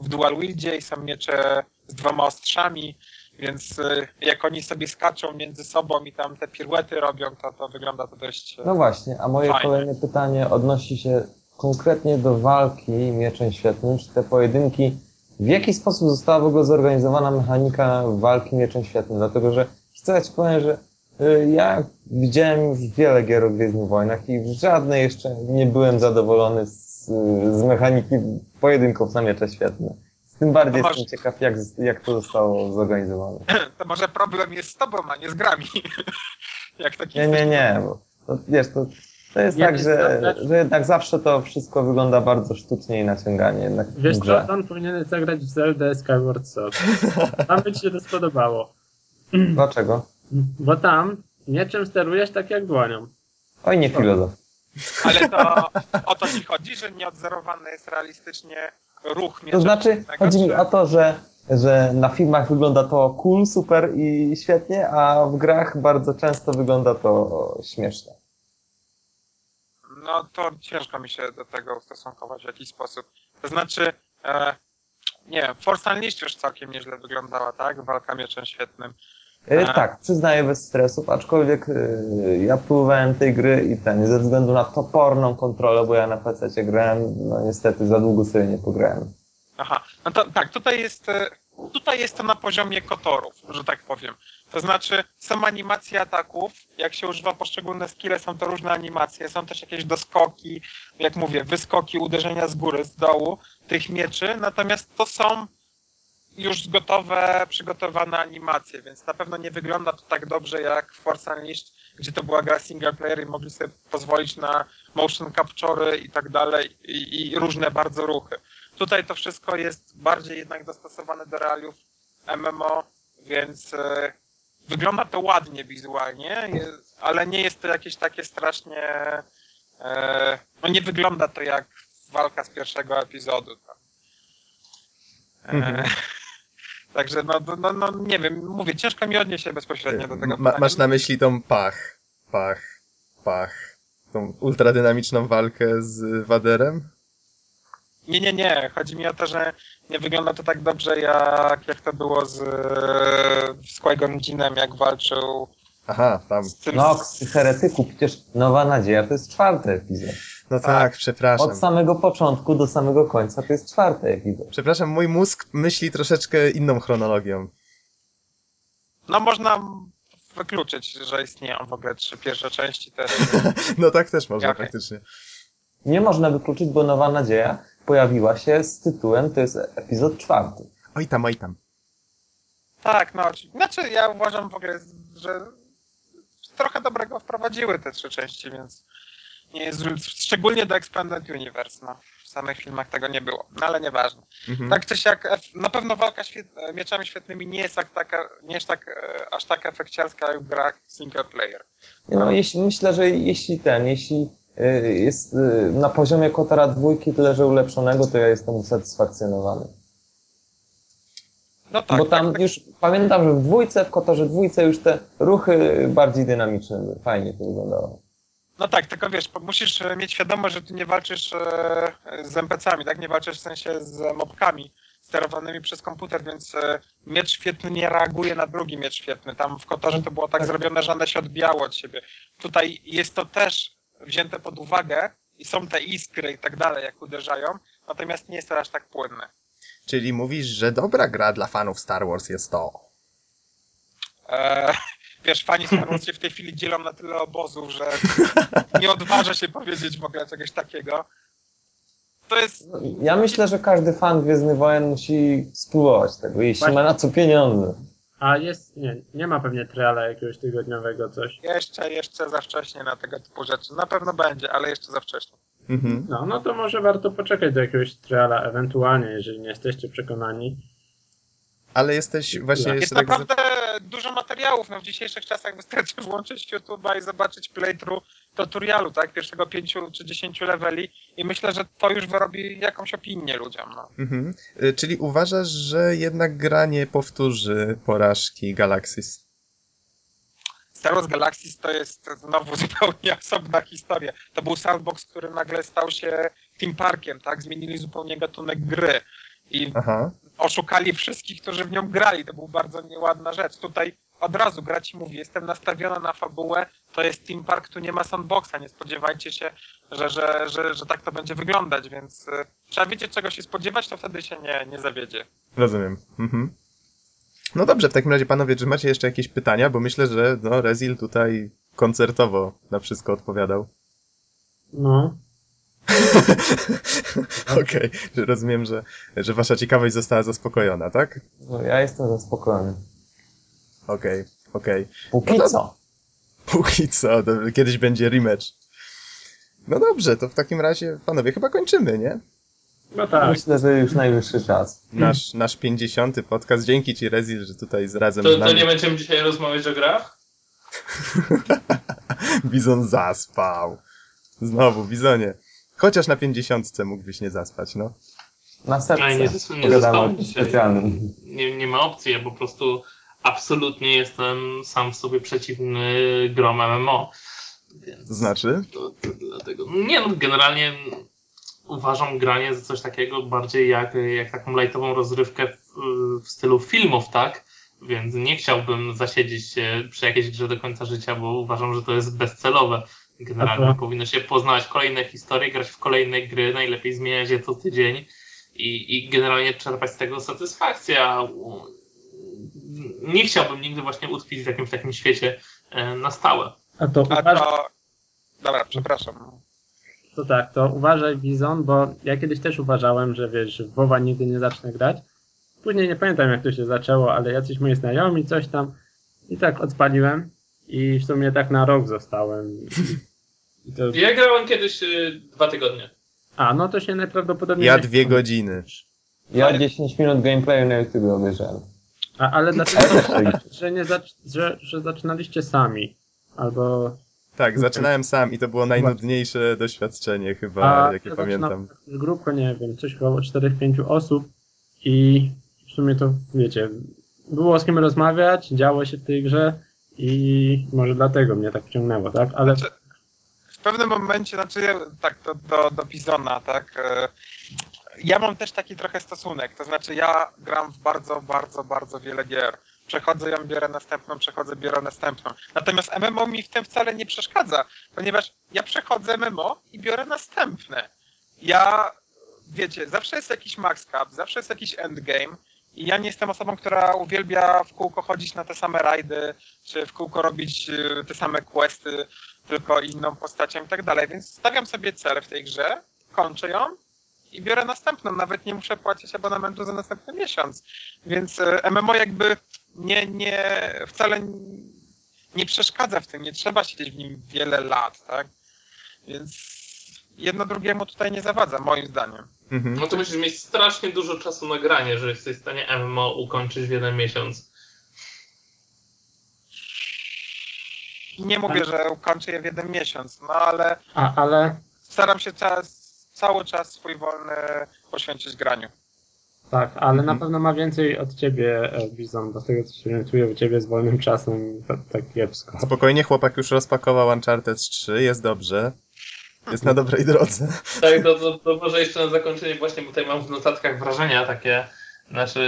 w dual wieldzie i są miecze z dwoma ostrzami, więc y, jak oni sobie skaczą między sobą i tam te piruety robią, to, to wygląda to dość... No właśnie, a moje kolejne pytanie odnosi się konkretnie do walki mieczem świetnym, czy te pojedynki, w jaki sposób została w ogóle zorganizowana mechanika walki mieczem świetnym, dlatego że co ja ci powiem, że y, ja widziałem już wiele gier o Gwiezdnych Wojnach i w żadnej jeszcze nie byłem zadowolony z, z mechaniki pojedynków na miecze świetne. Tym bardziej To jestem masz- ciekaw, jak, jak to zostało zorganizowane. To może problem jest z tobą, a nie z grami. jak taki Nie, nie, nie, bo to, wiesz, to, to jest Nie, tak, nie, że, dobra. że jednak zawsze to wszystko wygląda bardzo sztucznie i naciąganie jednak Wiesz co. Don powinien zagrać w Zelda Skyward Sword. Tam by ci się to spodobało. Dlaczego? Bo tam mieczem sterujesz tak jak dłonią. Oj, nie filozof. Ale to o to ci chodzi, że nieodzorowany jest realistycznie ruch miecza To znaczy, chodzi mi o to, że, że na filmach wygląda to cool, super i świetnie, a w grach bardzo często wygląda to śmiesznie. No to ciężko mi się do tego ustosunkować w jakiś sposób. To znaczy, e, nie wiem, Force Unleashed już całkiem nieźle wyglądała, tak? Walka mieczem świetnym. E, A. tak, przyznaję bez stresów, aczkolwiek e, ja próbowałem tej gry i ten, ze względu na toporną kontrolę, bo ja na PC grałem, no niestety za długo sobie nie pograłem. Aha, no to tak, tutaj jest, e, tutaj jest to na poziomie kotorów, że tak powiem. To znaczy, są animacje ataków, jak się używa poszczególne skille, są to różne animacje, są też jakieś doskoki, jak mówię, wyskoki, uderzenia z góry, z dołu tych mieczy, natomiast to są już gotowe, przygotowane animacje, więc na pewno nie wygląda to tak dobrze jak w Force Unleashed, gdzie to była gra single player i mogli sobie pozwolić na motion capture'y i tak dalej i, i różne bardzo ruchy. Tutaj to wszystko jest bardziej jednak dostosowane do realiów MMO, więc e, wygląda to ładnie wizualnie, jest, ale nie jest to jakieś takie strasznie. E, no nie wygląda to jak walka z pierwszego epizodu. tak. E, Mhm. Także no, no, no, no nie wiem, mówię, ciężko mi odnieść się bezpośrednio do tego Ma, masz na myśli tą pach, pach, pach. Tą ultradynamiczną walkę z Waderem? Nie, nie, nie. Chodzi mi o to, że nie wygląda to tak dobrze, jak, jak to było z, z Qui-Gon Jinnem, jak walczył Aha, tam. z tym... No, ty heretyku, przecież Nowa Nadzieja to jest czwarty epizod. No tak, Tak. przepraszam. Od samego początku do samego końca to jest czwarty epizod. Przepraszam, mój mózg myśli troszeczkę inną chronologią. No można wykluczyć, że istnieją w ogóle trzy pierwsze części też. No tak też można Okej. faktycznie. Nie można wykluczyć, bo Nowa Nadzieja pojawiła się z tytułem, to jest epizod czwarty. Oj tam, oj tam. tak, no znaczy ja uważam w ogóle, że trochę dobrego wprowadziły te trzy części, więc nie jest. Szczególnie do Expanded Universe, no. W samych filmach tego nie było, no ale nieważne. Mhm. Tak czy siak, na pewno walka świet, mieczami świetnymi nie jest tak taka, nie jest tak, e, aż tak efekciarska jak w grach single player. Nie No, jeśli, myślę, że jeśli ten, jeśli jest y, na poziomie Kotara dwójki tyle, że ulepszonego, to ja jestem usatysfakcjonowany. No tak, Bo tam tak, tak. już pamiętam, że w dwójce, w Kotorze dwójce już te ruchy bardziej dynamiczne były. Fajnie to wyglądało. No tak, tylko wiesz, musisz e, mieć świadomość, że ty nie walczysz e, z NPC-ami, tak? Nie walczysz w sensie z mobkami sterowanymi przez komputer, więc e, miecz świetny nie reaguje na drugi miecz świetny. Tam w Kotorze to było tak zrobione, że one się odbijały od siebie. Tutaj jest to też wzięte pod uwagę i są te iskry i tak dalej, jak uderzają, natomiast nie jest to aż tak płynne. Czyli mówisz, że dobra gra dla fanów Star Wars jest to. Eee, wiesz, fani Star Wars się w tej chwili dzielą na tyle obozów, że nie odważę się powiedzieć w ogóle czegoś takiego. To jest... Ja myślę, że każdy fan Gwiezdnych Wojen musi spróbować tego, jeśli Właśnie. ma na co pieniądze. A jest, nie, nie ma pewnie triala jakiegoś tygodniowego coś. Jeszcze, jeszcze za wcześnie na tego typu rzeczy. Na pewno będzie, ale jeszcze za wcześnie. Mhm. No, no to może warto poczekać do jakiegoś triala ewentualnie, jeżeli nie jesteście przekonani. Ale jesteś właśnie Jest tak... naprawdę dużo materiałów. No, w dzisiejszych czasach wystarczy włączyć YouTube'a i zobaczyć playthrough tutorialu, tak? Pierwszego pięciu czy dziesięciu leveli i myślę, że to już wyrobi jakąś opinię ludziom. No. Mhm. Y, Czyli uważasz, że jednak gra nie powtórzy porażki Galaxys? Star Wars Galaxies to jest znowu zupełnie osobna historia. To był sandbox, który nagle stał się theme parkiem, tak? Zmienili zupełnie gatunek gry i Aha. oszukali wszystkich, którzy w nią grali. To była bardzo nieładna rzecz. Tutaj od razu gra ci mówi, jestem nastawiona na fabułę, to jest theme park, tu nie ma sandboxa, nie spodziewajcie się, że, że, że, że tak to będzie wyglądać, więc y, trzeba wiedzieć czego się spodziewać, to wtedy się nie, nie zawiedzie. Rozumiem. Mhm. No dobrze, w takim razie panowie, czy macie jeszcze jakieś pytania? Bo myślę, że no, Rezil tutaj koncertowo na wszystko odpowiadał. No, Okej, że rozumiem, że, że wasza ciekawość została zaspokojona, tak? No, ja jestem zaspokojony. Okej, okej. Póki No to- co. Póki co, to kiedyś będzie rematch. No dobrze, to w takim razie, panowie, chyba kończymy, nie? no tak. Myślę, że już najwyższy czas. Nasz, nasz 50. podcast. Dzięki ci, Rezil, że tutaj z razem To, z to nami. nie będziemy dzisiaj rozmawiać o grach? Bizon zaspał. Znowu, Bizonie. Chociaż na 50 mógłbyś nie zaspać, no. Na serce. Ale nie, nie. Nie, nie ma opcji, ja po prostu absolutnie jestem sam sobie przeciwny grom MMO. Więc znaczy? to, to dlatego. Nie no, generalnie uważam granie za coś takiego bardziej jak, jak taką lightową rozrywkę w, w stylu filmów, tak? Więc nie chciałbym zasiedzieć się przy jakiejś grze do końca życia, bo uważam, że to jest bezcelowe. Generalnie Aha. powinno się poznawać kolejne historie, grać w kolejne gry, najlepiej zmieniać je co tydzień i, i generalnie czerpać z tego satysfakcję. A nie chciałbym nigdy właśnie utkwić w jakimś takim świecie e, na stałe. A to A uważaj, to... Dobra, przepraszam. to tak, to uważaj Bizon, bo ja kiedyś też uważałem, że wiesz, w WoWa nigdy nie zacznę grać. Później nie pamiętam jak to się zaczęło, ale jacyś moi znajomi coś tam i tak odpaliłem i w sumie tak na rok zostałem. I to... Ja grałem kiedyś y, dwa tygodnie. A, no to się najprawdopodobniej... Ja dwie godziny. Ja 10 minut gameplayu na YouTube obejrzałem. A, ale dlaczego, że, nie zac- że, że zaczynaliście sami? Albo... Tak, zaczynałem sam i to było najnudniejsze doświadczenie chyba, A jakie ja pamiętam. Grupko, nie wiem, coś około 4-5 osób i w sumie to, wiecie, było z kim rozmawiać, działo się w tej grze i może dlatego mnie tak wciągnęło, tak? Ale Znaczy, w pewnym momencie, znaczy tak, do, do, do Bizona, tak, e, ja mam też taki trochę stosunek, to znaczy ja gram w bardzo, bardzo, bardzo wiele gier. Przechodzę ją, biorę następną, przechodzę, biorę następną. Natomiast MMO mi w tym wcale nie przeszkadza, ponieważ ja przechodzę MMO i biorę następne. Ja, wiecie, zawsze jest jakiś max cap, zawsze jest jakiś endgame i ja nie jestem osobą, która uwielbia w kółko chodzić na te same rajdy, czy w kółko robić e, te same questy, tylko inną postacią i tak dalej. Więc stawiam sobie cel w tej grze, kończę ją i biorę następną. Nawet nie muszę płacić abonamentu za następny miesiąc. Więc e, MMO jakby nie, nie, wcale nie przeszkadza w tym. Nie trzeba siedzieć w nim wiele lat, tak? Więc jedno drugiemu tutaj nie zawadza, moim zdaniem. Mhm. No to musisz mieć strasznie dużo czasu na granie, że jesteś w stanie MMO ukończyć w jeden miesiąc. Nie mówię, że ukończę je w jeden miesiąc, no ale A, ale staram się czas, cały czas swój wolny poświęcić graniu. tak, ale Mhm. na pewno ma więcej od ciebie e, Bizon, bo z tego co się orientuję u ciebie z wolnym czasem to tak kiepsko. Spokojnie, chłopak już rozpakował Uncharted 3, jest dobrze. Jest na dobrej drodze. Tak, to, to, to może jeszcze na zakończenie właśnie, bo tutaj mam w notatkach wrażenia takie, znaczy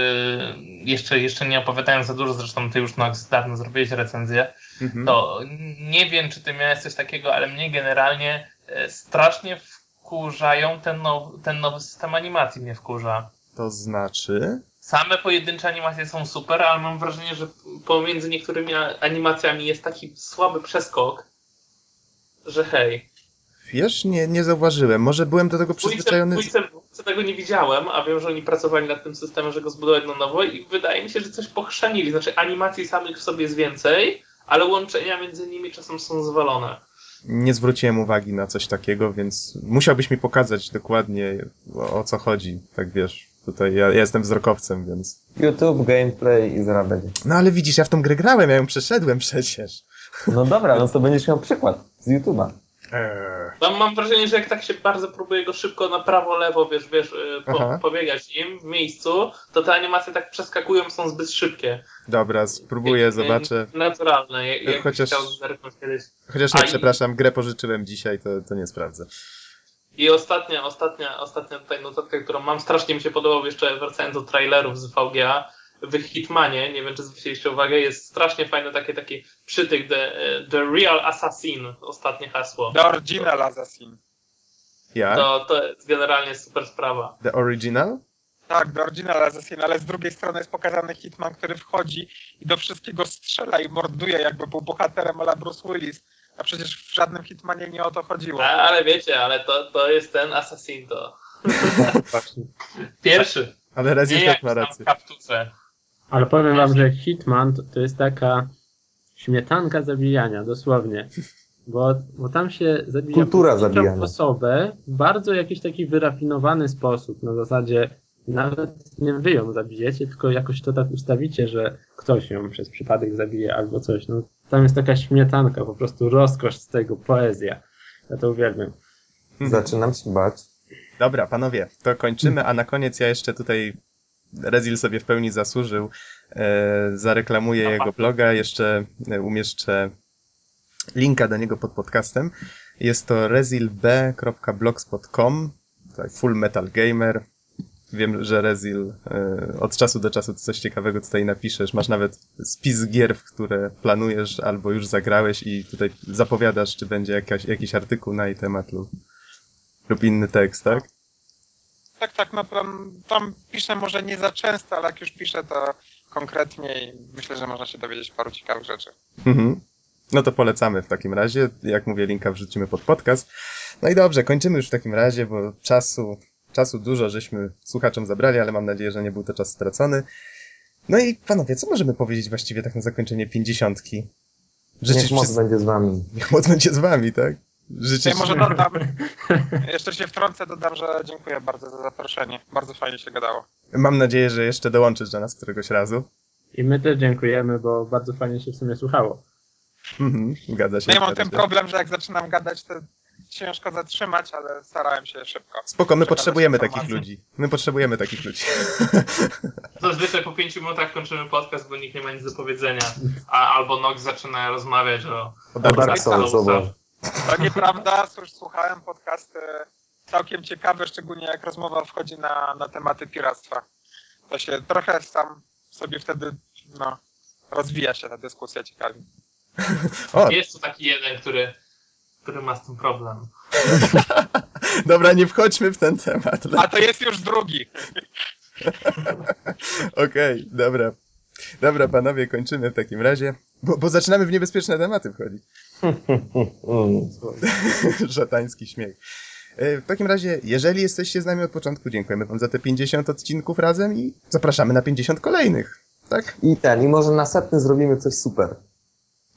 jeszcze, jeszcze nie opowiadałem za dużo, zresztą ty już Nox dawno zrobiłeś recenzję, Mhm. No. To nie wiem, czy ty miałeś coś takiego, ale mnie generalnie e, strasznie wkurzają, ten, now, ten nowy system animacji mnie wkurza. To znaczy... Same pojedyncze animacje są super, ale mam wrażenie, że pomiędzy niektórymi animacjami jest taki słaby przeskok, że hej. Wiesz, nie, nie zauważyłem. Może byłem do tego przyzwyczajony... Dwójce, dwójce tego nie widziałem, a wiem, że oni pracowali nad tym systemem, że go zbudować na nowo i wydaje mi się, że coś pochrzanili. Znaczy animacji samych w sobie jest więcej, ale łączenia między nimi czasem są zwalone. Nie zwróciłem uwagi na coś takiego, więc musiałbyś mi pokazać dokładnie o, o co chodzi. Tak wiesz, tutaj ja, ja jestem wzrokowcem, więc... YouTube, gameplay i zaraz będzie. No ale widzisz, ja w tą grę grałem, ja ją przeszedłem przecież. No dobra, no to będziesz miał przykład z YouTube'a. Eee. Mam, mam wrażenie, że jak tak się bardzo próbuje go szybko na prawo, lewo, wiesz, wiesz, Aha. po, pobiegać nim w miejscu, to te animacje tak przeskakują, są zbyt szybkie. Dobra, spróbuję, Y, zobaczę. Naturalne, jak, Chociaż- kiedyś. Chociaż nie, A i- przepraszam, grę pożyczyłem dzisiaj, to, to nie sprawdzę. I ostatnia, ostatnia, ostatnia tutaj notatka, którą mam, strasznie mi się podobał, jeszcze wracając do trailerów z VGA, w Hitmanie, nie wiem czy zwróciliście uwagę, jest strasznie fajny taki, taki przytyk, the, the Real Assassin, ostatnie hasło. The Original Assassin. Ja? To, to jest generalnie super sprawa. The Original? Tak, The Original Assassin, ale z drugiej strony jest pokazany Hitman, który wchodzi i do wszystkiego strzela i morduje, jakby był bohaterem ala Bruce Willis. A przecież w żadnym Hitmanie nie o to chodziło. A, ale wiecie, ale to, to jest ten Assassin to. Pierwszy. Ale jak ma tam rację. Ale powiem wam, że Hitman to, to jest taka śmietanka zabijania, dosłownie. Bo, bo tam się zabija Kultura zabijania. osobę w bardzo jakiś taki wyrafinowany sposób. Na zasadzie nawet nie wy ją zabijecie, tylko jakoś to tak ustawicie, że ktoś ją przez przypadek zabije albo coś. No, tam jest taka śmietanka, po prostu rozkosz z tego, poezja. Ja to uwielbiam. Zaczynam się bać. Dobra, panowie, to kończymy, a na koniec ja jeszcze tutaj Rezil sobie w pełni zasłużył. E, zareklamuję Dobra. jego bloga, jeszcze e, umieszczę linka do niego pod podcastem. Jest to rezilb.blogspot.com tutaj Full Metal Gamer. Wiem, że Rezil e, od czasu do czasu coś ciekawego tutaj napiszesz. Masz nawet spis gier, w które planujesz albo już zagrałeś i tutaj zapowiadasz, czy będzie jakaś, jakiś artykuł na jej temat lub, lub inny tekst, tak? Tak, tak, no tam, tam piszę może nie za często, ale jak już piszę, to konkretnie i myślę, że można się dowiedzieć paru ciekawych rzeczy. Mhm. No to polecamy w takim razie. Jak mówię, linka wrzucimy pod podcast. No i dobrze, kończymy już w takim razie, bo czasu, czasu dużo żeśmy słuchaczom zabrali, ale mam nadzieję, że nie był to czas stracony. No i panowie, co możemy powiedzieć właściwie tak na zakończenie pięćdziesiątki? Niech moc będzie z wami. Niech moc będzie z wami, tak? Życzyć... Ja może dodam, jeszcze się wtrącę, dodam, że dziękuję bardzo za zaproszenie. Bardzo fajnie się gadało. Mam nadzieję, że jeszcze dołączysz do nas któregoś razu. I my też dziękujemy, bo bardzo fajnie się w sumie słuchało. Mhm, zgadza się. No ja mam ten problem, że jak zaczynam gadać, to ciężko zatrzymać, ale starałem się szybko. Spoko, my potrzebujemy takich ludzi. My potrzebujemy takich ludzi. Zazwyczaj po pięciu minutach kończymy podcast, bo nikt nie ma nic do powiedzenia. A, albo Nox zaczyna rozmawiać o... O Dark Dark To nieprawda, cóż, słuchałem podcasty całkiem ciekawe, szczególnie jak rozmowa wchodzi na, na tematy piractwa. To się trochę sam sobie wtedy, no, rozwija się ta dyskusja ciekawie. O, Jest tu taki jeden, który, który ma z tym problem. dobra, nie wchodźmy w ten temat. A to jest już drugi. Okej, dobra. Dobra, panowie, kończymy w takim razie, bo, bo zaczynamy w niebezpieczne tematy wchodzić. Szatański śmiech. E, W takim razie, jeżeli jesteście z nami od początku, dziękujemy wam za te 50 odcinków razem i zapraszamy na 50 kolejnych. Tak? I ten, i może na setny zrobimy coś super.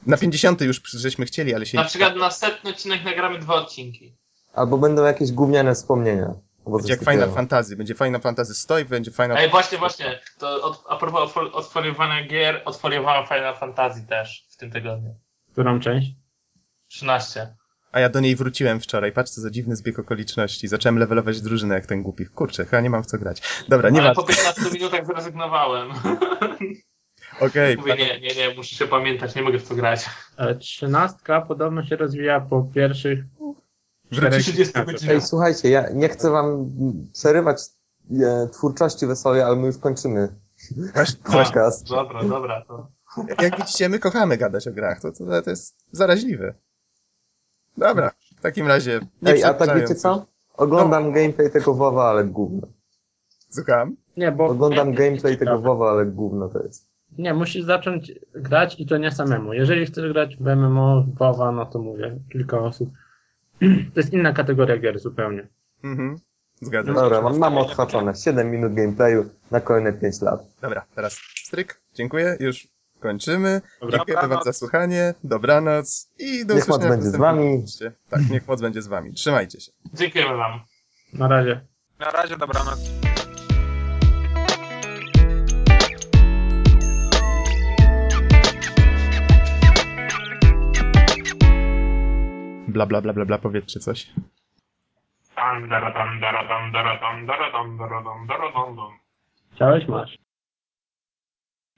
Na 50 już żeśmy chcieli, ale się Na przykład na setny odcinek nagramy dwa odcinki. Albo będą jakieś gówniane wspomnienia. Będzie jak. Final Fantasy. Będzie Final Fantasy 100 i będzie Final Ej, właśnie, właśnie. To od, a propos otworiowania gier, otworiowałem Final Fantasy też w tym tygodniu. Którą część? 13. A ja do niej wróciłem wczoraj. Patrz, co za dziwny zbieg okoliczności. Zacząłem levelować drużynę jak ten głupi. Kurczę, chyba nie mam w co grać. Dobra, nie Ale ma. po 15 minutach zrezygnowałem. Okej, Mówię, nie, nie, nie, muszę się pamiętać, nie mogę w to grać. E, Trzynastka podobno się rozwija po pierwszych Wrócisz- 30 Ej, słuchajcie, ja nie chcę wam przerywać e, twórczości wesołej, ale my już kończymy Właśnie, podcast. Dobra, dobra. To... Jak widzicie, my kochamy gadać o grach. To, to, to jest zaraźliwe. Dobra, w takim razie. Nie Ej, a tak wiecie co? Oglądam gameplay tego WoWa, ale gówno. Słucham? Nie, bo... Oglądam gameplay tego. WoWa, ale gówno to jest. Nie, musisz zacząć grać i to nie samemu. Jeżeli chcesz grać w MMO, WoWa, no to mówię, kilka osób. To jest inna kategoria gier zupełnie. Mhm. Zgadzam się. Dobra, mam, mam odhaczone. 7 minut gameplayu na kolejne 5 lat. Dobra, teraz stryk. Dziękuję, już kończymy. Dobra. Dziękujemy wam za słuchanie. Dobranoc i do Niech moc usłyszenia w będzie z wami. Tak, niech moc będzie z wami. Trzymajcie się. Dziękujemy wam. Na razie. Na razie, dobranoc. Bla, bla, bla, bla, bla, powiedzcie coś. Chciałeś? Masz.